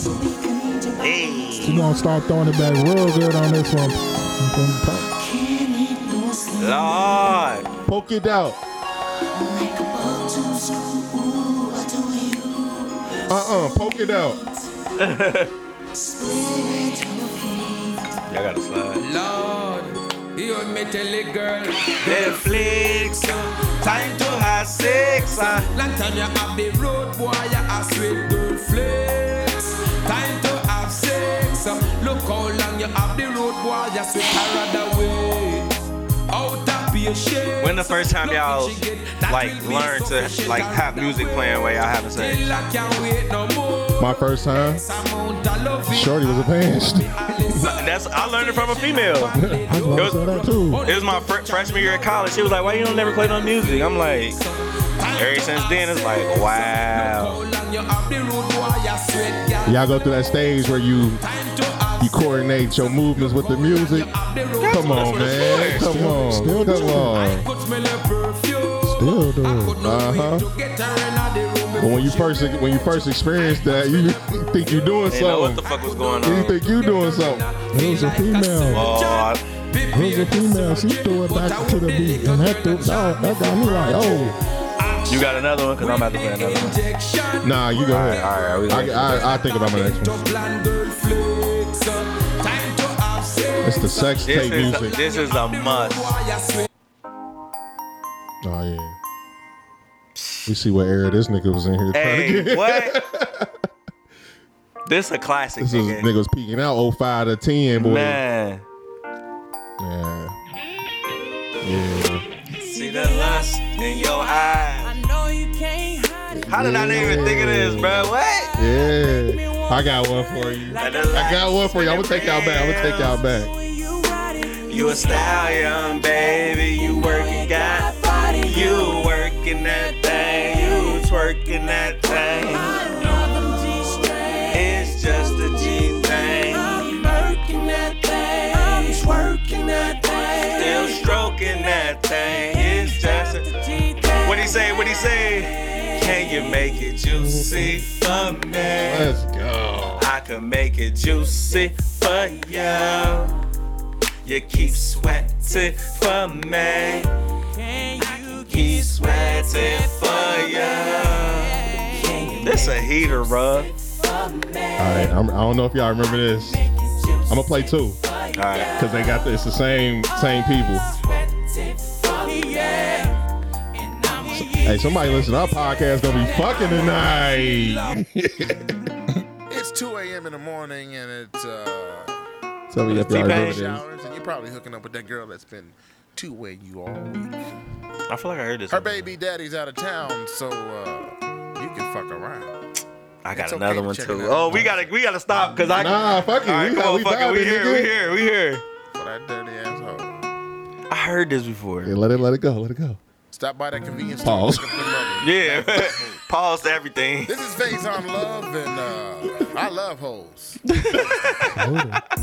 Speaker 2: Hey.
Speaker 5: You gonna start throwing it back real good on this one.
Speaker 2: Lord.
Speaker 1: poke it out. Uh-uh, poke it out.
Speaker 2: Y'all gotta slide.
Speaker 11: Lord, you me tell it, girl.
Speaker 2: Netflix, time to have sex. uh.
Speaker 11: Long time you have the road boy, you a sweet girl flex. Time to have sex. Look how long you have the road boy,
Speaker 12: boy, I swear parada ways. Out of patience.
Speaker 2: When the first time y'all like learned to like have music playing where y'all haven't said?
Speaker 12: I can't wait no more.
Speaker 1: My first time,
Speaker 12: Amount of love it.
Speaker 1: Shorty was a pants.
Speaker 2: That's I learned it from a female.
Speaker 5: I was about to say that too.
Speaker 2: It was my fr- freshman year at college. She was like, "Why you don't never play no music?" I'm like, ever since then, it's like, wow.
Speaker 12: You up the road, boy, I swear, girl.
Speaker 1: Y'all go through that stage where you you coordinate your movements with the music. Come on, man. Come on.
Speaker 5: Still
Speaker 1: Come
Speaker 5: do.
Speaker 1: on.
Speaker 12: Could smell.
Speaker 5: Still do.
Speaker 1: Uh-huh.
Speaker 12: To get her in the room
Speaker 1: But when you first when you first experience that, you think you're doing
Speaker 2: Ain't know what the
Speaker 1: something.
Speaker 2: fuck was going on?
Speaker 1: You think you doing something.
Speaker 5: It was a female.
Speaker 2: Oh,
Speaker 5: It was a female. She threw it back to the beat, and that threw, that, that got me like, oh,
Speaker 2: you got another one? Cause I'm about to play another one.
Speaker 12: injection.
Speaker 1: Nah, you go ahead.
Speaker 2: All right, we
Speaker 1: I, I, I think about my next one. It's the sex
Speaker 2: This
Speaker 1: tape
Speaker 2: is
Speaker 1: music.
Speaker 2: this is a must.
Speaker 12: Boy, I swear.
Speaker 1: Oh yeah. We see what era this nigga was in here trying to
Speaker 2: Hey,
Speaker 1: get.
Speaker 2: what? This a classic,
Speaker 1: This is
Speaker 2: nigga.
Speaker 1: nigga was peeking out 05 to 10, boy.
Speaker 2: Man,
Speaker 1: Yeah. Yeah.
Speaker 2: see the lust in your eyes.
Speaker 13: I know you can't hide it.
Speaker 2: How did I not even think of this, bro? What?
Speaker 1: Yeah. I got one for you. I got one for you. I'm gonna take y'all back. I'm gonna take y'all back.
Speaker 2: You a stallion, baby. You working, got. You working that thing. You twerking that thing. It's just a G thing. I'm working that thing. I'm twerking that thing. Still stroking that thing. It's just a G thing. What he say? What he say? Can you make it juicy for me?
Speaker 1: Let's go.
Speaker 2: I can make it juicy for you. You keep sweating for me. Can you keep sweating for you? This a heater, bro.
Speaker 1: All right. I'm, I don't know if y'all remember this. I'm gonna play two
Speaker 2: All right.
Speaker 1: because they got the, it's the same same people. Hey, somebody listen to our podcast gonna be fucking tonight.
Speaker 10: It's 2 a.m. in the morning and it's uh,
Speaker 1: Tell me if y'all remember this.
Speaker 10: showers, and you're probably hooking up with that girl that's been two way you all week.
Speaker 2: I feel like I heard this.
Speaker 10: Her
Speaker 2: one.
Speaker 10: baby daddy's out of town, so uh, you can fuck around.
Speaker 2: I got
Speaker 10: It's
Speaker 2: another
Speaker 10: to
Speaker 2: one
Speaker 10: check
Speaker 2: too. Oh, we gotta we gotta stop because I.
Speaker 1: Nah, fuck it.
Speaker 2: All right,
Speaker 1: We
Speaker 2: come on,
Speaker 1: we
Speaker 2: fuck it. We
Speaker 1: vibing,
Speaker 2: here,
Speaker 1: nigga.
Speaker 2: we here, we here.
Speaker 10: For that dirty asshole.
Speaker 2: I heard this before.
Speaker 1: Yeah, let it let it go. Let it go.
Speaker 10: Stop by that convenience store.
Speaker 1: Pause.
Speaker 10: pick up them rubbers.
Speaker 2: Yeah, pause to everything.
Speaker 10: This is Phase on Love, and uh, I love hoes.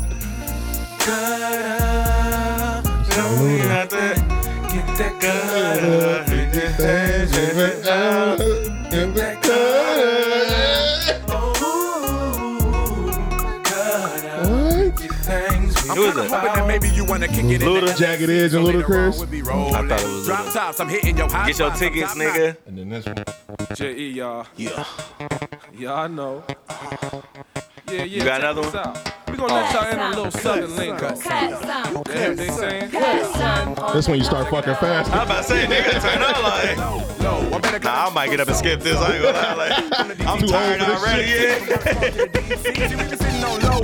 Speaker 11: I'm
Speaker 2: Who is it?
Speaker 11: hoping that maybe you wanna kick it in
Speaker 2: Luda?
Speaker 11: the
Speaker 1: Jagged Edge and Ludacris.
Speaker 2: I thought it was
Speaker 11: Drop
Speaker 2: Luda.
Speaker 11: tops, I'm hitting your high
Speaker 2: Get your tickets, nigga.
Speaker 1: And then this one.
Speaker 14: J.E. y'all. Yeah. Y'all know. Yeah, yeah.
Speaker 2: You got another
Speaker 14: this
Speaker 2: one?
Speaker 14: out. We gonna let y'all in a little southern lingo. You hear what they?
Speaker 1: This when you start fucking fast.
Speaker 2: I was about to say, nigga, turn up like.
Speaker 11: No, I
Speaker 2: Nah, I might get up and skip this. I ain't gonna lie. Like, I'm
Speaker 1: Too
Speaker 2: tired
Speaker 1: old for
Speaker 2: already.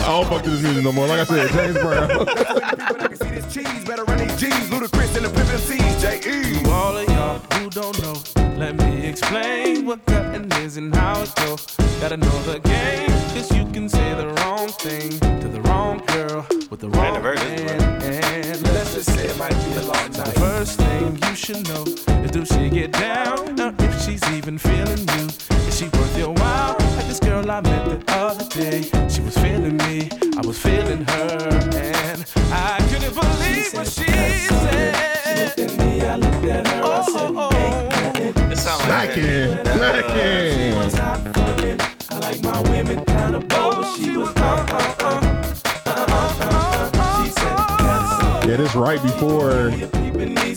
Speaker 1: I don't fuck to this music no more. Like I said, James Brown.
Speaker 11: cheese, better run these G's, Ludacris and the Pimp MCs, J.E.
Speaker 14: All of y'all who don't know, let me explain what cutting is and how it go. Gotta know the game, cause you can say the wrong thing to the wrong girl with the wrong
Speaker 2: the verses,
Speaker 14: man. And let's just say it might be a long night. The first thing you should know is do she get down? Or if she's even feeling you, is she worth your while? Like this girl I met the other day, she was feeling me, I was feeling her, and I couldn't believe what she said. She looked at me, I looked at her, I oh, said, oh, oh.
Speaker 2: It sound like
Speaker 1: Smacking. Smacking.
Speaker 14: I like my women kind of bold. She was uh, uh, uh. She said,
Speaker 1: Yeah, this right before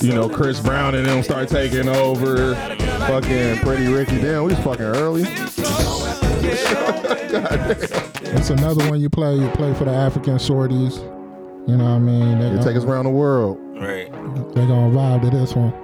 Speaker 1: you know Chris Brown and them start taking over. Fucking Pretty Ricky. Damn, we was fucking early.
Speaker 5: it's another one you play. You play for the African sorties. You know what I mean? They
Speaker 1: You take us around the world.
Speaker 2: Right.
Speaker 5: They gonna vibe to this one.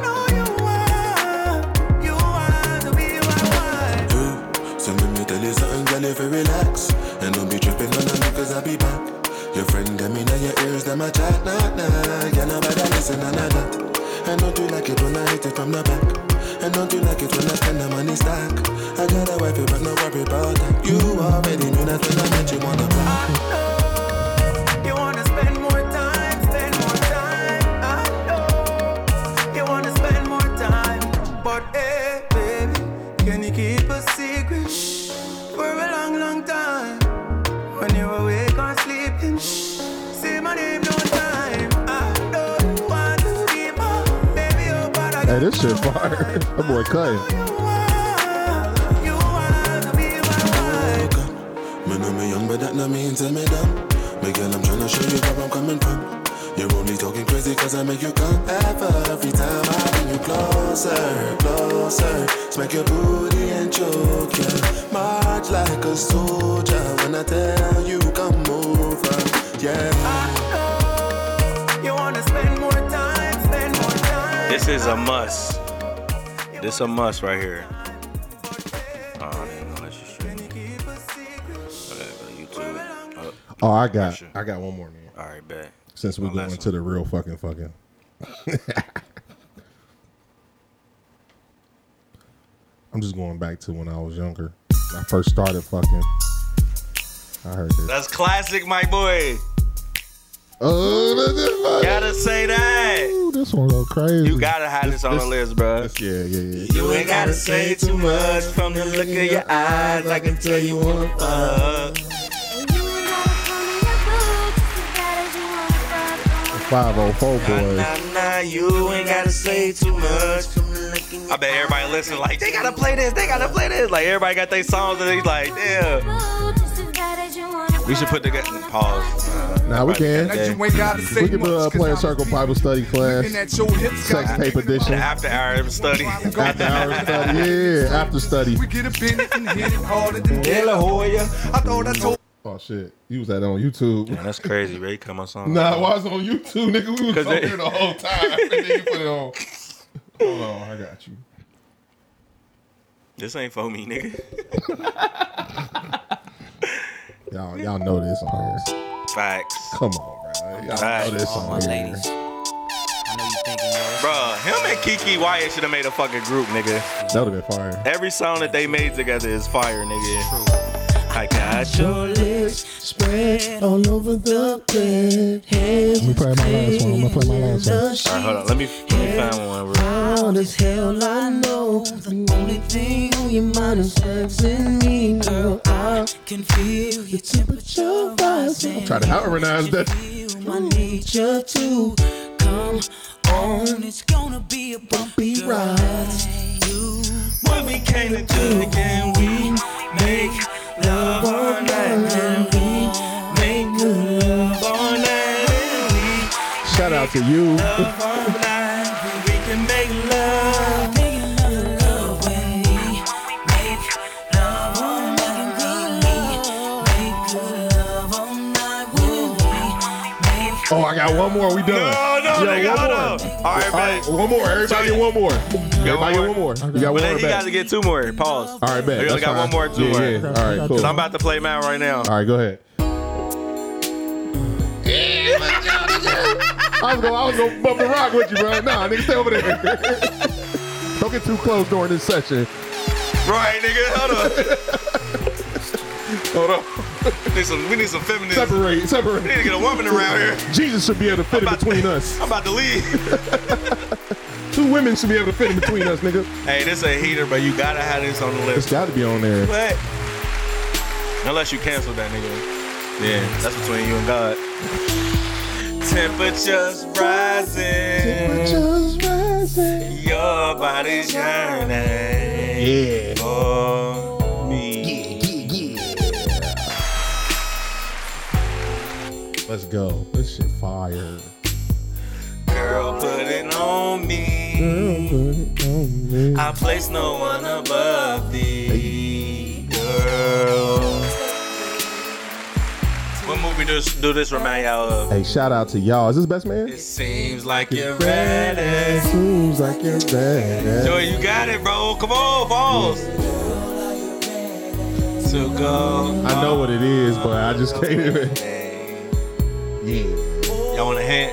Speaker 15: them a chat, nah, nah. Yeah, nobody listen, none of that And don't you like it when I hit it from the back. And don't you like it when I spend the money stack. I got a wife, but no worry about that. You already knew that when I met you on the block
Speaker 1: this shit fire. That boy cutting.
Speaker 15: That mean tell me I'm tryna show you where I'm coming from. You're only talking crazy cause I make you come ever Every time I bring you closer, closer Smack your booty and choke March like a soldier When I tell you come over, yeah
Speaker 16: You
Speaker 2: This is a must. This a must right here. Oh, I didn't know that shit. Whatever, YouTube. Oh,
Speaker 1: Oh, I got I got one more man.
Speaker 2: All right, bet.
Speaker 1: Since we're going to the real fucking fucking. I'm just going back to when I was younger. When I first started fucking. I heard this.
Speaker 2: That's classic, my boy.
Speaker 1: Oh, this is
Speaker 2: Gotta say that.
Speaker 5: Ooh, this one go crazy.
Speaker 2: You gotta have this on the list, bro.
Speaker 1: Yeah, yeah, yeah.
Speaker 2: You ain't gotta say too much from the look of your eyes. I can tell you wanna fuck.
Speaker 1: 504 Boyz.
Speaker 2: Nah, nah, you ain't gotta say too much. I bet everybody listen like they gotta play this, they gotta play this. Like everybody got their songs and they like, damn. We should put the pause.
Speaker 1: Now we can.
Speaker 2: Now you
Speaker 10: ain't gotta
Speaker 1: We can do a
Speaker 10: much, 'cause
Speaker 1: play a
Speaker 10: I'm
Speaker 1: circle Bible study class.
Speaker 10: looking at your hips,
Speaker 1: Sex
Speaker 10: got
Speaker 1: tape edition.
Speaker 2: After hour study.
Speaker 1: After hour study. Yeah, after study.
Speaker 10: We get up in and hit it harder than De La Hoya. I thought I told
Speaker 1: Oh shit. You was that on YouTube.
Speaker 2: Man, that's crazy. Ray, come on, song.
Speaker 1: Nah, why was it on YouTube, nigga? We was
Speaker 2: 'Cause
Speaker 1: on
Speaker 2: they-
Speaker 1: here the whole time. and then you put it on. Hold on, I got you.
Speaker 2: This ain't for me, nigga.
Speaker 1: Y'all, y'all know this on here.
Speaker 2: Facts.
Speaker 1: Come on, bro. Y'all
Speaker 2: Facts.
Speaker 1: know this on here.
Speaker 2: Bro, him and Keke Wyatt should have made a fucking group, nigga.
Speaker 1: That would have been fire.
Speaker 2: Every song that they made together is fire, nigga. I got your lips spread
Speaker 5: all over the bed. Let me play my last one. I'm gonna play my last one.
Speaker 2: Alright, hold on. Let me, let me find one. Real
Speaker 13: Proud as hell, I know the only thing on your mind is having me. Girl, I can feel your temperature rising.
Speaker 1: Try to harmonize that.
Speaker 13: My nature to come on. It's gonna be a bumpy ride.
Speaker 2: What we came to do again, we make love all night and we make good love all night and we
Speaker 1: Shout out to you.
Speaker 2: love all night. We can make love.
Speaker 13: Love when we make love all night. Make good love all night when we make
Speaker 1: Oh, I got one more. We done.
Speaker 2: No, no,
Speaker 1: Yo, one more.
Speaker 2: on. All right,
Speaker 1: All right,
Speaker 2: bet.
Speaker 1: one more. Everybody get one more. Everybody get one more. You got
Speaker 2: But
Speaker 1: one
Speaker 2: then
Speaker 1: more
Speaker 2: he got
Speaker 1: back.
Speaker 2: to get two more. Pause.
Speaker 1: All right, bet.
Speaker 2: We only
Speaker 1: That's
Speaker 2: got
Speaker 1: fine.
Speaker 2: one more, two
Speaker 1: yeah,
Speaker 2: more.
Speaker 1: Yeah. All right, cool.
Speaker 2: I'm about to play mine right now.
Speaker 1: All right, go ahead. I was gonna, I was gonna bump the rock with you, bro. Nah, nigga, stay over there. Don't get too close during this session.
Speaker 2: Right, nigga. Hold on.
Speaker 1: Hold on.
Speaker 2: We need some, we need some feminism.
Speaker 1: Separate, separate.
Speaker 2: We need to get a woman around here.
Speaker 1: Jesus should be able to fit in between us.
Speaker 2: I'm about to leave.
Speaker 1: Two women should be able to fit in between us, nigga.
Speaker 2: hey, this a heater, but you gotta have this on the list.
Speaker 1: It's got to be on there.
Speaker 2: What? Unless you cancel that nigga. Yeah, that's between you and God. Temperatures rising. Temperatures rising. Your body's yearning.
Speaker 1: Yeah.
Speaker 2: For
Speaker 1: Let's go. This shit fire.
Speaker 2: Girl, put it on me. I place no one above thee, girl. What movie me do, do this remind y'all of?
Speaker 1: Hey, shout out to y'all. Is this best man?
Speaker 2: It seems like you're ready.
Speaker 1: Seems like you're ready.
Speaker 2: Joey, you got it, bro. Come on, balls. To go.
Speaker 1: I know what it is, but I just can't even. Yeah.
Speaker 2: Y'all want a hint?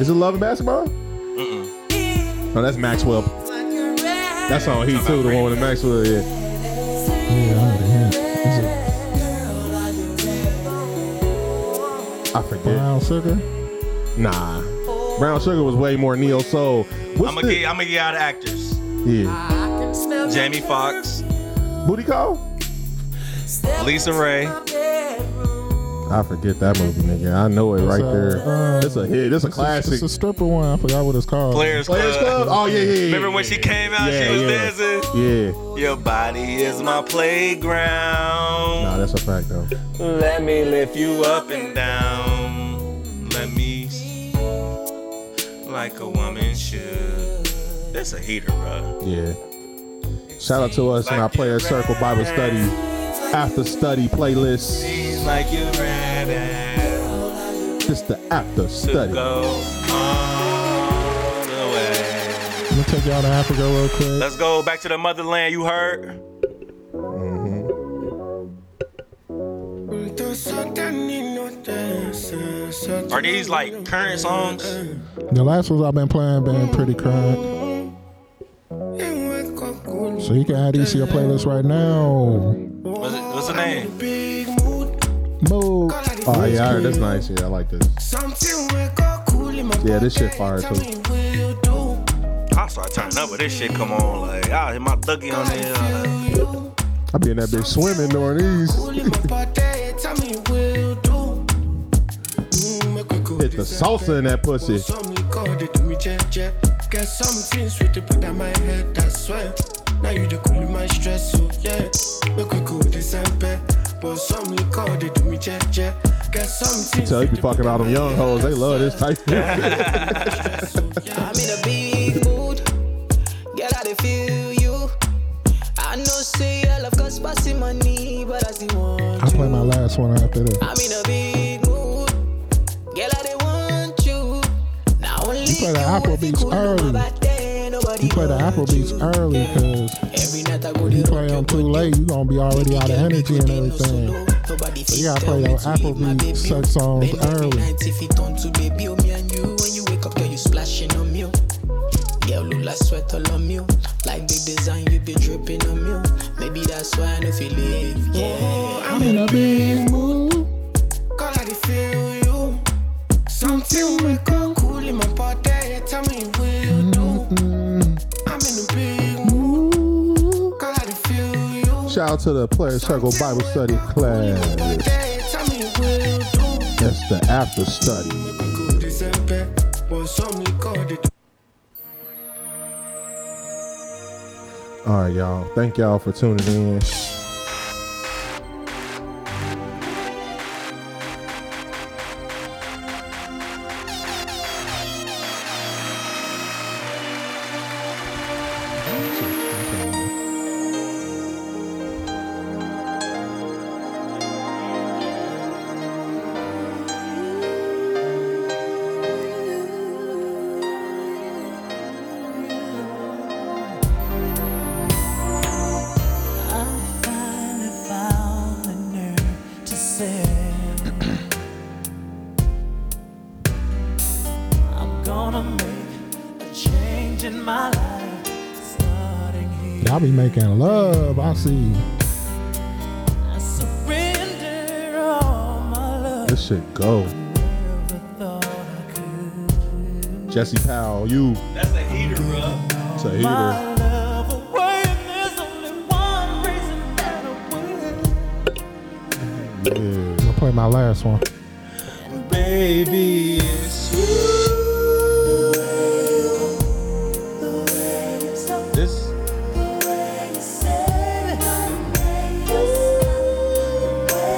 Speaker 1: Is it Love and Basketball?
Speaker 2: Mm-mm.
Speaker 1: No, that's Maxwell. That's on Heat too. The one with the Maxwell. Yeah.
Speaker 5: Yeah, I know the hint. Is
Speaker 1: I
Speaker 5: it
Speaker 1: forget.
Speaker 5: brown sugar?
Speaker 1: Nah. Brown Sugar was way more neo soul. What's
Speaker 2: I'm gonna get. I'm gonna get out of actors.
Speaker 1: Yeah.
Speaker 2: Jamie Foxx,
Speaker 1: Booty Call?
Speaker 2: LisaRaye.
Speaker 1: I forget that movie, nigga. I know it right
Speaker 5: a,
Speaker 1: there.
Speaker 5: um,
Speaker 1: It's a hit. It's a classic.
Speaker 5: It's
Speaker 1: classic.
Speaker 5: a stripper one. I forgot what it's called.
Speaker 2: Players,
Speaker 1: Players
Speaker 2: Club.
Speaker 1: Club? Oh, yeah, yeah, yeah.
Speaker 2: Remember when she came out?
Speaker 1: Yeah,
Speaker 2: she was
Speaker 1: yeah.
Speaker 2: dancing.
Speaker 1: Yeah.
Speaker 2: Your body is my playground.
Speaker 1: Nah, that's a fact though.
Speaker 2: Let me lift you up and down. Let me like a woman should. That's a heater, bro.
Speaker 1: Yeah. Shout out to us in our Player Circle Bible Study after study playlist.
Speaker 2: Seems like you're ready
Speaker 1: This the after study.
Speaker 2: go all the way.
Speaker 5: Let me take y'all to Africa real quick.
Speaker 2: Let's go back to the motherland. You heard? Mm-hmm. Are these like current songs?
Speaker 5: The last ones I've been playing been pretty current. Mm-hmm. So you can add these to your playlist right now.
Speaker 1: Oh yeah, I that's nice. Yeah, I like this. Yeah, this shit fire too.
Speaker 2: I start turning up with this shit. Come on, like I hit my ducky on there.
Speaker 1: I be in that bitch swimming during these. Hit the salsa in that pussy.
Speaker 15: Get something sweet to put on my head, I swear. Now you the cool my stress, so yeah. Make we cool this and bad. But some liquor, they do me jet jet. Get something
Speaker 1: Tell you be fucking all them young hoes. They love this type.
Speaker 15: I'm in a big mood. Girl, I dey feel you. I know say I love cause passing money, but I still want
Speaker 5: I'll play my last one after this.
Speaker 15: I'm in a big mood. Girl, I dey want you. Now only
Speaker 5: You play the Afrobeats early. You play the Afrobeats early because you play them too late, you gonna be already out of energy and everything. So you gotta play your Afrobeat sex songs early.
Speaker 15: If it on to baby, oh, me and you. When you wake up, girl, you splashing on me. Oh. Girl, look like sweat all on me. Oh. Like big design, you be dripping on me. Oh. Maybe that's why I know feel live. Yeah,
Speaker 5: I'm in a big mood.
Speaker 15: Girl, I feel you. Something we go
Speaker 1: Shout out to the Player Circle Bible Study class. That's the after study. All right, y'all. Thank y'all for tuning in.
Speaker 5: See.
Speaker 1: This shit go. Jesse Powell, you.
Speaker 2: That's a heater, bro.
Speaker 1: It's a heater.
Speaker 5: I'm gonna play my last one.
Speaker 2: Baby,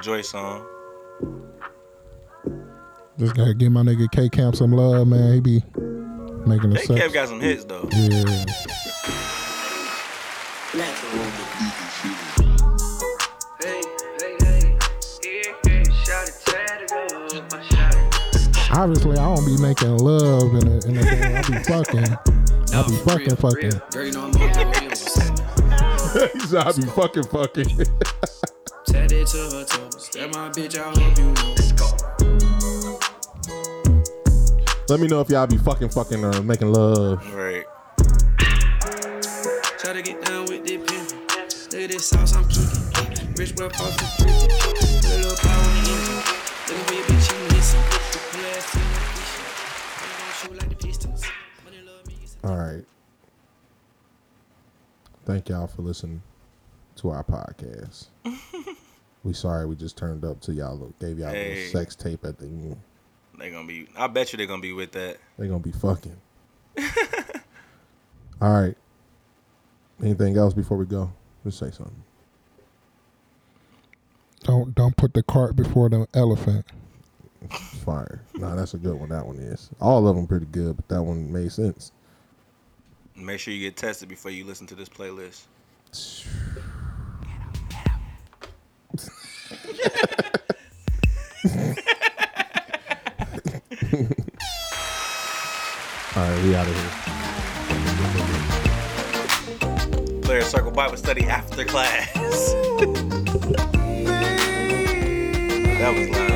Speaker 2: It's
Speaker 5: my nigga
Speaker 2: Joy song.
Speaker 5: Just gotta give my nigga K Camp some love, man. He be making the
Speaker 2: Hey,
Speaker 5: sex.
Speaker 2: Kev got some hits though.
Speaker 5: Yeah. Obviously, I don't be making love in a, in a day. I be fucking. I be fucking, fucking.
Speaker 17: Girl, you know I'm on
Speaker 1: He said I be fucking fucking.
Speaker 17: toes. My bitch, I hope you know.
Speaker 1: Let me know if y'all be fucking fucking or making love.
Speaker 2: Right.
Speaker 17: Try to get down with the pimp. Look at this sauce I'm kicking. Rich boy pop for free. Put a little power in the engine. Looking for your bitch, you missing. Pull her ass to the fishing. Money gon' shoot like the Pistons. Money love me.
Speaker 1: All right. Thank y'all for listening to our podcast. we sorry we just turned up to y'all. Gave y'all a little sex tape at the end.
Speaker 2: They gonna be. I bet you they're gonna be with that.
Speaker 1: They gonna be fucking. All right. Anything else before we go? Just say something.
Speaker 5: Don't don't put the cart before the elephant.
Speaker 1: Fire. nah, that's a good one. That one is. All of them pretty good, but that one made sense.
Speaker 2: Make sure you get tested before you listen to this playlist.
Speaker 1: All right, we out of here.
Speaker 2: Player Circle Bible Study after class. that was loud.